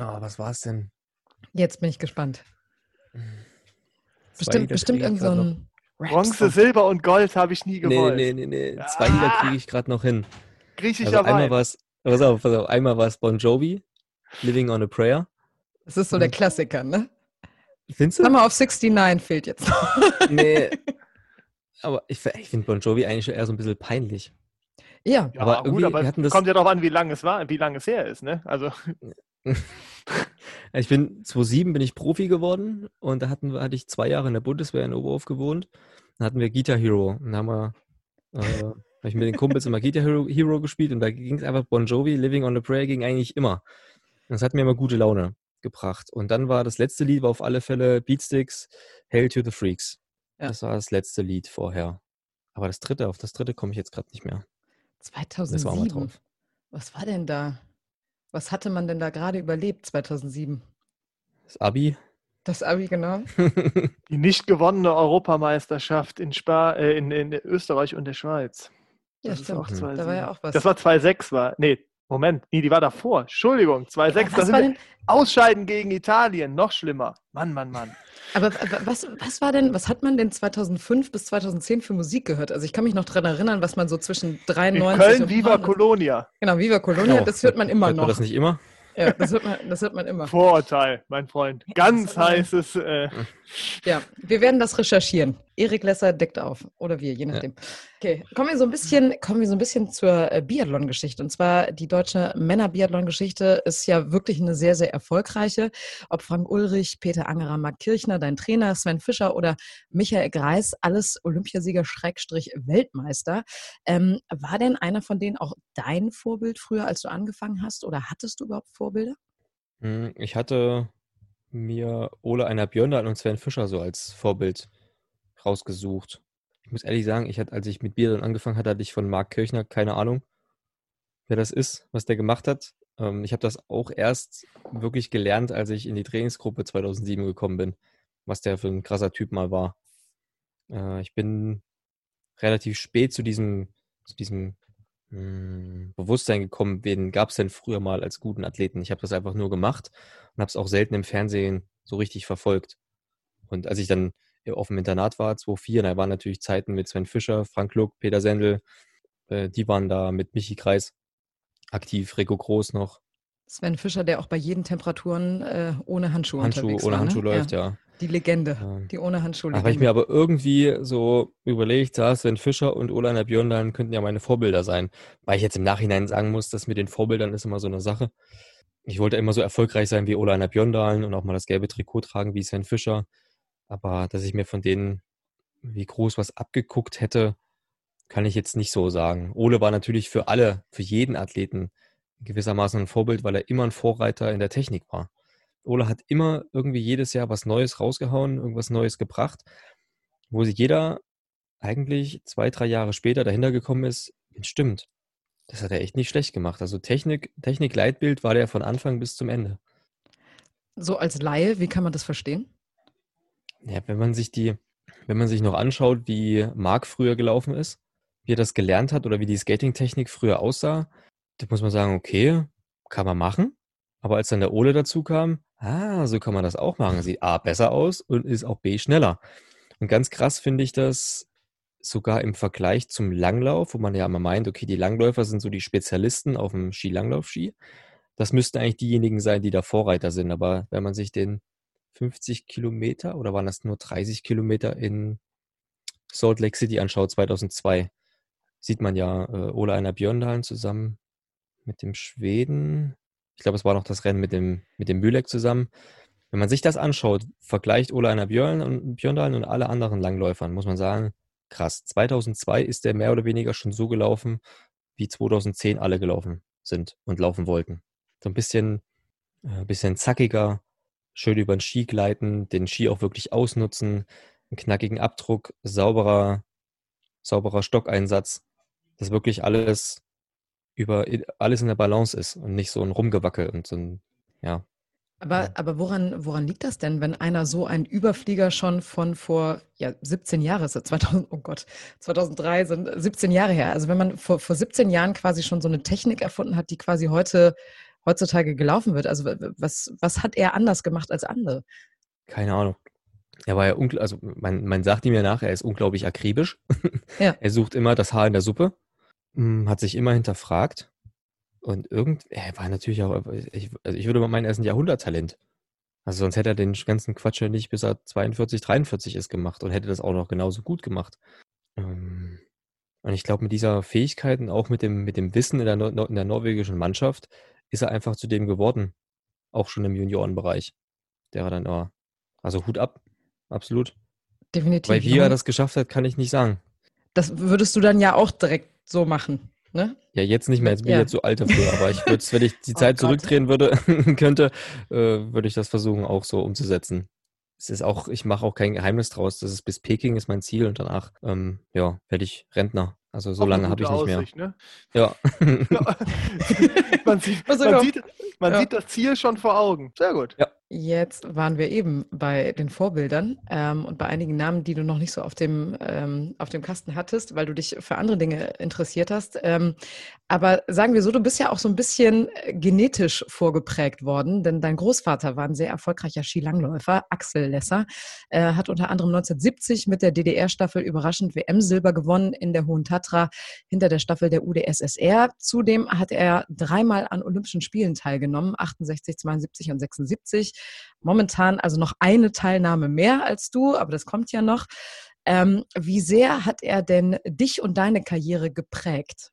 Oh, was war es denn?
Jetzt bin ich gespannt. Bestimmt, bestimmt irgend so ein.
Bronze, Silber und Gold habe ich nie gewollt.
Nee, nee, nee, nee. Zwei ah. Lieder kriege ich gerade noch hin.
Griechischer
also einmal war es, pass auf, pass auf, einmal war es Bon Jovi, Living on a Prayer.
Das ist so der Klassiker, ne?
Findest du?
Sag mal, auf 69 fehlt jetzt noch.
nee. Aber ich, ich finde Bon Jovi eigentlich schon eher so ein bisschen peinlich.
Ja,
ja aber, gut, aber das kommt ja darauf an, wie lange es war, wie lange es her ist, ne? Also.
ich bin 2007 bin ich Profi geworden und da hatten, hatte ich zwei Jahre in der Bundeswehr in Oberhof gewohnt. Da hatten wir Guitar Hero und da haben wir äh, habe ich mit den Kumpels immer Guitar Hero, Hero gespielt und da ging es einfach Bon Jovi, Living on a Prayer ging eigentlich immer. Und das hat mir immer gute Laune gebracht. Und dann war das letzte Lied war auf alle Fälle Beatsticks, Hail to the Freaks. Ja. Das war das letzte Lied vorher. Aber das dritte, auf das dritte komme ich jetzt gerade nicht mehr.
2007. War Was war denn da? Was hatte man denn da gerade überlebt 2007?
Das Abi.
Das Abi, genau.
Die nicht gewonnene Europameisterschaft in, Spa äh, in, in Österreich und der Schweiz.
Das ja, stimmt. Da war ja auch was.
Das war 2-6, war. Nee, Moment, nee, die war davor. Entschuldigung, 2-6. Das sind Ausscheiden gegen Italien, noch schlimmer. Mann, Mann, Mann.
Aber was, was war denn, was hat man denn 2005 bis 2010 für Musik gehört? Also ich kann mich noch daran erinnern, was man so zwischen 93
In Köln, und Viva Colonia.
Genau, Viva Colonia, oh, das hört man immer
hört
noch.
Man das nicht immer?
Ja, das hört man, das hört man immer.
Vorurteil, mein Freund. Ganz heißes äh,
Ja, wir werden das recherchieren. Erik Lesser deckt auf. Oder wir, je nachdem. Ja. Okay, kommen wir so ein bisschen, kommen wir so ein bisschen zur äh, Biathlon-Geschichte. Und zwar die deutsche Männer-Biathlon-Geschichte ist ja wirklich eine sehr, sehr erfolgreiche. Ob Frank Ulrich, Peter Angerer, Marc Kirchner, dein Trainer, Sven Fischer oder Michael Greis, alles Olympiasieger Schrägstrich Weltmeister. Ähm, war denn einer von denen auch dein Vorbild früher, als du angefangen hast? Oder hattest du überhaupt Vorbilder?
Hm, ich hatte mir Ole Einer Björndal und Sven Fischer so als Vorbild rausgesucht. Ich muss ehrlich sagen, ich hatte, als ich mit Biathlon angefangen hatte, hatte ich von Marc Kirchner keine Ahnung, wer das ist, was der gemacht hat. Ähm, ich habe das auch erst wirklich gelernt, als ich in die Trainingsgruppe 2007 gekommen bin, was der für ein krasser Typ mal war. Äh, ich bin relativ spät zu diesem, zu diesem hm, Bewusstsein gekommen, wen gab es denn früher mal als guten Athleten? Ich habe das einfach nur gemacht und habe es auch selten im Fernsehen so richtig verfolgt. Und als ich dann auf dem Internat war, 2004, da waren natürlich Zeiten mit Sven Fischer, Frank Luck, Peter Sendel, äh, die waren da mit Michi Kreis aktiv, Rico Groß noch.
Sven Fischer, der auch bei jeden Temperaturen äh, ohne Handschuhe,
Handschuh,
unterwegs
ohne
war.
Handschuh
ne?
läuft, ja. ja.
Die Legende, ja. die ohne Handschuhe.
Habe ich mir aber irgendwie so überlegt, Sven Fischer und Olainer Björndalen könnten ja meine Vorbilder sein. Weil ich jetzt im Nachhinein sagen muss, dass mit den Vorbildern ist immer so eine Sache. Ich wollte immer so erfolgreich sein wie Olainer Björndalen und auch mal das gelbe Trikot tragen wie Sven Fischer. Aber dass ich mir von denen wie groß was abgeguckt hätte, kann ich jetzt nicht so sagen. Ole war natürlich für alle, für jeden Athleten gewissermaßen ein Vorbild, weil er immer ein Vorreiter in der Technik war. Ole hat immer irgendwie jedes Jahr was Neues rausgehauen, irgendwas Neues gebracht, wo sich jeder eigentlich zwei, drei Jahre später dahinter gekommen ist, stimmt, das hat er echt nicht schlecht gemacht. Also Technik, Technik-Leitbild war der von Anfang bis zum Ende.
So als Laie, wie kann man das verstehen?
Ja, wenn man sich die, wenn man sich noch anschaut, wie Marc früher gelaufen ist, wie er das gelernt hat oder wie die Skating-Technik früher aussah, da muss man sagen, okay, kann man machen. Aber als dann der Ole dazu kam, ah, so kann man das auch machen. Sieht A besser aus und ist auch B schneller. Und ganz krass finde ich das sogar im Vergleich zum Langlauf, wo man ja immer meint, okay, die Langläufer sind so die Spezialisten auf dem Skilanglauf-Ski. Das müssten eigentlich diejenigen sein, die da Vorreiter sind. Aber wenn man sich den 50 Kilometer oder waren das nur 30 Kilometer in Salt Lake City anschaut, 2002, sieht man ja äh, Ole Einer Björndalen zusammen mit dem Schweden, ich glaube, es war noch das Rennen mit dem, mit dem Bülek zusammen. Wenn man sich das anschaut, vergleicht Ola einer Björn und Björndalen und alle anderen Langläufern, muss man sagen, krass. 2002 ist der mehr oder weniger schon so gelaufen, wie 2010 alle gelaufen sind und laufen wollten. So ein bisschen, äh, bisschen zackiger, schön über den Ski gleiten, den Ski auch wirklich ausnutzen, einen knackigen Abdruck, sauberer, sauberer Stockeinsatz. Das wirklich alles über alles in der Balance ist und nicht so ein Rumgewackel und so ein, ja.
Aber, aber woran, woran liegt das denn, wenn einer so ein Überflieger schon von vor ja, 17 Jahren ist, 2000, oh Gott, 2003 sind 17 Jahre her. Also wenn man vor, vor 17 Jahren quasi schon so eine Technik erfunden hat, die quasi heute, heutzutage gelaufen wird. Also was, was hat er anders gemacht als andere?
Keine Ahnung. Er war ja, also man, man sagt ihm ja nach, er ist unglaublich akribisch. Ja. er sucht immer das Haar in der Suppe. Hm, hat sich immer hinterfragt. Und irgend, er war natürlich auch, ich, also ich würde mal meinen, er ist ein Jahrhunderttalent. Also sonst hätte er den ganzen Quatsch ja nicht bis er 42, 43 ist gemacht und hätte das auch noch genauso gut gemacht. Ähm, und ich glaube, mit dieser Fähigkeit und auch mit dem, mit dem Wissen in der, in der norwegischen Mannschaft ist er einfach zu dem geworden. Auch schon im Juniorenbereich. Der war dann, oh, also Hut ab, absolut.
Definitiv.
Weil wie er das geschafft hat, kann ich nicht sagen.
Das würdest du dann ja auch direkt so machen. Ne?
Ja, jetzt nicht mehr, jetzt bin ja. ich jetzt so alt dafür, aber ich würde wenn ich die oh Zeit oh zurückdrehen würde, könnte, äh, würde ich das versuchen, auch so umzusetzen. Es ist auch, ich mache auch kein Geheimnis draus, das ist bis Peking ist mein Ziel und danach, ähm, ja, werde ich Rentner. Also so lange habe ich nicht Aussicht, mehr. Ne? Ja.
man sieht, man, sieht, man ja. sieht das Ziel schon vor Augen. Sehr gut.
Ja. Jetzt waren wir eben bei den Vorbildern ähm, und bei einigen Namen, die du noch nicht so auf dem, ähm, auf dem Kasten hattest, weil du dich für andere Dinge interessiert hast. Ähm, aber sagen wir so, du bist ja auch so ein bisschen äh, genetisch vorgeprägt worden, denn dein Großvater war ein sehr erfolgreicher Skilangläufer, Axel Lesser, äh, hat unter anderem 1970 mit der DDR-Staffel überraschend WM-Silber gewonnen in der Hohen Tatra hinter der Staffel der UdSSR. Zudem hat er dreimal an Olympischen Spielen teilgenommen, 68, 72 und 76 Momentan also noch eine Teilnahme mehr als du, aber das kommt ja noch. Ähm, wie sehr hat er denn dich und deine Karriere geprägt?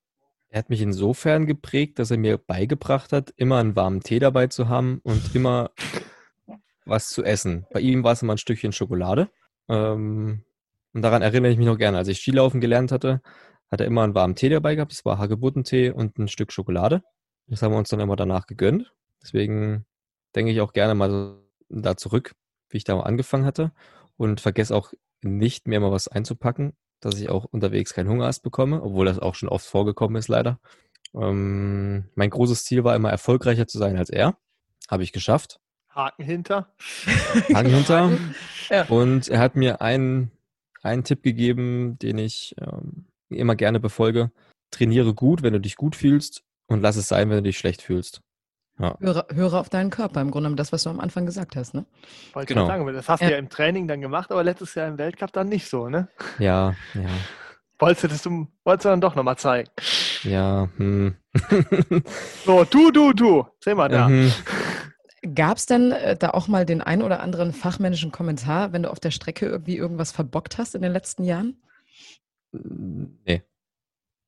Er hat mich insofern geprägt, dass er mir beigebracht hat, immer einen warmen Tee dabei zu haben und immer was zu essen. Bei ihm war es immer ein Stückchen Schokolade. Ähm, und daran erinnere ich mich noch gerne. Als ich Skilaufen gelernt hatte, hat er immer einen warmen Tee dabei gehabt. Das war Hagebuttentee und ein Stück Schokolade. Das haben wir uns dann immer danach gegönnt. Deswegen denke ich auch gerne mal da zurück, wie ich da angefangen hatte. Und vergesse auch nicht mehr mal was einzupacken, dass ich auch unterwegs keinen Hungerast bekomme, obwohl das auch schon oft vorgekommen ist, leider. Ähm, mein großes Ziel war immer erfolgreicher zu sein als er. Habe ich geschafft.
Haken hinter.
Haken hinter. ja. Und er hat mir einen, einen Tipp gegeben, den ich ähm, immer gerne befolge. Trainiere gut, wenn du dich gut fühlst und lass es sein, wenn du dich schlecht fühlst.
Ja. Höre, höre, auf deinen Körper, im Grunde das, was du am Anfang gesagt hast, ne?
Wollte genau. sagen, das hast du ja im Training dann gemacht, aber letztes Jahr im Weltcup dann nicht so, ne?
Ja, ja.
Wolltest du das du, wolltest du dann doch nochmal zeigen?
Ja, hm.
so, du, du, du. Sehen wir da. Mhm.
Gab es denn äh, da auch mal den ein oder anderen fachmännischen Kommentar, wenn du auf der Strecke irgendwie irgendwas verbockt hast in den letzten Jahren?
Nee,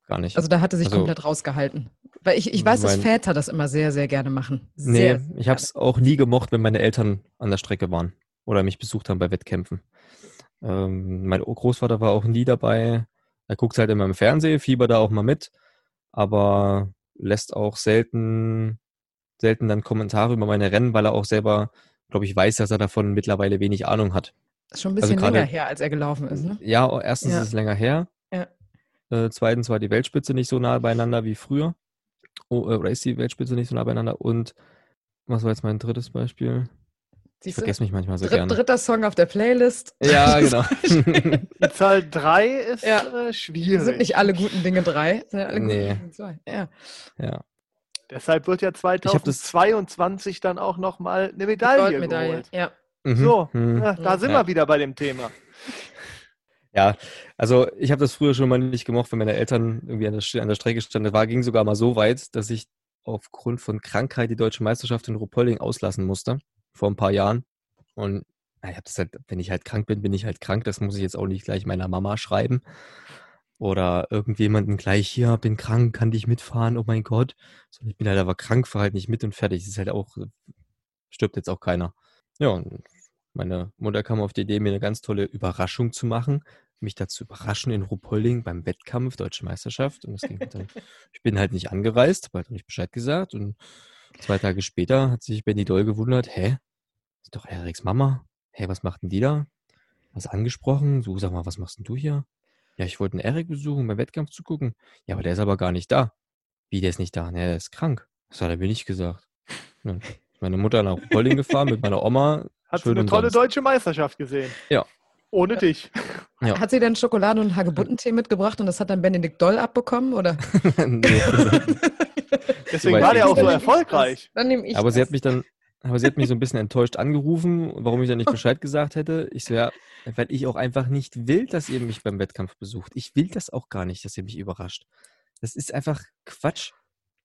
gar nicht.
Also da hatte sich also, komplett rausgehalten. Weil ich, ich weiß, mein, dass Väter das immer sehr, sehr gerne machen. Sehr,
nee, ich habe es auch nie gemocht, wenn meine Eltern an der Strecke waren oder mich besucht haben bei Wettkämpfen. Ähm, mein Großvater war auch nie dabei. Er guckt halt immer im Fernsehen, fieber da auch mal mit, aber lässt auch selten, selten dann Kommentare über meine Rennen, weil er auch selber, glaube ich, weiß, dass er davon mittlerweile wenig Ahnung hat.
Das ist schon ein also bisschen also grade, länger her, als er gelaufen ist, ne?
Ja, erstens ja. ist es länger her. Ja. Äh, zweitens war die Weltspitze nicht so nah beieinander wie früher. Oh, äh, oder ist die Weltspitze nicht so nah beieinander? Und was war jetzt mein drittes Beispiel? ich vergesse mich manchmal so
Dritt,
gerne.
Dritter Song auf der Playlist.
Ja, genau.
die Zahl 3 ist ja. äh, schwierig.
Sind nicht alle guten Dinge 3, sind alle
nee.
guten Dinge 2. Ja.
ja.
Deshalb wird ja 2022 dann auch nochmal eine Medaille Goldmedaille. geholt.
Ja.
Mhm. So, mhm. Ja, da sind ja. wir wieder bei dem Thema.
Ja, also ich habe das früher schon mal nicht gemocht, wenn meine Eltern irgendwie an der, an der Strecke standen. War ging sogar mal so weit, dass ich aufgrund von Krankheit die deutsche Meisterschaft in Ruhpolding auslassen musste vor ein paar Jahren. Und ich habe halt, wenn ich halt krank bin, bin ich halt krank. Das muss ich jetzt auch nicht gleich meiner Mama schreiben. Oder irgendjemanden gleich, hier, bin krank, kann dich mitfahren, oh mein Gott. So, ich bin halt aber krank, fahr halt nicht mit und fertig. Das ist halt auch, stirbt jetzt auch keiner. Ja, und meine Mutter kam auf die Idee, mir eine ganz tolle Überraschung zu machen, mich dazu überraschen in Ruhpolding beim Wettkampf, Deutsche Meisterschaft. Und das ging dann, ich bin halt nicht angereist, habe halt nicht Bescheid gesagt. Und zwei Tage später hat sich Benny Doll gewundert, hä, ist doch Eriks Mama. Hä, was macht denn die da? Was angesprochen? So, sag mal, was machst denn du hier? Ja, ich wollte einen Erik besuchen, beim Wettkampf zu gucken. Ja, aber der ist aber gar nicht da. Wie, der ist nicht da? Ne, der ist krank. Das hat er mir nicht gesagt. Meine Mutter nach Ruhpolding gefahren mit meiner Oma
hat sie eine tolle deutsche Meisterschaft gesehen.
Ja.
Ohne ja. dich.
Ja. Hat sie denn Schokolade und Hagebuttentee mitgebracht und das hat dann Benedikt Doll abbekommen, oder?
nee. Deswegen war der auch so erfolgreich.
Dann nehme ich
aber das. sie hat mich dann, aber sie hat mich so ein bisschen enttäuscht angerufen, warum ich dann nicht Bescheid gesagt hätte. Ich so, ja, weil ich auch einfach nicht will, dass ihr mich beim Wettkampf besucht. Ich will das auch gar nicht, dass ihr mich überrascht. Das ist einfach Quatsch.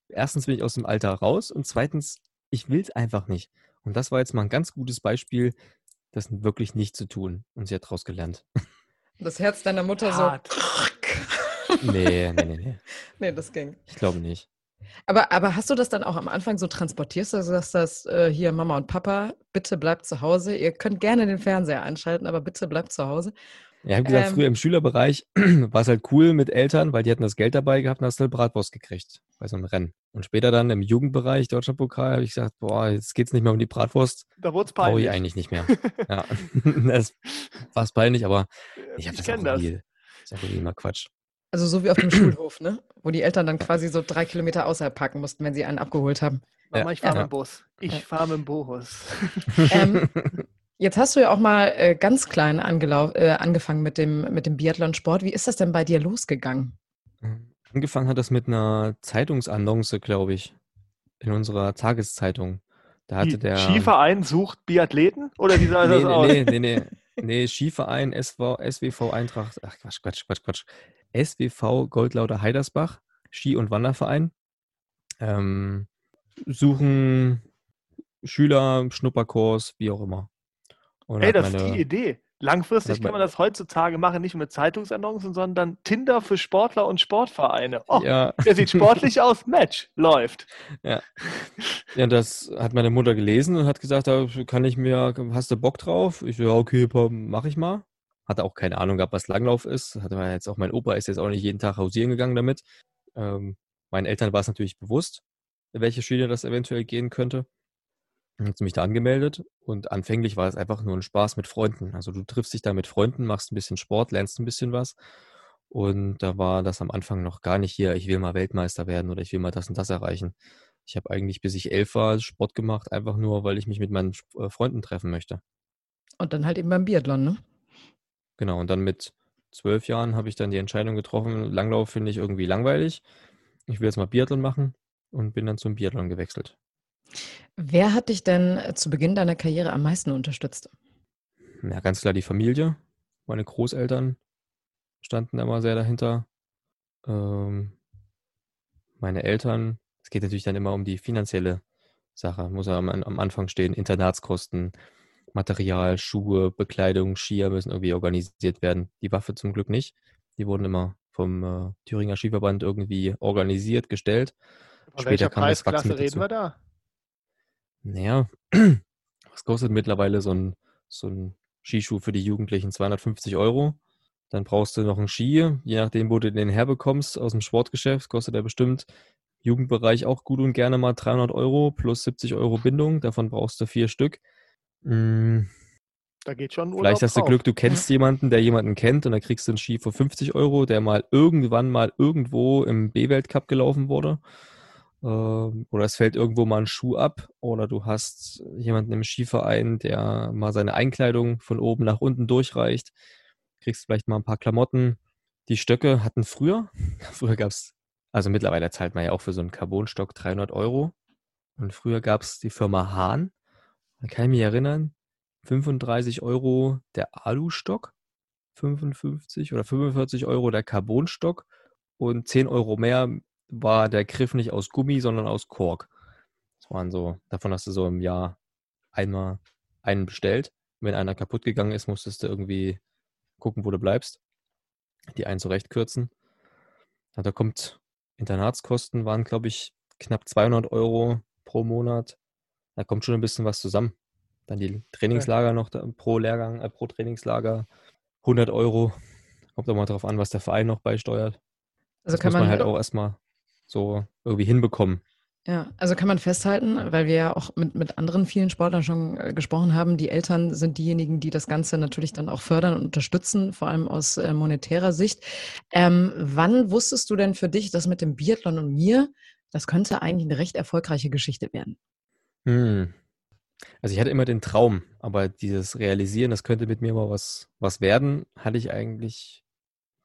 Erstens bin ich aus dem Alter raus und zweitens, ich will es einfach nicht. Und das war jetzt mal ein ganz gutes Beispiel, das wirklich nicht zu tun. Und sie hat daraus gelernt.
Das Herz deiner Mutter
Hart.
so.
nee, nee, nee, nee.
Nee, das ging.
Ich glaube nicht.
Aber, aber hast du das dann auch am Anfang so transportiert, also dass das äh, hier Mama und Papa, bitte bleibt zu Hause. Ihr könnt gerne den Fernseher anschalten, aber bitte bleibt zu Hause.
Ja, ich habe gesagt, ähm, früher im Schülerbereich war es halt cool mit Eltern, weil die hatten das Geld dabei gehabt und hast eine Bratwurst gekriegt bei so einem Rennen. Und später dann im Jugendbereich, Deutschlandpokal, habe ich gesagt, boah, jetzt geht es nicht mehr um die Bratwurst.
Da wurde es peinlich.
Brauche ich eigentlich nicht mehr. ja, das war es peinlich, aber ich habe das auch das. Nie. Das ist ja irgendwie immer Quatsch.
Also so wie auf dem Schulhof, ne? Wo die Eltern dann quasi so drei Kilometer außerhalb parken mussten, wenn sie einen abgeholt haben.
Mama, ich fahre ja. mit dem Bus. Ich ja. fahre mit dem Bohus.
Ähm, Jetzt hast du ja auch mal äh, ganz klein äh, angefangen mit dem, mit dem Biathlonsport. Wie ist das denn bei dir losgegangen?
Angefangen hat das mit einer Zeitungsannonce, glaube ich, in unserer Tageszeitung. Da hatte der
Skiverein sucht Biathleten? Oder wie sah
nee,
das
nee,
aus?
Nee, nee, nee. Nee, Skiverein, SV, SWV Eintracht, ach Quatsch, Quatsch, Quatsch, Quatsch. SWV Goldlauter Heidersbach, Ski- und Wanderverein. Ähm, suchen Schüler, Schnupperkurs, wie auch immer.
Und Ey, das meine, ist die Idee. Langfristig kann man das heutzutage machen, nicht mit Zeitungsannoncen, sondern Tinder für Sportler und Sportvereine. Oh, ja. der sieht sportlich aus, Match, läuft.
Ja. ja, das hat meine Mutter gelesen und hat gesagt, kann ich mir, hast du Bock drauf? Ich so, ja, okay, mach ich mal. Hatte auch keine Ahnung gehabt, was Langlauf ist. Hatte jetzt auch mein Opa ist jetzt auch nicht jeden Tag hausieren gegangen damit. Ähm, meinen Eltern war es natürlich bewusst, welche Schiene das eventuell gehen könnte hat mich da angemeldet und anfänglich war es einfach nur ein Spaß mit Freunden. Also du triffst dich da mit Freunden, machst ein bisschen Sport, lernst ein bisschen was. Und da war das am Anfang noch gar nicht hier, ich will mal Weltmeister werden oder ich will mal das und das erreichen. Ich habe eigentlich, bis ich elf war, Sport gemacht, einfach nur, weil ich mich mit meinen äh, Freunden treffen möchte.
Und dann halt eben beim Biathlon, ne?
Genau, und dann mit zwölf Jahren habe ich dann die Entscheidung getroffen, Langlauf finde ich irgendwie langweilig. Ich will jetzt mal Biathlon machen und bin dann zum Biathlon gewechselt.
Wer hat dich denn äh, zu Beginn deiner Karriere am meisten unterstützt?
Ja, ganz klar die Familie. Meine Großeltern standen immer sehr dahinter. Ähm, meine Eltern. Es geht natürlich dann immer um die finanzielle Sache. Muss am, am Anfang stehen. Internatskosten, Material, Schuhe, Bekleidung, Skier müssen irgendwie organisiert werden. Die Waffe zum Glück nicht. Die wurden immer vom äh, Thüringer Skiverband irgendwie organisiert, gestellt.
Von Später kam das Wachsen mit dazu. reden wir da?
Naja, was kostet mittlerweile so ein, so ein Skischuh für die Jugendlichen? 250 Euro. Dann brauchst du noch einen Ski, je nachdem, wo du den herbekommst aus dem Sportgeschäft, kostet er bestimmt Jugendbereich auch gut und gerne mal 300 Euro plus 70 Euro Bindung. Davon brauchst du vier Stück.
Hm. Da geht schon
Urlaub Vielleicht hast du Glück, du kennst jemanden, der jemanden kennt und dann kriegst du einen Ski für 50 Euro, der mal irgendwann mal irgendwo im B-Weltcup gelaufen wurde. Ähm, oder es fällt irgendwo mal ein Schuh ab oder du hast jemanden im Skiverein, der mal seine Einkleidung von oben nach unten durchreicht, kriegst vielleicht mal ein paar Klamotten. Die Stöcke hatten früher, früher gab es, also mittlerweile zahlt man ja auch für so einen Carbonstock 300 Euro und früher gab es die Firma Hahn, da kann ich mich erinnern, 35 Euro der Alustock, 55 oder 45 Euro der Carbonstock und 10 Euro mehr war der Griff nicht aus Gummi, sondern aus Kork. Das waren so, davon hast du so im Jahr einmal einen bestellt. Wenn einer kaputt gegangen ist, musstest du irgendwie gucken, wo du bleibst. Die einen zurechtkürzen. Ja, da kommt Internatskosten waren, glaube ich, knapp 200 Euro pro Monat. Da kommt schon ein bisschen was zusammen. Dann die Trainingslager noch da, pro Lehrgang, äh, pro Trainingslager 100 Euro. Kommt auch mal darauf an, was der Verein noch beisteuert. Also das kann muss man, man halt auch erstmal so irgendwie hinbekommen.
Ja, also kann man festhalten, weil wir ja auch mit, mit anderen vielen Sportlern schon äh, gesprochen haben, die Eltern sind diejenigen, die das Ganze natürlich dann auch fördern und unterstützen, vor allem aus äh, monetärer Sicht. Ähm, wann wusstest du denn für dich, dass mit dem Biathlon und mir, das könnte eigentlich eine recht erfolgreiche Geschichte werden?
Hm. Also ich hatte immer den Traum, aber dieses Realisieren, das könnte mit mir mal was, was werden, hatte ich eigentlich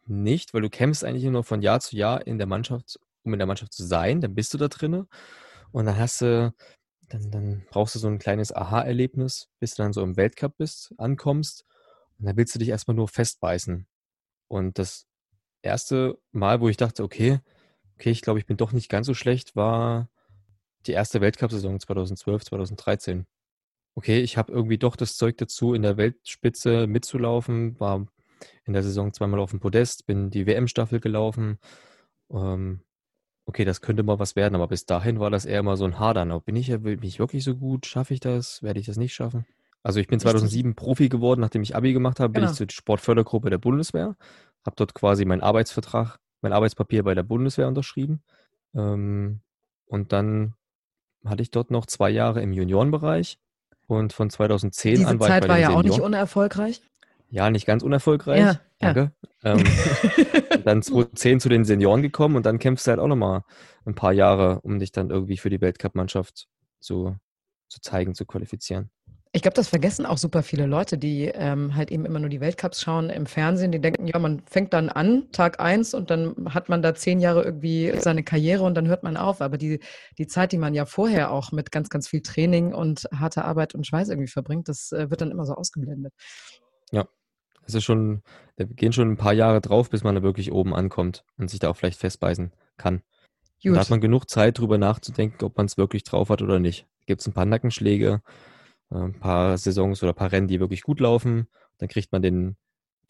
nicht, weil du kämpfst eigentlich nur von Jahr zu Jahr in der Mannschaft um in der Mannschaft zu sein, dann bist du da drinne und dann hast du, dann, dann brauchst du so ein kleines Aha-Erlebnis, bis du dann so im Weltcup bist, ankommst und dann willst du dich erstmal nur festbeißen. Und das erste Mal, wo ich dachte, okay, okay, ich glaube, ich bin doch nicht ganz so schlecht, war die erste Weltcup-Saison 2012, 2013. Okay, ich habe irgendwie doch das Zeug dazu, in der Weltspitze mitzulaufen, war in der Saison zweimal auf dem Podest, bin die WM-Staffel gelaufen, ähm, okay, das könnte mal was werden, aber bis dahin war das eher mal so ein Hadern. Bin ich, bin ich wirklich so gut? Schaffe ich das? Werde ich das nicht schaffen? Also ich bin 2007 Profi geworden, nachdem ich Abi gemacht habe, bin genau. ich zur Sportfördergruppe der Bundeswehr, habe dort quasi meinen Arbeitsvertrag, mein Arbeitspapier bei der Bundeswehr unterschrieben. Ähm, und dann hatte ich dort noch zwei Jahre im Juniorenbereich und von 2010
Diese
an
war Zeit ich bei war ja Senioren. auch nicht unerfolgreich.
Ja, nicht ganz unerfolgreich. Ja, Danke. Ja. Ähm, dann 2010 zu den Senioren gekommen und dann kämpfst du halt auch nochmal ein paar Jahre, um dich dann irgendwie für die Weltcup-Mannschaft zu, zu zeigen, zu qualifizieren.
Ich glaube, das vergessen auch super viele Leute, die ähm, halt eben immer nur die Weltcups schauen im Fernsehen. Die denken, ja, man fängt dann an, Tag eins, und dann hat man da zehn Jahre irgendwie seine Karriere und dann hört man auf. Aber die, die Zeit, die man ja vorher auch mit ganz, ganz viel Training und harter Arbeit und Schweiß irgendwie verbringt, das äh, wird dann immer so ausgeblendet.
Ja, es ist schon, da gehen schon ein paar Jahre drauf, bis man da wirklich oben ankommt und sich da auch vielleicht festbeißen kann. Da hat man genug Zeit, drüber nachzudenken, ob man es wirklich drauf hat oder nicht. gibt es ein paar Nackenschläge, äh, ein paar Saisons oder ein paar Rennen, die wirklich gut laufen. Dann kriegt man den,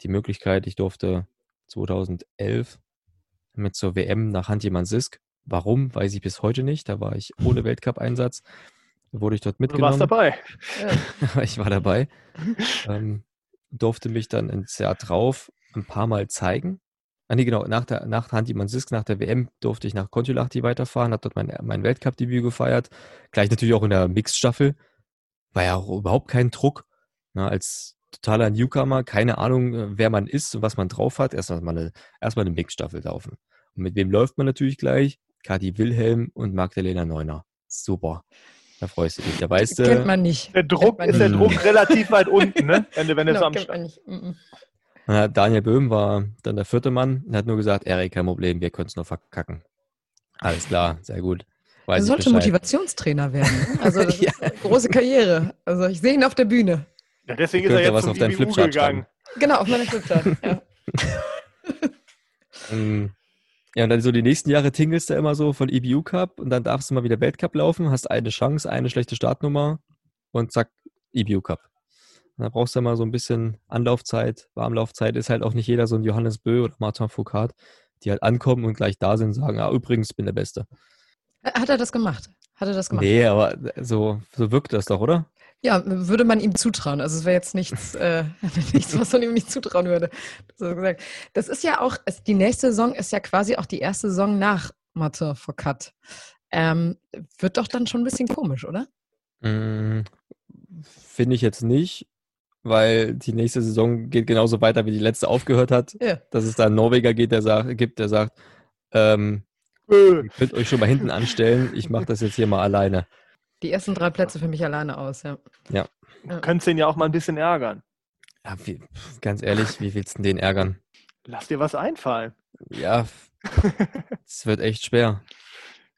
die Möglichkeit, ich durfte 2011 mit zur WM nach Hanti-Mansisk. Warum, weiß ich bis heute nicht. Da war ich ohne Weltcup-Einsatz. Wurde ich dort mitgenommen.
Du warst dabei.
ich war dabei. ähm, durfte mich dann ins Jahr drauf ein paar Mal zeigen. Ah, nee, genau, nach, der, nach Hanti Mansisk, nach der WM durfte ich nach Kontiolahti weiterfahren, habe dort mein, mein Weltcup-Debüt gefeiert. Gleich natürlich auch in der Mixed-Staffel. War ja auch überhaupt kein Druck. Na, als totaler Newcomer, keine Ahnung, äh, wer man ist und was man drauf hat. Erstmal eine, erstmal eine Mixstaffel laufen. Und mit wem läuft man natürlich gleich? Kati Wilhelm und Magdalena Neuner. Super. Da freust du dich. Da weißt du.
Kennt man nicht.
Der Druck ist nicht. der Druck relativ weit unten, ne? Wenn du, wenn du no,
so am nicht. Mm
-mm. Daniel Böhm war dann der vierte Mann und hat nur gesagt, Erik, kein Problem, wir können es nur verkacken. Alles klar, sehr gut.
Weiß er sollte Motivationstrainer werden. Ne? Also ja. große Karriere. Also ich sehe ihn auf der Bühne.
Ja, deswegen ist er jetzt
was auf deinen Flipchart gegangen.
Genau, auf meinen Flipchart, ja.
Ja, und dann so die nächsten Jahre tingelst du immer so von EBU Cup und dann darfst du mal wieder Weltcup laufen, hast eine Chance, eine schlechte Startnummer und zack, EBU Cup. Und da brauchst du mal so ein bisschen Anlaufzeit, Warmlaufzeit. Ist halt auch nicht jeder so ein Johannes Bö oder Martin Foucault, die halt ankommen und gleich da sind und sagen, ah, übrigens, bin der Beste.
Hat er das gemacht? Hat er das gemacht?
Nee, aber so, so wirkt das doch, oder?
Ja, würde man ihm zutrauen. Also es wäre jetzt nichts, äh, nichts, was man ihm nicht zutrauen würde. Das ist ja auch, die nächste Saison ist ja quasi auch die erste Saison nach Mathe for Cut. Ähm, wird doch dann schon ein bisschen komisch, oder?
Mm, Finde ich jetzt nicht, weil die nächste Saison geht genauso weiter, wie die letzte aufgehört hat. Ja. Dass es da einen Norweger geht, der sagt, gibt, der sagt, ähm, ihr könnt euch schon mal hinten anstellen, ich mache das jetzt hier mal alleine.
Die ersten drei Plätze für mich alleine aus, ja.
Ja.
Du könntest den ja auch mal ein bisschen ärgern.
Ja, wie, ganz ehrlich, wie willst du den ärgern?
Lass dir was einfallen.
Ja, es wird echt schwer.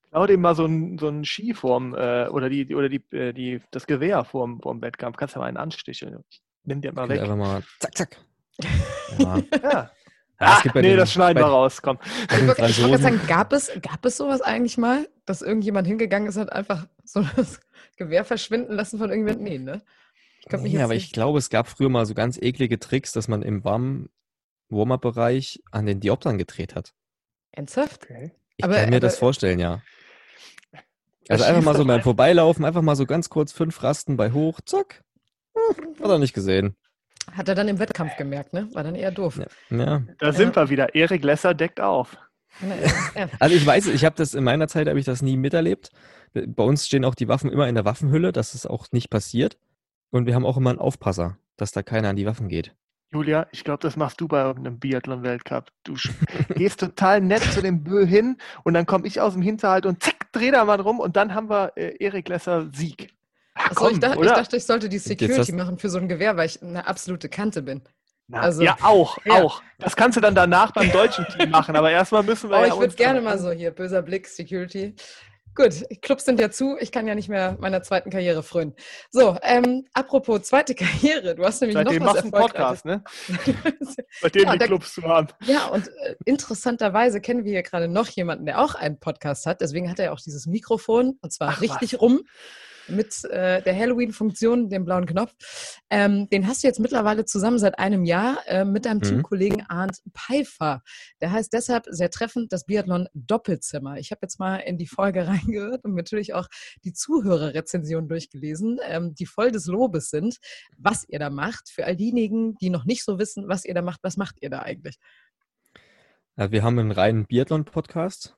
Klau dem mal so ein, so ein Ski vorm, äh, oder, die, oder die, äh, die, das Gewehr vorm, vorm Wettkampf. Kannst du mal einen ansticheln. Nimm dir mal weg.
Einfach mal zack, zack.
Ja. ja. Ah, nee, den, das schneiden wir raus, komm.
Ich wollte sagen, gab es, gab es sowas eigentlich mal, dass irgendjemand hingegangen ist und einfach so das Gewehr verschwinden lassen von irgendjemandem? Nee, ne?
Ich nee, aber nicht... ich glaube, es gab früher mal so ganz eklige Tricks, dass man im Warm-Up-Bereich an den Dioptern gedreht hat.
Ernsthaft?
Okay. Ich aber, kann mir aber, das vorstellen, ja. Also einfach mal so beim Vorbeilaufen, einfach mal so ganz kurz fünf Rasten bei hoch, zack. Hm, hat er nicht gesehen.
Hat er dann im Wettkampf gemerkt, ne? War dann eher doof.
Ja. ja.
Da sind wir wieder. Erik Lesser deckt auf.
Also ich weiß, ich habe das in meiner Zeit habe ich das nie miterlebt. Bei uns stehen auch die Waffen immer in der Waffenhülle, dass es auch nicht passiert. Und wir haben auch immer einen Aufpasser, dass da keiner an die Waffen geht.
Julia, ich glaube, das machst du bei einem Biathlon-Weltcup. Du gehst total nett zu dem Bö hin und dann komme ich aus dem Hinterhalt und zack, dreh da mal rum und dann haben wir äh, Erik Lesser Sieg.
Ach, Achso, ich, dachte, ich, dachte, ich sollte die Security machen für so ein Gewehr, weil ich eine absolute Kante bin.
Na, also, ja, auch, ja. auch. Das kannst du dann danach beim deutschen Team machen, aber erstmal müssen wir.
Oh, ja ich würde gerne mal so hier, böser Blick, Security. Gut, Clubs sind ja zu. Ich kann ja nicht mehr meiner zweiten Karriere frönen. So, ähm, apropos zweite Karriere. Du hast nämlich Seitdem noch was
Podcast, ne? Seitdem ja, die Clubs zu haben.
Ja, und äh, interessanterweise kennen wir hier gerade noch jemanden, der auch einen Podcast hat. Deswegen hat er auch dieses Mikrofon und zwar Ach, richtig was? rum mit äh, der Halloween-Funktion, dem blauen Knopf. Ähm, den hast du jetzt mittlerweile zusammen seit einem Jahr äh, mit deinem mhm. Teamkollegen Arndt Pfeiffer. Der heißt deshalb sehr treffend das Biathlon Doppelzimmer. Ich habe jetzt mal in die Folge reingehört und natürlich auch die Zuhörerrezension durchgelesen, ähm, die voll des Lobes sind, was ihr da macht. Für all diejenigen, die noch nicht so wissen, was ihr da macht, was macht ihr da eigentlich?
Ja, wir haben einen reinen Biathlon-Podcast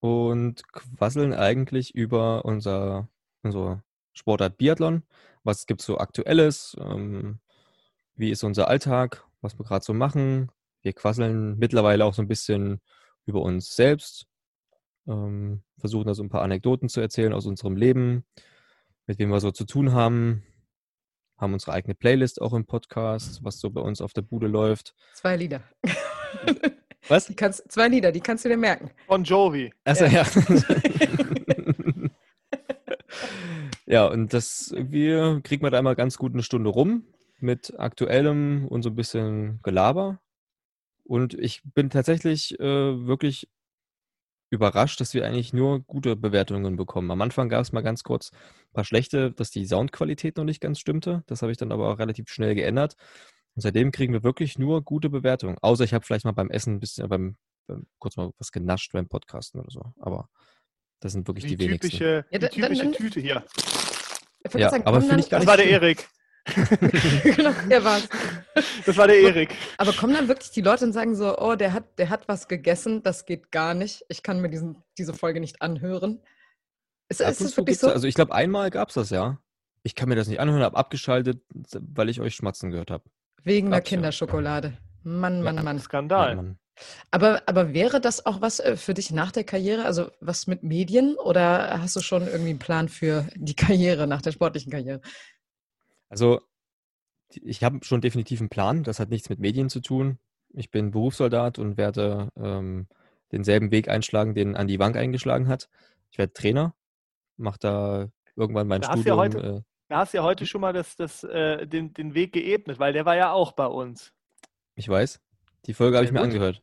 und quasseln eigentlich über unser also Sportart Biathlon. Was gibt es so Aktuelles? Ähm, wie ist unser Alltag? Was wir gerade so machen? Wir quasseln mittlerweile auch so ein bisschen über uns selbst. Ähm, versuchen da so ein paar Anekdoten zu erzählen aus unserem Leben, mit wem wir so zu tun haben. Haben unsere eigene Playlist auch im Podcast, was so bei uns auf der Bude läuft.
Zwei Lieder.
Was?
Kannst, zwei Lieder, die kannst du dir merken.
Von Jovi.
Achso, ja. ja. Ja, und das irgendwie kriegt man da einmal ganz gut eine Stunde rum mit aktuellem und so ein bisschen Gelaber. Und ich bin tatsächlich äh, wirklich überrascht, dass wir eigentlich nur gute Bewertungen bekommen. Am Anfang gab es mal ganz kurz ein paar schlechte, dass die Soundqualität noch nicht ganz stimmte. Das habe ich dann aber auch relativ schnell geändert. Und seitdem kriegen wir wirklich nur gute Bewertungen. Außer ich habe vielleicht mal beim Essen ein bisschen, beim, beim, kurz mal was genascht beim Podcasten oder so. Aber das sind wirklich die, die
typische,
wenigsten.
Die typische ja, Tüte hier.
Ja, sagen, aber finde ich gar
Das
nicht
war der Erik.
genau, der war's.
Das war der Erik.
Aber kommen dann wirklich die Leute und sagen so, oh, der hat, der hat was gegessen, das geht gar nicht. Ich kann mir diesen, diese Folge nicht anhören. Ist, ist das wirklich so?
Also ich glaube, einmal gab es das ja. Ich kann mir das nicht anhören, habe abgeschaltet, weil ich euch schmatzen gehört habe.
Wegen der Kinderschokolade. Mann, Mann, Mann.
Skandal.
Ja, Mann.
Aber, aber wäre das auch was äh, für dich nach der Karriere? Also was mit Medien? Oder hast du schon irgendwie einen Plan für die Karriere, nach der sportlichen Karriere?
Also ich habe schon definitiv einen Plan. Das hat nichts mit Medien zu tun. Ich bin Berufssoldat und werde ähm, denselben Weg einschlagen, den Andi Wank eingeschlagen hat. Ich werde Trainer, mache da irgendwann mein
da
Studium.
Hast ja heute, äh, da hast du ja heute schon mal das, das, äh, den, den Weg geebnet, weil der war ja auch bei uns.
Ich weiß. Die Folge habe ich mir
gut.
angehört.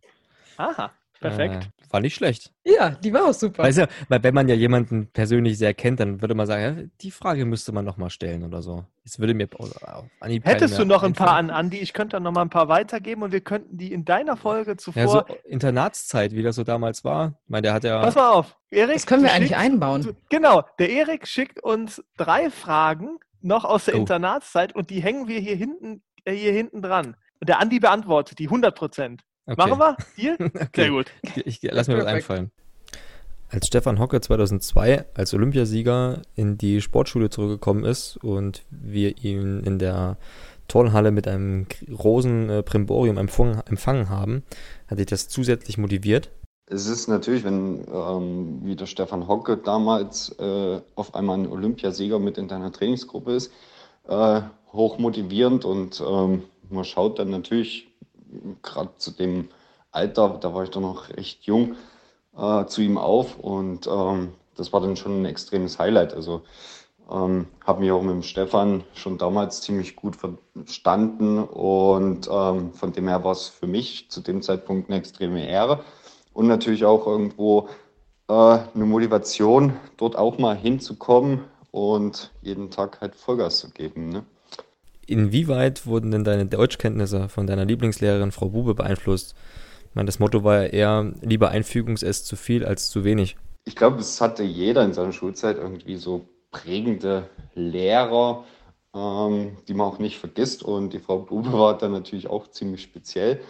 Aha, perfekt.
Äh, war nicht schlecht.
Ja, die war auch super.
Weißt du, weil wenn man ja jemanden persönlich sehr kennt, dann würde man sagen, ja, die Frage müsste man nochmal stellen oder so. Es würde mir
Hättest du noch ein paar an Andi? Ich könnte dann nochmal ein paar weitergeben und wir könnten die in deiner Folge zuvor.
Ja, so Internatszeit, wie das so damals war. Ich meine, der hat ja.
Pass mal auf, Erik.
Das können wir eigentlich
schickst,
einbauen.
Du, genau, der Erik schickt uns drei Fragen noch aus der
Oh.
Internatszeit und die hängen wir hier hinten, äh, hier hinten dran. Und der Andi beantwortet die 100 Prozent.
Okay.
Machen wir? Hier?
Okay.
Sehr gut.
Ich, ich lass mir was einfallen. Als Stefan Hocke 2002 als Olympiasieger in die Sportschule zurückgekommen ist und wir ihn in der Turnhalle mit einem rosen äh, Primborium empfang, empfangen haben, hat dich das zusätzlich motiviert.
Es ist natürlich, wenn ähm, wie der Stefan Hocke damals äh, auf einmal ein Olympiasieger mit in deiner Trainingsgruppe ist, äh, hoch motivierend und ähm, man schaut dann natürlich gerade zu dem Alter, da war ich doch noch recht jung, äh, zu ihm auf und ähm, das war dann schon ein extremes Highlight. Also ähm, habe mich auch mit dem Stefan schon damals ziemlich gut verstanden und ähm, von dem her war es für mich zu dem Zeitpunkt eine extreme Ehre und natürlich auch irgendwo äh, eine Motivation, dort auch mal hinzukommen und jeden Tag halt Vollgas zu geben. Ne?
Inwieweit wurden denn deine Deutschkenntnisse von deiner Lieblingslehrerin Frau Bube beeinflusst? Ich meine, das Motto war ja eher, lieber Einfügungsess zu viel als zu wenig.
Ich glaube, es hatte jeder in seiner Schulzeit irgendwie so prägende Lehrer, ähm, die man auch nicht vergisst. Und die Frau Bube war dann natürlich auch ziemlich speziell.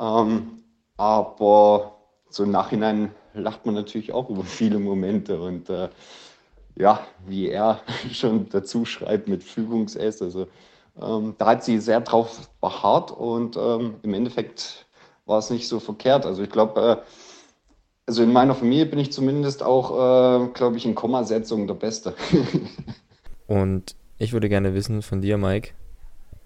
Ähm, aber so im Nachhinein lacht man natürlich auch über viele Momente. Und äh, ja, wie er schon dazu schreibt mit Fügungsess, also ähm, da hat sie sehr drauf beharrt und ähm, im Endeffekt war es nicht so verkehrt. Also ich glaube, äh, also in meiner Familie bin ich zumindest auch, äh, glaube ich, in Kommasetzung der Beste.
Und ich würde gerne wissen von dir, Mike,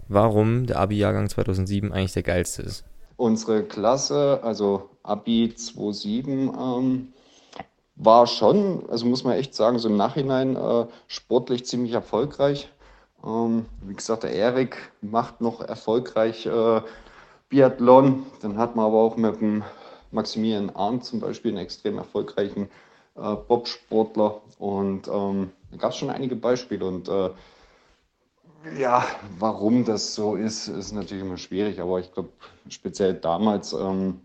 warum der Abi-Jahrgang 2007 eigentlich der geilste ist.
Unsere Klasse, also Abi 27, ähm, war schon, also muss man echt sagen, so im Nachhinein äh, sportlich ziemlich erfolgreich. Ähm, wie gesagt, der Erik macht noch erfolgreich äh, Biathlon. Dann hat man aber auch mit dem Maximilian Arndt zum Beispiel einen extrem erfolgreichen äh, Bobsportler. Und ähm, da gab es schon einige Beispiele. Und äh, ja, warum das so ist, ist natürlich immer schwierig. Aber ich glaube, speziell damals ähm,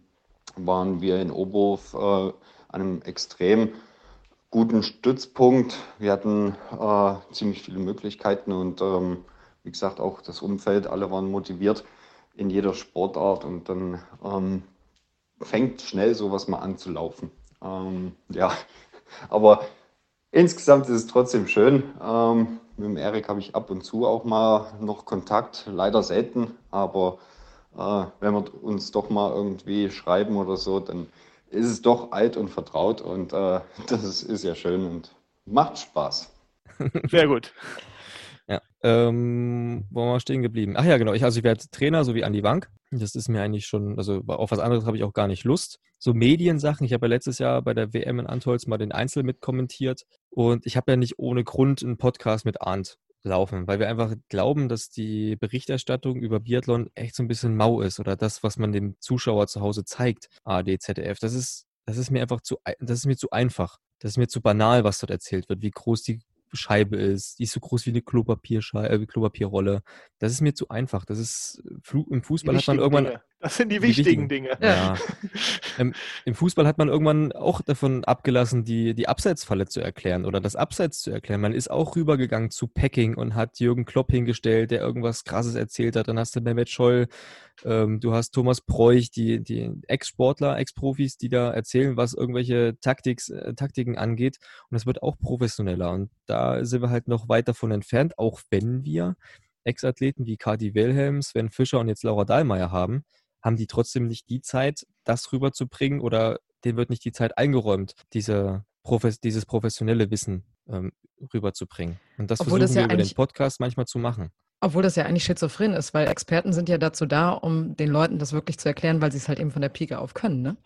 waren wir in Oberhof äh, an einem extrem guten Stützpunkt. Wir hatten äh, ziemlich viele Möglichkeiten und ähm, wie gesagt auch das Umfeld, alle waren motiviert in jeder Sportart und dann ähm, fängt schnell sowas mal an zu laufen. Ähm, ja, aber insgesamt ist es trotzdem schön. Ähm, mit dem Erik habe ich ab und zu auch mal noch Kontakt, leider selten, aber äh, wenn wir uns doch mal irgendwie schreiben oder so, dann ist es doch alt und vertraut und äh, das ist, ja schön und macht Spaß.
Sehr gut.
Ja. Ähm, wo waren wir stehen geblieben? Ach ja, genau. Ich, also ich werde Trainer, so wie Andi Wank. Das ist mir eigentlich schon, also auf was anderes habe ich auch gar nicht Lust. So Mediensachen. Ich habe ja letztes Jahr bei der WM in Antolz mal den Einzel mit kommentiert. Und ich habe ja nicht ohne Grund einen Podcast mit Arndt laufen, weil wir einfach glauben, dass die Berichterstattung über Biathlon echt so ein bisschen mau ist oder das, was man dem Zuschauer zu Hause zeigt, AD, ZDF. Das ist das ist mir einfach zu, das ist mir zu einfach. Das ist mir zu banal, was dort erzählt wird, wie groß die Scheibe ist, die ist so groß wie eine Klopapierscheibe, äh, Klopapierrolle. Das ist mir zu einfach. Das ist im Fußball hat man irgendwann.
Dinge. Das sind die, die wichtigen, wichtigen, Dinge.
Ja. ähm, Im Fußball hat man irgendwann auch davon abgelassen, die, die Abseitsfalle zu erklären oder das Abseits zu erklären. Man ist auch rübergegangen zu Packing und hat Jürgen Klopp hingestellt, der irgendwas Krasses erzählt hat. Dann hast du Mehmet Scholl, ähm, du hast Thomas Preuch, die, die Ex-Sportler, Ex-Profis, die da erzählen, was irgendwelche Taktiks, äh, Taktiken angeht. Und das wird auch professioneller. Und da sind wir halt noch weit davon entfernt, auch wenn wir Ex-Athleten wie Kati Wilhelm, Sven Fischer und jetzt Laura Dahlmeier haben, haben die trotzdem nicht die Zeit, das rüberzubringen oder denen wird nicht die Zeit eingeräumt, diese Profes dieses professionelle Wissen ähm, rüberzubringen. Und das Obwohl versuchen das ja wir über den Podcast manchmal zu machen.
Obwohl das ja eigentlich schizophren ist, weil Experten sind ja dazu da, um den Leuten das wirklich zu erklären, weil sie es halt eben von der Pike auf können, ne?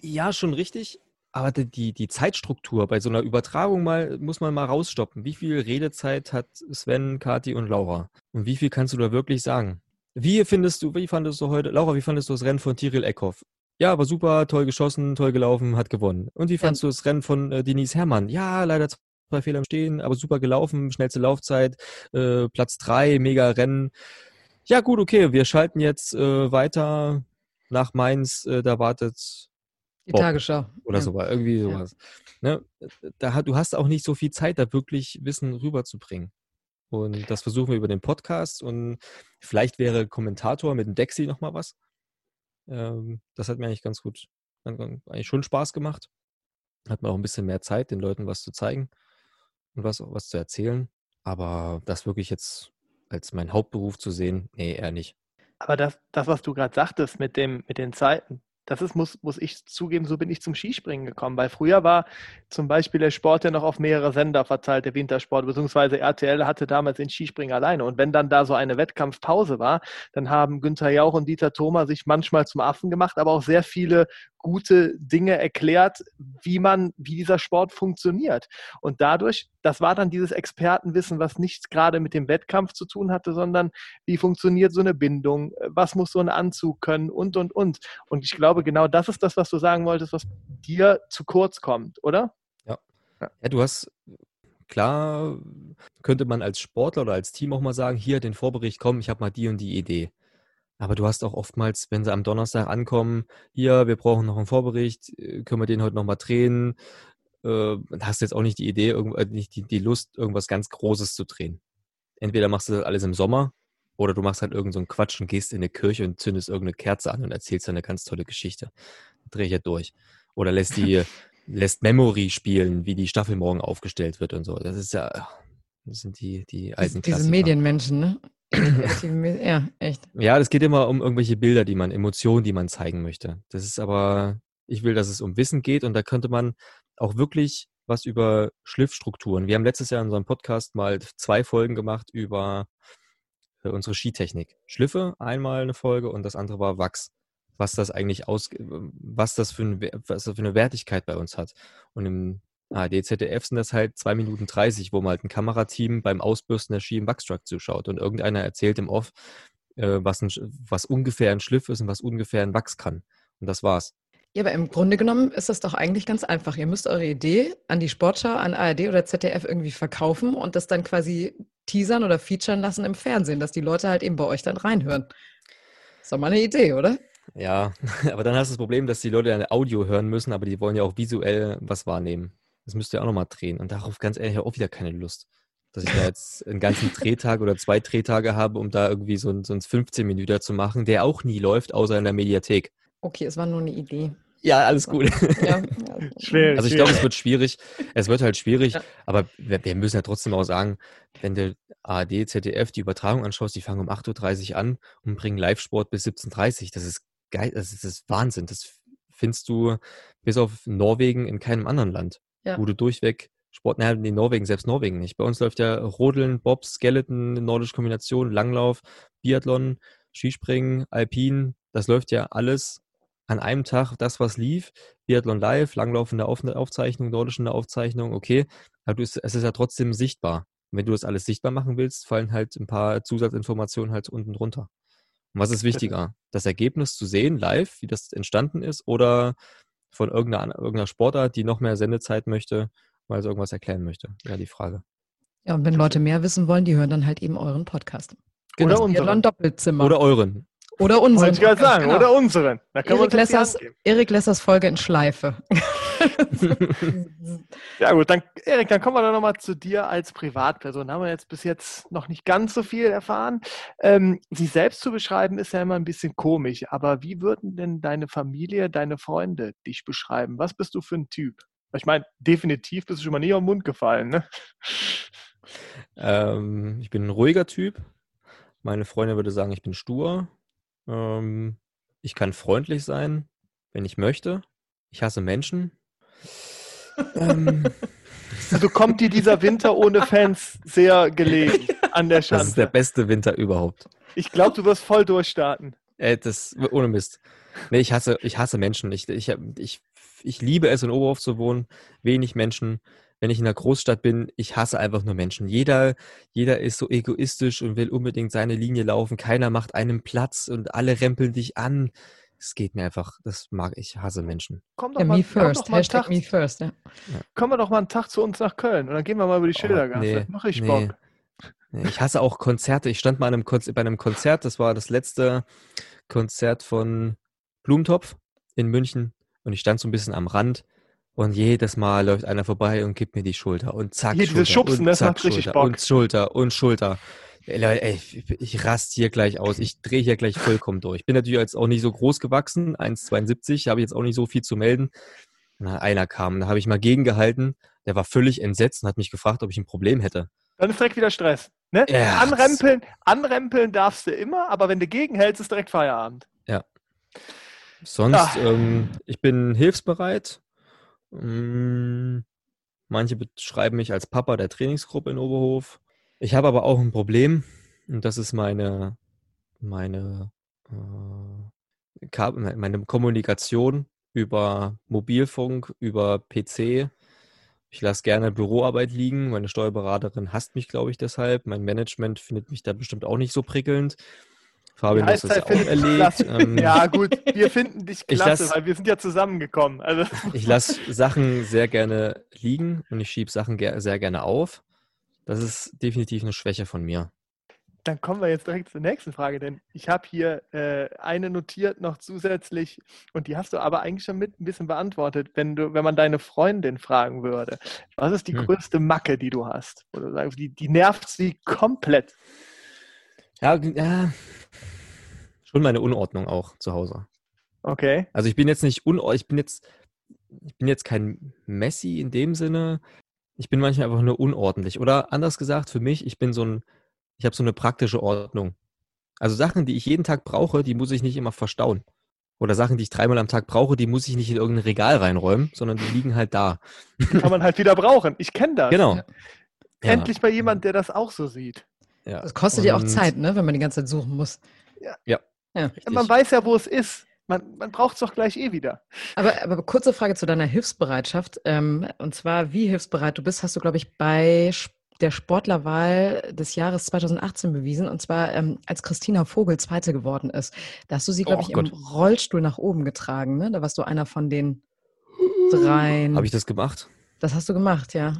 Ja, schon richtig. Aber die, die Zeitstruktur bei so einer Übertragung mal, muss man mal rausstoppen. Wie viel Redezeit hat Sven, Kati und Laura? Und wie viel kannst du da wirklich sagen? Wie findest du, wie fandest du heute, Laura, wie fandest du das Rennen von Tiril Eckhoff? Ja, war super, toll geschossen, toll gelaufen, hat gewonnen. Und wie fandest ja. du das Rennen von äh, Denise Herrmann? Ja, leider zwei Fehler im Stehen, aber super gelaufen, schnellste Laufzeit, äh, Platz drei, mega Rennen. Ja, gut, okay, wir schalten jetzt äh, weiter nach Mainz, äh, da wartet
die Bob Tagesschau.
Oder ja. so, irgendwie sowas. Ja. Ne? Da, du hast auch nicht so viel Zeit, da wirklich Wissen rüberzubringen. Und das versuchen wir über den Podcast und vielleicht wäre Kommentator mit dem Dexy nochmal was. Ähm, das hat mir eigentlich ganz gut, eigentlich schon Spaß gemacht. Hat man auch ein bisschen mehr Zeit, den Leuten was zu zeigen und was, was zu erzählen. Aber das wirklich jetzt als mein Hauptberuf zu sehen, nee, eher nicht.
Aber das, das was du gerade sagtest mit, dem, mit den Zeiten, das ist, muss, muss ich zugeben, so bin ich zum Skispringen gekommen, weil früher war zum Beispiel der Sport ja noch auf mehrere Sender verteilt, der Wintersport, beziehungsweise RTL hatte damals den Skispringen alleine. Und wenn dann da so eine Wettkampfpause war, dann haben Günther Jauch und Dieter Thoma sich manchmal zum Affen gemacht, aber auch sehr viele gute Dinge erklärt, wie man, wie dieser Sport funktioniert. Und dadurch, das war dann dieses Expertenwissen, was nichts gerade mit dem Wettkampf zu tun hatte, sondern wie funktioniert so eine Bindung, was muss so ein Anzug können und, und, und. Und ich glaube, genau das ist das, was du sagen wolltest, was dir zu kurz kommt, oder?
Ja. Ja, du hast klar, könnte man als Sportler oder als Team auch mal sagen, hier den Vorbericht, komm, ich habe mal die und die Idee. Aber du hast auch oftmals, wenn sie am Donnerstag ankommen, hier, wir brauchen noch einen Vorbericht, äh, können wir den heute nochmal drehen? Äh, hast jetzt auch nicht die Idee, äh, nicht die, die Lust, irgendwas ganz Großes zu drehen. Entweder machst du das alles im Sommer oder du machst halt irgendeinen so Quatsch und gehst in eine Kirche und zündest irgendeine Kerze an und erzählst eine ganz tolle Geschichte. Dreh ich ja durch. Oder lässt die, lässt Memory spielen, wie die Staffel morgen aufgestellt wird und so. Das ist ja, das sind die, die alten
Diese Medienmenschen, ne? Ja, echt.
Ja, das geht immer um irgendwelche Bilder, die man, Emotionen, die man zeigen möchte. Das ist aber, ich will, dass es um Wissen geht und da könnte man auch wirklich was über Schliffstrukturen. Wir haben letztes Jahr in unserem Podcast mal zwei Folgen gemacht über äh, unsere Skitechnik. Schliffe, einmal eine Folge und das andere war Wachs. Was das eigentlich aus, was das für, ein, was das für eine Wertigkeit bei uns hat. Und im ARD, ZDF sind das halt 2 Minuten 30, wo man halt ein Kamerateam beim Ausbürsten der Ski im Wachstruck zuschaut und irgendeiner erzählt im Off, äh, was, ein, was ungefähr ein Schliff ist und was ungefähr ein Wachs kann. Und das war's.
Ja, aber im Grunde genommen ist das doch eigentlich ganz einfach. Ihr müsst eure Idee an die Sportschau, an ARD oder ZDF irgendwie verkaufen und das dann quasi teasern oder featuren lassen im Fernsehen, dass die Leute halt eben bei euch dann reinhören. Ist doch mal eine Idee, oder?
Ja, aber dann hast du das Problem, dass die Leute ein Audio hören müssen, aber die wollen ja auch visuell was wahrnehmen. Das müsst ihr auch nochmal drehen. Und darauf ganz ehrlich auch wieder keine Lust. Dass ich da jetzt einen ganzen Drehtag oder zwei Drehtage habe, um da irgendwie so, ein, so einen 15 Minuten zu machen, der auch nie läuft, außer in der Mediathek.
Okay, es war nur eine Idee.
Ja, alles gut. Ja, schwierig. Also ich glaube, es wird schwierig. Es wird halt schwierig, ja. aber wir, wir, müssen ja trotzdem auch sagen, wenn du ARD, ZDF die Übertragung anschaust, die fangen um 8.30 Uhr an und bringen Live-Sport bis 17.30 Uhr. Das ist geil, das ist, das ist Wahnsinn. Das findest du bis auf Norwegen in keinem anderen Land ja. wo du durchweg Sport, naja, nee, Norwegen, selbst Norwegen nicht. Bei uns läuft ja Rodeln, Bob, Skeleton, nordische Kombination, Langlauf, Biathlon, Skispringen, Alpin, das läuft ja alles an einem Tag, das, was lief. Biathlon live, Langlauf in der Aufzeichnung, Nordisch in der Aufzeichnung, okay. Aber du, es ist ja trotzdem sichtbar. Und wenn du das alles sichtbar machen willst, fallen halt ein paar Zusatzinformationen halt unten drunter. Und was ist wichtiger? Das Ergebnis zu sehen, live, wie das entstanden ist, oder von irgendeiner, irgendeiner Sportart, die noch mehr Sendezeit möchte, weil sie irgendwas erklären möchte. Ja, die Frage.
Ja, und wenn Leute mehr wissen wollen, die hören dann halt eben euren Podcast.
Genau.
Oder unseren Doppelzimmer.
Oder euren.
Oder unseren.
Wollte ich gerade sagen,
genau.
oder unseren. Da können
Erik Lessers. Erik Lessers Folge in Schleife.
Ja gut, dann Erik, dann kommen wir doch nochmal zu dir als Privatperson. Haben wir jetzt bis jetzt noch nicht ganz so viel erfahren. Ähm, sie selbst zu beschreiben ist ja immer ein bisschen komisch, aber wie würden denn deine Familie, deine Freunde dich beschreiben? Was bist du für ein Typ? Ich meine, definitiv bist du schon mal nie auf den Mund gefallen, ne?
Ähm, ich bin ein ruhiger Typ. Meine Freundin würde sagen, ich bin stur. Ähm, ich kann freundlich sein, wenn ich möchte. Ich hasse Menschen. Ähm,
Also kommt dir dieser Winter ohne Fans sehr gelegen an der
das ist der beste Winter überhaupt.
Ich glaube, du wirst voll durchstarten.
Ey, das ohne Mist. Nee, ich hasse, ich hasse Menschen. Ich, ich, ich, ich liebe es, in Oberhof zu wohnen. Wenig Menschen. Wenn ich in einer Großstadt bin, ich hasse einfach nur Menschen. Jeder, jeder ist so egoistisch und will unbedingt seine Linie laufen. Keiner macht einem Platz und alle rempeln dich an. Es geht mir einfach, das mag ich, hasse Menschen.
Komm doch
Ja,
mal,
me
komm doch
first.
mal einen
Hashtag
Tag,
me first. Ja.
komm mal doch mal einen Tag zu uns nach Köln und dann gehen wir mal über die Schildergasse.
Oh, nee,
Mach ich
nee.
Bock.
Nee, Ich hasse auch Konzerte. Ich stand mal einem Konz bei einem Konzert, das war das letzte Konzert von Blumentopf in München und ich stand so ein bisschen am Rand und jedes Mal läuft einer vorbei und gibt mir die Schulter und zack,
Hier,
Schulter
Schubsen,
und
das
zack,
macht richtig
Schulter
Bock.
und Schulter und Schulter. Leute, ey, ich, ich rast hier gleich aus. Ich drehe hier gleich vollkommen durch. Ich bin natürlich jetzt auch nicht so groß gewachsen, 1,72, habe jetzt auch nicht so viel zu melden. Na, einer kam, da habe ich mal gegengehalten. Der war völlig entsetzt und hat mich gefragt, ob ich ein Problem hätte.
Dann ist direkt wieder Stress. Ne?
Ja,
anrempeln, anrempeln darfst du immer, aber wenn du gegenhältst, ist direkt Feierabend.
Sonst,
Ah.
ähm, ich bin hilfsbereit. Mm, Manche beschreiben mich als Papa der Trainingsgruppe in Oberhof. Ich habe aber auch ein Problem und das ist meine, meine, äh, meine Kommunikation über Mobilfunk, über PC. Ich lasse gerne Büroarbeit liegen. Meine Steuerberaterin hasst mich, glaube ich, deshalb. Mein Management findet mich da bestimmt auch nicht so prickelnd. Fabian, du hast
Heißzeit
auch erlebt. Ähm,
Ja, gut, wir finden dich
Ich
klasse,
lass-
weil wir sind ja zusammengekommen. Also,
Ich lasse Sachen sehr gerne liegen und ich schiebe Sachen ger sehr gerne auf. Das ist definitiv eine Schwäche von mir.
dann kommen wir jetzt direkt zur nächsten Frage, denn ich habe hier äh, eine notiert noch zusätzlich und die hast du aber eigentlich schon mit ein bisschen beantwortet, wenn du, wenn man deine Freundin fragen würde, was ist die
Hm.
größte Macke, die du hast? Oder sagst, die, die nervt sie komplett.
Ja, ja, schon meine Unordnung auch zu Hause.
Okay.
Also ich bin jetzt nicht unor ich bin jetzt ich bin jetzt kein Messi in dem Sinne. Ich bin manchmal einfach nur unordentlich oder anders gesagt für mich, ich bin so ein ich habe so eine praktische Ordnung. Also Sachen, die ich jeden Tag brauche, die muss ich nicht immer verstauen. Oder Sachen, die ich dreimal am Tag brauche, die muss ich nicht in irgendein Regal reinräumen, sondern die liegen halt da.
Die kann man halt wieder brauchen. Ich kenne das.
Genau.
Ja.
Ja.
Endlich mal jemand, der das auch so sieht.
Ja.
Das kostet ja auch
Und-
Zeit, ne, wenn man die ganze Zeit suchen muss.
Ja.
Ja.
Richtig.
Man weiß ja, wo es ist. Man, man braucht es doch gleich eh wieder.
Aber, aber kurze Frage zu deiner Hilfsbereitschaft. Ähm, und zwar, wie hilfsbereit du bist, hast du, glaube ich, bei der Sportlerwahl des Jahres 2018 bewiesen. Und zwar, ähm, als Christina Vogel Zweite geworden ist. Da hast du sie, glaube
Oh
ich, im
Gott.
Rollstuhl nach oben getragen. Ne? Da warst du einer von den dreien.
Habe ich das gemacht?
das hast du gemacht, ja.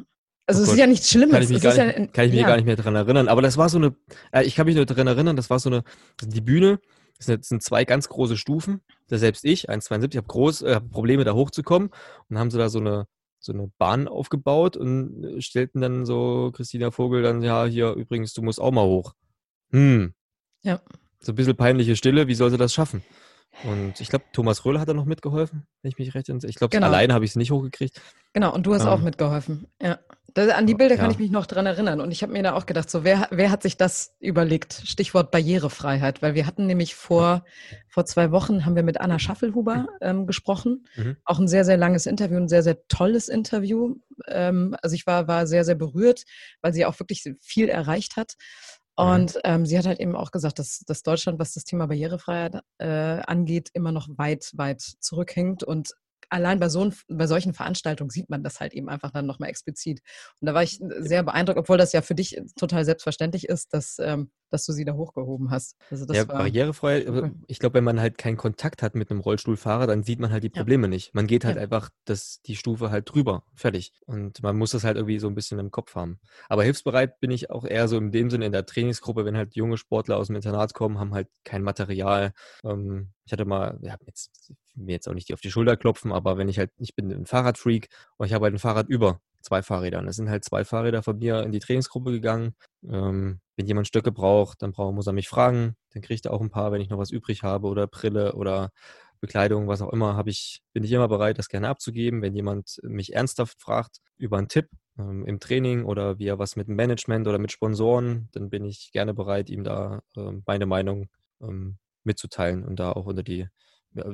Also
Oh
es ist ja nichts Schlimmes.
Kann ich mich, gar
ist ja,
nicht,
ein-
kann ich mich
ja.
gar nicht mehr dran erinnern. Aber das war so eine, äh, ich kann mich nur daran erinnern, das war so eine, die Bühne, das sind, zwei ganz große Stufen. Da selbst ich, 1,72, habe groß, äh, Probleme da hochzukommen. Und haben sie da so eine, so eine Bahn aufgebaut und äh, stellten dann so Christina Vogel dann, ja, hier übrigens, du musst auch mal hoch. Hm.
Ja.
So ein bisschen peinliche Stille, wie soll sie das schaffen? Und ich glaube, Thomas Röhle hat da noch mitgeholfen, wenn ich mich recht entsinne. Ich glaube,
Genau.
alleine habe ich es nicht hochgekriegt.
Genau, und du hast auch
Ähm.
mitgeholfen. Ja. Das, an die Bilder kann
Ja.
ich mich noch dran erinnern. Und ich habe mir da auch gedacht, so wer, wer hat sich das überlegt? Stichwort Barrierefreiheit, weil wir hatten nämlich vor, vor zwei Wochen haben wir mit Anna Schaffelhuber ähm, gesprochen.
Mhm.
Auch ein sehr, sehr langes Interview, ein sehr, sehr tolles Interview. Ähm, also ich war, war sehr, sehr berührt, weil sie auch wirklich viel erreicht hat. Und ähm, sie hat halt eben auch gesagt, dass, dass Deutschland, was das Thema Barrierefreiheit äh, angeht, immer noch weit, weit zurückhängt und allein bei, so, bei solchen Veranstaltungen sieht man das halt eben einfach dann nochmal explizit. Und da war ich sehr beeindruckt, obwohl das ja für dich total selbstverständlich ist, dass, ähm, dass du sie da hochgehoben hast.
Also ja, barrierefrei. Ich glaube, wenn man halt keinen Kontakt hat mit einem Rollstuhlfahrer, dann sieht man halt die Probleme ja. nicht. Man geht halt ja. einfach das, die Stufe halt drüber. Fertig. Und man muss das halt irgendwie so ein bisschen im Kopf haben. Aber hilfsbereit bin ich auch eher so in dem Sinne in der Trainingsgruppe, wenn halt junge Sportler aus dem Internat kommen, haben halt kein Material. Ähm, ich hatte mal, ja, jetzt, mir jetzt auch nicht auf die Schulter klopfen, aber wenn ich halt, ich bin ein Fahrradfreak und ich habe halt ein Fahrrad über zwei Fahrräder. Und es sind halt zwei Fahrräder von mir in die Trainingsgruppe gegangen. Ähm, wenn jemand Stöcke braucht, dann braucht, muss er mich fragen. Dann kriegt er auch ein paar, wenn ich noch was übrig habe oder Brille oder Bekleidung, was auch immer, habe ich, bin ich immer bereit, das gerne abzugeben. Wenn jemand mich ernsthaft fragt über einen Tipp ähm, im Training oder wie er was mit dem Management oder mit Sponsoren, dann bin ich gerne bereit, ihm da ähm, meine Meinung ähm, mitzuteilen und da auch unter die,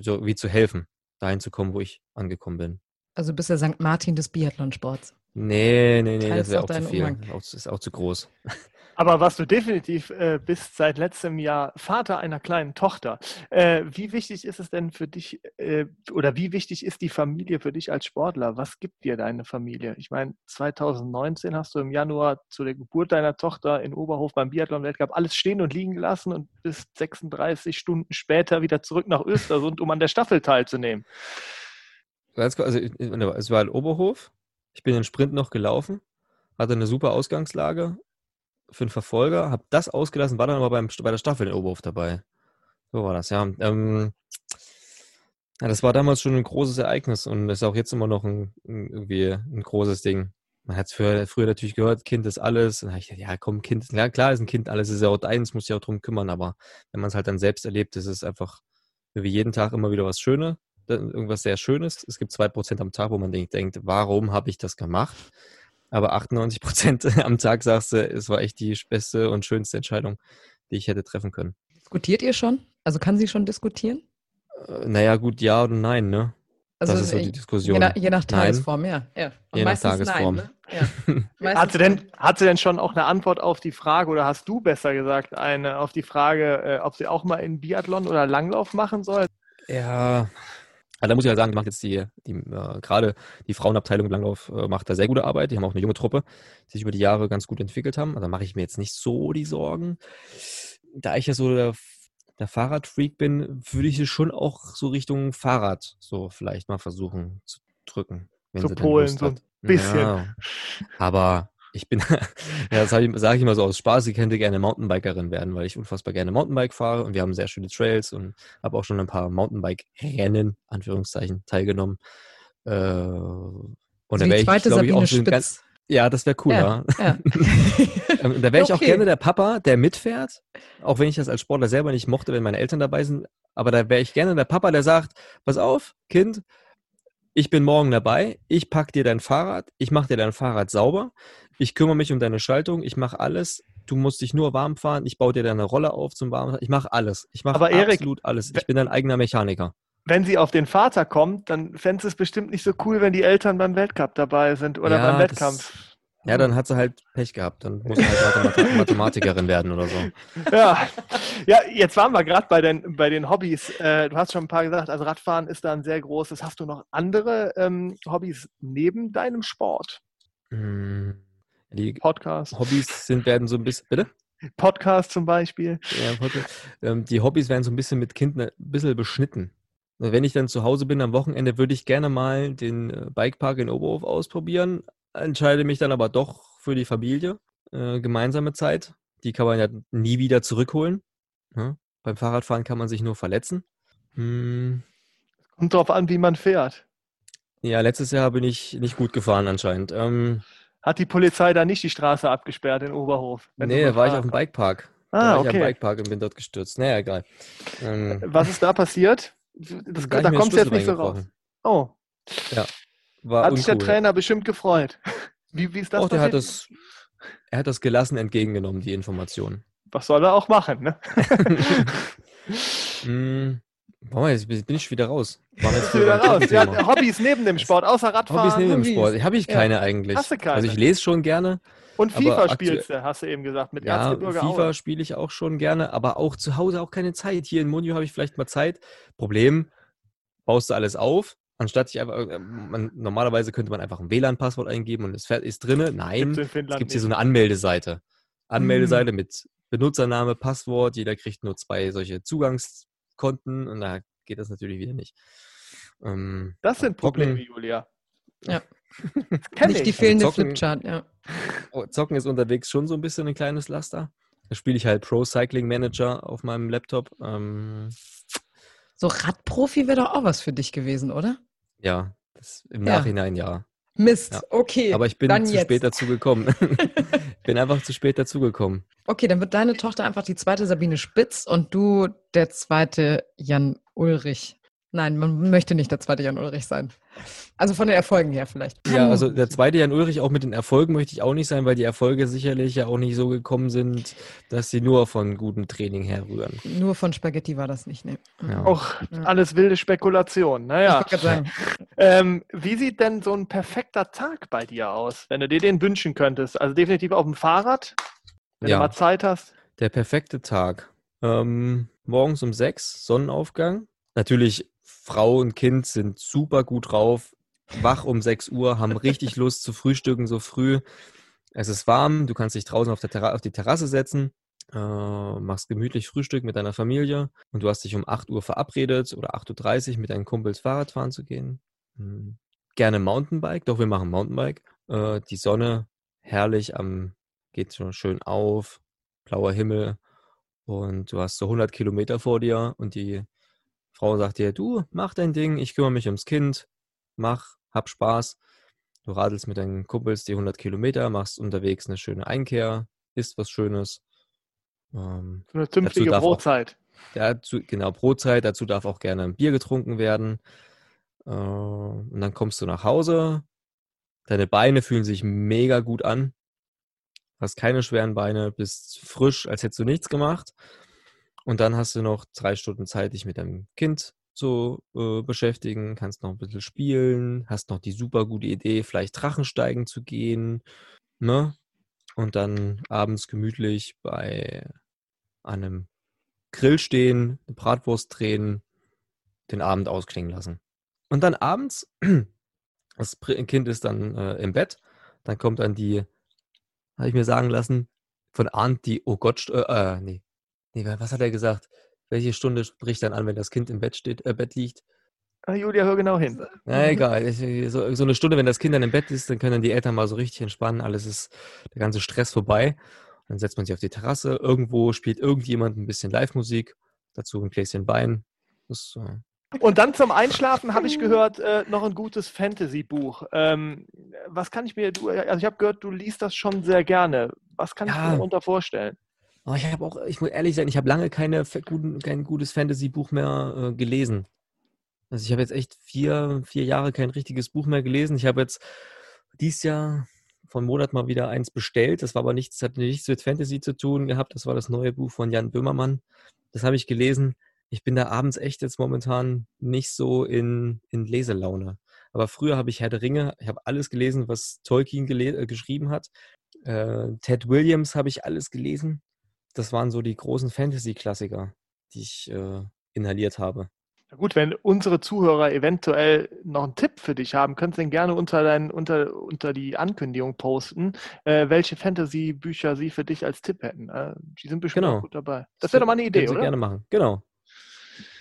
so wie zu helfen, dahin zu kommen, wo ich angekommen bin.
Also bist der St. Martin des Biathlonsports.
Nee, nee, nee, das wäre auch zu viel. Auch, das ist auch zu groß.
Aber was du definitiv äh, bist seit letztem Jahr Vater einer kleinen Tochter. Äh, wie wichtig ist es denn für dich äh, oder wie wichtig ist die Familie für dich als Sportler? Was gibt dir deine Familie? Ich meine, 2019 hast du im Januar zu der Geburt deiner Tochter in Oberhof beim Biathlon-Weltcup alles stehen und liegen gelassen und bist 36 Stunden später wieder zurück nach Östersund, um an der Staffel teilzunehmen.
Also es war in Oberhof. Ich bin den Sprint noch gelaufen, hatte eine super Ausgangslage für einen Verfolger, habe das ausgelassen, war dann aber beim, bei der Staffel in Oberhof dabei. So war das, ja. Ähm, ja. Das war damals schon ein großes Ereignis und ist auch jetzt immer noch ein, ein irgendwie ein großes Ding. Man hat es früher, früher, natürlich gehört, Kind ist alles. Und ich, ja, komm, Kind, ja, klar ist ein Kind alles, ist ja auch deins, muss sich auch drum kümmern, aber wenn man es halt dann selbst erlebt, ist es einfach wie jeden Tag immer wieder was Schönes, irgendwas sehr Schönes. Es gibt zwei Prozent am Tag, wo man denkt, warum habe ich das gemacht? Aber 98 Prozent am Tag sagst du, es war echt die beste und schönste Entscheidung, die ich hätte treffen können.
Diskutiert ihr schon? Also kann sie schon diskutieren?
Äh, naja, gut, ja oder nein, ne? Also das ist so die Diskussion.
Je nach, je nach Tagesform, nein. ja. ja.
je nach Tagesform. Nein,
ne? ja. hat, sie denn, hat sie denn schon auch eine Antwort auf die Frage, oder hast du besser gesagt, eine auf die Frage, äh, ob sie auch mal in Biathlon oder Langlauf machen soll?
Ja, also da muss ich halt sagen, macht jetzt die, die äh, gerade die Frauenabteilung Langlauf äh, macht da sehr gute Arbeit. Die haben auch eine junge Truppe, die sich über die Jahre ganz gut entwickelt haben. Also da mache ich mir jetzt nicht so die Sorgen. Da ich ja so der, der Fahrradfreak bin, würde ich es schon auch so Richtung Fahrrad so vielleicht mal versuchen zu drücken.
Zu Polen so ein bisschen. Ja,
aber ich bin, ja, das sage ich immer so aus Spaß, ich könnte gerne Mountainbikerin werden, weil ich unfassbar gerne Mountainbike fahre und wir haben sehr schöne Trails und habe auch schon ein paar Mountainbike-Rennen, Anführungszeichen, teilgenommen. Äh, und
also da wäre ich, glaube ich, auch schon ganz.
Ja, das wäre cool, ja. ja. Ähm, da wäre ich okay. auch gerne der Papa, der mitfährt, auch wenn ich das als Sportler selber nicht mochte, wenn meine Eltern dabei sind. Aber da wäre ich gerne der Papa, der sagt: Pass auf, Kind, ich bin morgen dabei, ich packe dir dein Fahrrad, ich mache dir dein Fahrrad sauber, ich kümmere mich um deine Schaltung, ich mache alles. Du musst dich nur warm fahren, ich baue dir deine Rolle auf zum warmen Ich mache alles. Ich mache absolut alles. Ich bin dein eigener Mechaniker.
Wenn sie auf den Vater kommt, dann fände es bestimmt nicht so cool, wenn die Eltern beim Weltcup dabei sind oder ja, beim Wettkampf. Das,
ja, dann hat sie halt Pech gehabt. Dann muss sie halt Mathematikerin werden oder so.
Ja, ja jetzt waren wir gerade bei den, bei den Hobbys. Äh, du hast schon ein paar gesagt, also Radfahren ist da ein sehr großes. Hast du noch andere ähm, Hobbys neben deinem Sport?
Hm, die Podcast. Hobbys sind, werden so ein bisschen, bitte?
Podcast zum Beispiel.
Ja, ähm, die Hobbys werden so ein bisschen mit Kindern ein bisschen beschnitten. Wenn ich dann zu Hause bin am Wochenende, würde ich gerne mal den äh, Bikepark in Oberhof ausprobieren, entscheide mich dann aber doch für die Familie. Äh, gemeinsame Zeit. Die kann man ja nie wieder zurückholen. Ja? Ne? Beim Fahrradfahren kann man sich nur verletzen. Hm.
Kommt drauf an, wie man fährt.
Ja, letztes Jahr bin ich nicht gut gefahren anscheinend. Ähm,
Hat die Polizei da nicht die Straße abgesperrt in Oberhof?
Nee, da war ich auf dem Bikepark. Ah, da war okay. ich am Bikepark und bin dort gestürzt. Naja, egal.
Ähm, Was ist da passiert? Das, da kommt es jetzt nicht so raus. Oh.
Ja,
war hat uncool. sich der Trainer bestimmt gefreut. Wie, wie ist das?
Auch der hat das, er hat das gelassen entgegengenommen, die Information.
Was soll er auch machen, ne?
mm, boah, jetzt bin ich wieder raus.
War jetzt wieder raus. Ja, Hobbys neben dem Sport, außer Radfahren.
Hobbys neben dem Sport. Habe ich keine ja. eigentlich. Hast du keine? Also ich lese schon gerne.
Und FIFA spielst du, hast du eben gesagt, mit
ja, Erzgebirge FIFA spiele ich auch schon gerne, aber auch zu Hause auch keine Zeit. Hier in Monio habe ich vielleicht mal Zeit. Problem, baust du alles auf, Anstatt sich einfach, äh, man, normalerweise könnte man einfach ein WLAN-Passwort eingeben und es ist drin. Nein, es gibt hier so eine Anmeldeseite. Anmeldeseite mit Benutzername, Passwort. Jeder kriegt nur zwei solche Zugangskonten und da geht das natürlich wieder nicht. Ähm,
Das sind
Zocken-
Probleme, Julia.
Ja. Nicht die
ich.
fehlende
zocken-
Flipchart, ja.
Oh, Zocken ist unterwegs schon so ein bisschen ein kleines Laster. Da spiele ich halt Pro Cycling Manager auf meinem Laptop. Ähm,
So Radprofi wäre doch auch was für dich gewesen, oder?
ja, das, im
Ja.
Nachhinein ja.
Mist,
Ja.
okay.
Aber ich bin zu
jetzt.
spät dazu gekommen. bin einfach zu spät dazu gekommen.
Okay, dann wird deine Tochter einfach die zweite Sabine Spitz und du der zweite Jan Ulrich. Nein, man möchte nicht der zweite Jan Ulrich sein. Also von den Erfolgen her vielleicht.
Ja, also der zweite Jan Ulrich, auch mit den Erfolgen möchte ich auch nicht sein, weil die Erfolge sicherlich ja auch nicht so gekommen sind, dass sie nur von gutem Training herrühren.
Nur von Spaghetti war das nicht, ne?
Ja.
Auch
Ja.
alles wilde Spekulation.
Ich
Naja.
gerade sagen,
Ähm, wie sieht denn so ein perfekter Tag bei dir aus, wenn du dir den wünschen könntest? Also definitiv auf dem Fahrrad, wenn
Ja.
du mal Zeit hast.
Der perfekte Tag. Ähm, morgens um sechs, Sonnenaufgang. Natürlich, Frau und Kind sind super gut drauf, wach um 6 Uhr, haben richtig Lust zu frühstücken so früh. Es ist warm, du kannst dich draußen auf, Terra auf die Terrasse setzen, äh, machst gemütlich Frühstück mit deiner Familie und du hast dich um 8 Uhr verabredet oder 8.30 Uhr mit deinen Kumpels Fahrrad fahren zu gehen. Hm. Gerne Mountainbike, doch wir machen Mountainbike. Äh, die Sonne herrlich am, geht schon schön auf, blauer Himmel und du hast so 100 Kilometer vor dir und die Frau sagt dir, du, mach dein Ding, ich kümmere mich ums Kind, mach, hab Spaß. Du radelst mit deinen Kumpels die 100 Kilometer, machst unterwegs eine schöne Einkehr, isst was Schönes. Ähm,
So eine zünftige
darf auch-
Brotzeit.
dazu, genau, Brotzeit, dazu darf auch gerne ein Bier getrunken werden. Äh, und dann kommst du nach Hause. Deine Beine fühlen sich mega gut an. Hast keine schweren Beine, bist frisch, als hättest du nichts gemacht. Und dann hast du noch drei Stunden Zeit, dich mit deinem Kind zu äh, beschäftigen, kannst noch ein bisschen spielen, hast noch die super gute Idee, vielleicht Drachensteigen zu gehen. Ne? Und dann abends gemütlich bei einem Grill stehen, eine Bratwurst drehen, den Abend ausklingen lassen. Und dann abends, das Kind ist dann äh, im Bett, dann kommt dann die, habe ich mir sagen lassen, von Arndt die, oh Gott, äh, äh, nee, nee, was hat er gesagt? Welche Stunde bricht dann an, wenn das Kind im Bett steht, äh, Bett liegt?
Ah, Julia, hör genau hin.
Na egal, ich- so, so eine Stunde, wenn das Kind dann im Bett ist, dann können die Eltern mal so richtig entspannen, alles ist, der ganze Stress vorbei. Dann setzt man sich auf die Terrasse, irgendwo spielt irgendjemand ein bisschen Live-Musik, dazu ein Gläschen Wein. Das, äh,
Und dann zum Einschlafen habe ich gehört, äh, noch ein gutes Fantasy-Buch. Ähm, was kann ich mir, du, also ich habe gehört, du liest das schon sehr gerne. Was kann ich
Ja.
mir darunter vorstellen?
Aber ich habe auch, ich muss ehrlich sein, ich habe lange keine, guten, kein gutes Fantasy-Buch mehr äh, gelesen. Also ich habe jetzt echt vier, vier Jahre kein richtiges Buch mehr gelesen. Ich habe jetzt dieses Jahr von Monat mal wieder eins bestellt. Das war aber nichts, hat nichts mit Fantasy zu tun gehabt. Das war das neue Buch von Jan Böhmermann. Das habe ich gelesen. Ich bin da abends echt jetzt momentan nicht so in, in Leselaune. Aber früher habe ich Herr der Ringe, ich habe alles gelesen, was Tolkien gele äh, geschrieben hat. Äh, Ted Williams habe ich alles gelesen. Das waren so die großen Fantasy-Klassiker, die ich äh, inhaliert habe.
Na gut, wenn unsere Zuhörer eventuell noch einen Tipp für dich haben, könnt ihr den gerne unter, dein, unter, unter die Ankündigung posten, äh, welche Fantasy-Bücher sie für dich als Tipp hätten. Äh, die sind bestimmt
Genau.
auch gut dabei. Das wäre doch mal eine Idee, oder?
gerne machen. Genau.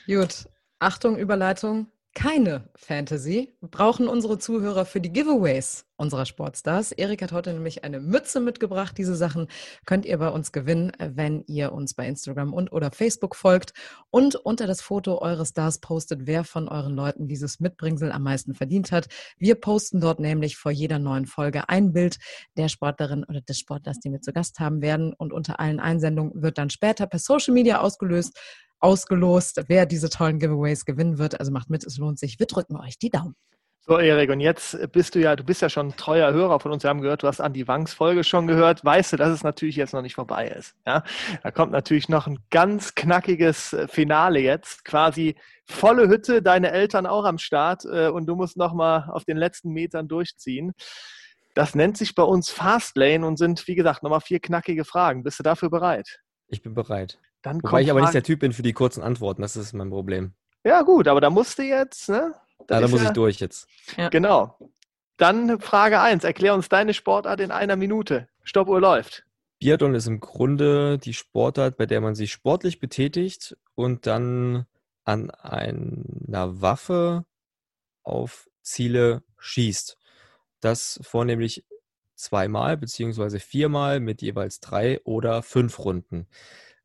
Gut, Achtung, Überleitung. Keine Fantasy brauchen unsere Zuhörer für die Giveaways unserer Sportstars. Erik hat heute nämlich eine Mütze mitgebracht. Diese Sachen könnt ihr bei uns gewinnen, wenn ihr uns bei Instagram und oder Facebook folgt und unter das Foto eures Stars postet, wer von euren Leuten dieses Mitbringsel am meisten verdient hat. Wir posten dort nämlich vor jeder neuen Folge ein Bild der Sportlerin oder des Sportlers, den wir zu Gast haben werden. Und unter allen Einsendungen wird dann später per Social Media ausgelöst, ausgelost, wer diese tollen Giveaways gewinnen wird. Also macht mit, es lohnt sich. Wir drücken euch die Daumen.
So, Erik, und jetzt bist du ja, du bist ja schon ein treuer Hörer von uns. Wir haben gehört, du hast Andi Wangs Folge schon gehört. Weißt du, dass es natürlich jetzt noch nicht vorbei ist. Ja? Da kommt natürlich noch ein ganz knackiges äh, Finale jetzt. Quasi volle Hütte, deine Eltern auch am Start äh, und du musst nochmal auf den letzten Metern durchziehen. Das nennt sich bei uns Fastlane und sind, wie gesagt, nochmal vier knackige Fragen. Bist du dafür bereit?
Ich bin bereit.
Dann
Wobei
kommt
ich aber nicht der Typ bin für die kurzen Antworten. Das ist mein Problem.
Ja, gut, aber da musst du jetzt, ne?
Ja, da muss ja, ich durch jetzt.
Ja. Genau. Dann Frage 1. Erklär uns deine Sportart in einer Minute. Stoppuhr läuft.
Biathlon ist im Grunde die Sportart, bei der man sich sportlich betätigt und dann an einer Waffe auf Ziele schießt. Das vornehmlich zweimal beziehungsweise viermal mit jeweils drei oder fünf Runden.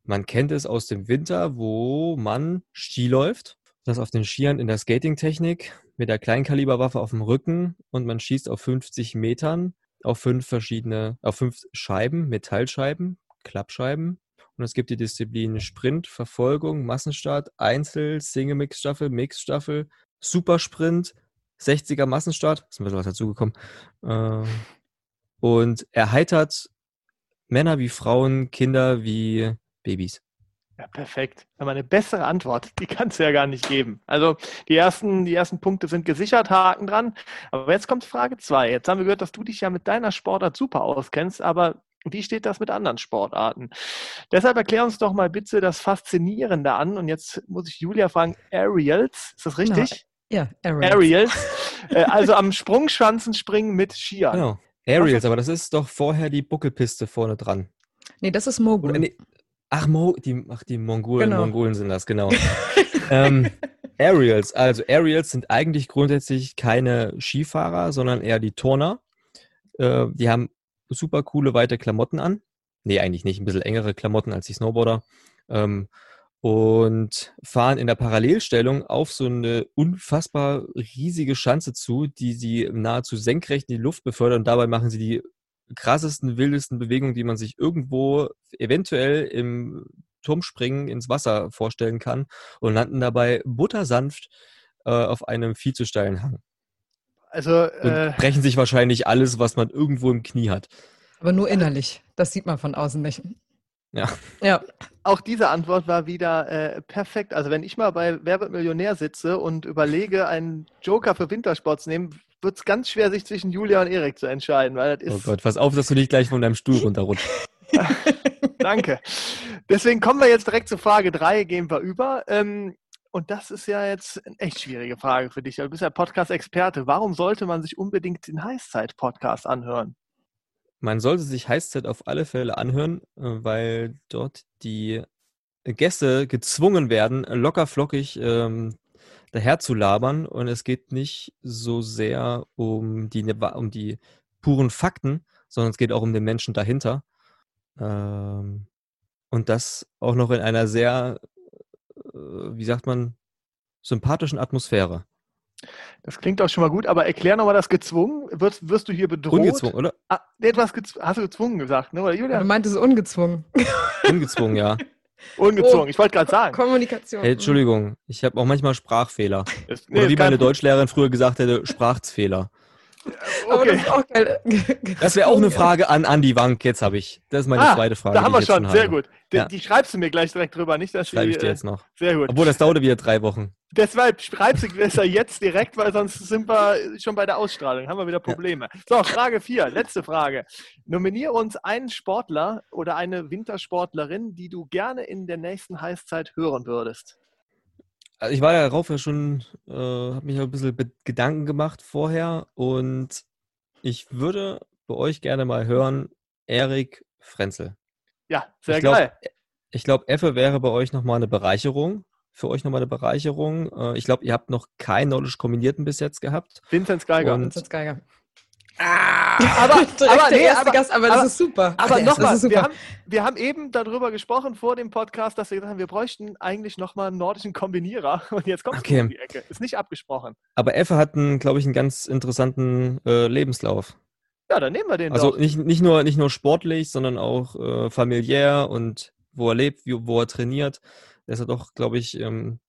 Man kennt es aus dem Winter, wo man Ski läuft. Das auf den Skiern in der Skating-Technik mit der Kleinkaliberwaffe auf dem Rücken und man schießt auf 50 Metern auf fünf verschiedene, auf fünf Scheiben, Metallscheiben, Klappscheiben. Und es gibt die Disziplinen Sprint, Verfolgung, Massenstart, Einzel, Single-Mix-Staffel, Mix-Staffel, Supersprint, 60er Massenstart, ist bisschen was dazugekommen. Äh, und erheitert Männer wie Frauen, Kinder wie Babys.
Ja, perfekt. Aber eine bessere Antwort, die kannst du ja gar nicht geben. Also die ersten, die ersten Punkte sind gesichert, Haken dran. Aber jetzt kommt Frage zwei. Jetzt haben wir gehört, dass du dich ja mit deiner Sportart super auskennst, aber wie steht das mit anderen Sportarten? Deshalb erklär uns doch mal bitte das Faszinierende an. Und jetzt muss ich Julia fragen, Aerials, ist das richtig?
Ja, Aerials.
Aerials. Äh, also am Sprungschanzen springen mit Skiern.
Genau. Aerials, aber das ist doch vorher die Buckelpiste vorne dran.
Nee, das ist Mogul. Nee,
ach, Mo, die, ach, die Mongolen, genau. Mongolen sind das, genau. ähm, Aerials, also Aerials sind eigentlich grundsätzlich keine Skifahrer, sondern eher die Turner. Äh, die haben super coole, weite Klamotten an. Nee, eigentlich nicht, ein bisschen engere Klamotten als die Snowboarder. Ähm, und fahren in der Parallelstellung auf so eine unfassbar riesige Schanze zu, die sie nahezu senkrecht in die Luft befördern. Und dabei machen sie die krassesten, wildesten Bewegungen, die man sich irgendwo eventuell im Turmspringen ins Wasser vorstellen kann und landen dabei buttersanft äh, auf einem viel zu steilen Hang.
Also äh,
brechen sich wahrscheinlich alles, was man irgendwo im Knie hat.
Aber nur innerlich. Das sieht man von außen nicht.
Ja.
ja. Auch diese Antwort war wieder äh, perfekt. Also wenn ich mal bei Wer wird Millionär sitze und überlege, einen Joker für Wintersport zu nehmen, wird es ganz schwer, sich zwischen Julia und Erik zu entscheiden. Weil das oh
ist oh Gott, pass auf, dass du nicht gleich von deinem Stuhl runterrutschst.
Danke. Deswegen kommen wir jetzt direkt zu Frage 3, gehen wir über. Ähm, und das ist ja jetzt eine echt schwierige Frage für dich. Du bist ja Podcast-Experte. Warum sollte man sich unbedingt den Heißzeit-Podcast anhören?
Man sollte sich Heißzeit auf alle Fälle anhören, äh, weil dort die Gäste gezwungen werden, locker flockig ähm, daher zu labern. Und es geht nicht so sehr um die, um die puren Fakten, sondern es geht auch um den Menschen dahinter. Ähm, und das auch noch in einer sehr, äh, wie sagt man, sympathischen Atmosphäre.
Das klingt auch schon mal gut, aber erklär nochmal das gezwungen. Wirst, wirst du hier bedroht?
Ungezwungen, oder?
Ah, etwas hast du gezwungen gesagt, ne? Oder
Julia? Du meintest ungezwungen.
Ungezwungen, ja.
Ungezwungen, oh, ich wollte gerade sagen.
Kommunikation.
Hey, Entschuldigung, ich habe auch manchmal Sprachfehler. Das, nee, Oder wie meine Deutschlehrerin früher gesagt hätte, Sprachfehler.
Okay.
Das, das wäre auch eine Frage an Andi Wank. Jetzt habe ich. Das ist meine ah, zweite Frage.
Da haben wir schon. Sehr habe. gut. Die, ja. die, schreibst du mir gleich direkt drüber, nicht?
Dass Schreibe ich dir jetzt noch.
Sehr gut.
Obwohl, das dauert wieder drei Wochen.
Deshalb schreibst du besser jetzt direkt, weil sonst sind wir schon bei der Ausstrahlung. Haben wir wieder Probleme. Ja. So, Frage 4. Letzte Frage. Nominiere uns einen Sportler oder eine Wintersportlerin, die du gerne in der nächsten Heißzeit hören würdest.
Also ich war darauf ja schon, äh, habe mich ein bisschen Gedanken gemacht vorher und ich würde bei euch gerne mal hören, Erik Frenzel.
Ja, sehr ich glaub, geil.
Ich glaube, Effe wäre bei euch nochmal eine Bereicherung. Für euch nochmal eine Bereicherung. Äh, ich glaube, ihr habt noch keinen Knowledge kombinierten bis jetzt gehabt.
Vincent Geiger.
Und Vincent Geiger.
Ah, aber, aber,
nee, aber, Gast, aber, das ist super.
Aber nochmal, wir haben, wir haben eben darüber gesprochen vor dem Podcast, dass wir gesagt haben, wir bräuchten eigentlich nochmal einen nordischen Kombinierer. Und jetzt kommt okay. um die Ecke. Ist nicht abgesprochen.
Aber Effe hat, glaube ich, einen ganz interessanten äh, Lebenslauf.
Ja, dann nehmen wir den
Also nicht, nicht, nur, nicht nur sportlich, sondern auch äh, familiär und wo er lebt, wie, wo er trainiert. Das ist doch, glaube ich, ähm,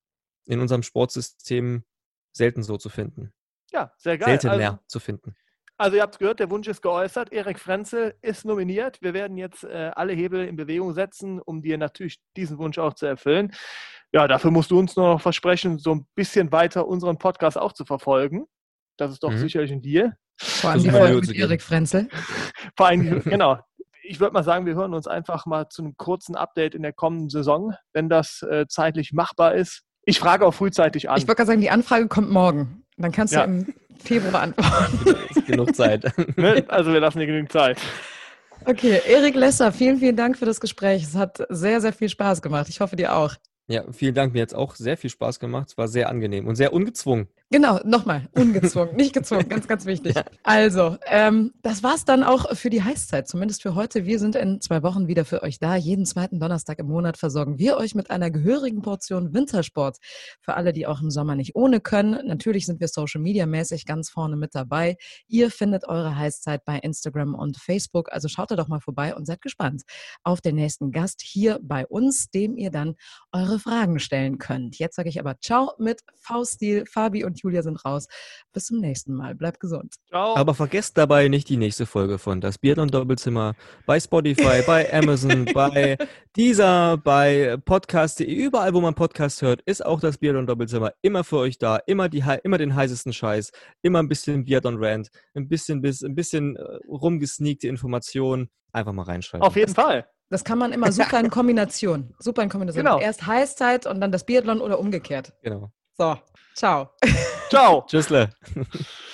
in unserem Sportsystem selten so zu finden.
Ja, sehr geil.
Selten also, mehr zu finden.
Also ihr habt gehört, der Wunsch ist geäußert. Erik Frenzel ist nominiert. Wir werden jetzt äh, alle Hebel in Bewegung setzen, um dir natürlich diesen Wunsch auch zu erfüllen. Ja, dafür musst du uns nur noch versprechen, so ein bisschen weiter unseren Podcast auch zu verfolgen. Das ist doch mhm. sicherlich ein Deal.
Vor allem die Folge mit Erik Frenzel.
Vor allem, genau. Ich würde mal sagen, wir hören uns einfach mal zu einem kurzen Update in der kommenden Saison, wenn das äh, zeitlich machbar ist. Ich frage auch frühzeitig an.
Ich würde gerade sagen, die Anfrage kommt morgen. Dann kannst ja. du im Februar antworten.
ist genug Zeit.
Ne? Also wir lassen dir genügend Zeit.
Okay, Erik Lesser, vielen, vielen Dank für das Gespräch. Es hat sehr, sehr viel Spaß gemacht. Ich hoffe dir auch.
Ja, vielen Dank. Mir hat es auch sehr viel Spaß gemacht. Es war sehr angenehm und sehr ungezwungen.
Genau, nochmal, ungezwungen, nicht gezwungen, ganz, ganz wichtig. Ja. Also, ähm, das war's dann auch für die Heißzeit, zumindest für heute. Wir sind in zwei Wochen wieder für euch da. Jeden zweiten Donnerstag im Monat versorgen wir euch mit einer gehörigen Portion Wintersport. Für alle, die auch im Sommer nicht ohne können. Natürlich sind wir Social Media mäßig ganz vorne mit dabei. Ihr findet eure Heißzeit bei Instagram und Facebook. Also schaut da doch mal vorbei und seid gespannt auf den nächsten Gast hier bei uns, dem ihr dann eure Fragen stellen könnt. Jetzt sage ich aber Ciao mit V-Stil, Fabi und Julia sind raus. Bis zum nächsten Mal. Bleibt gesund.
Ciao. Aber vergesst dabei nicht die nächste Folge von Das Biathlon Doppelzimmer bei Spotify, bei Amazon, bei dieser, bei Podcast.de, überall, wo man Podcast hört, ist auch das Biathlon Doppelzimmer immer für euch da. Immer, die, immer den heißesten Scheiß, immer ein bisschen Biathlon Rant, ein bisschen, ein bisschen äh, rumgesneakte Informationen. Einfach mal reinschreiben.
Auf jeden Fall.
Das kann man immer super in Kombination. Super in Kombination. Genau. Erst Heißzeit und dann das Biathlon oder umgekehrt.
Genau.
So, ciao.
Ciao.
Tschüssle.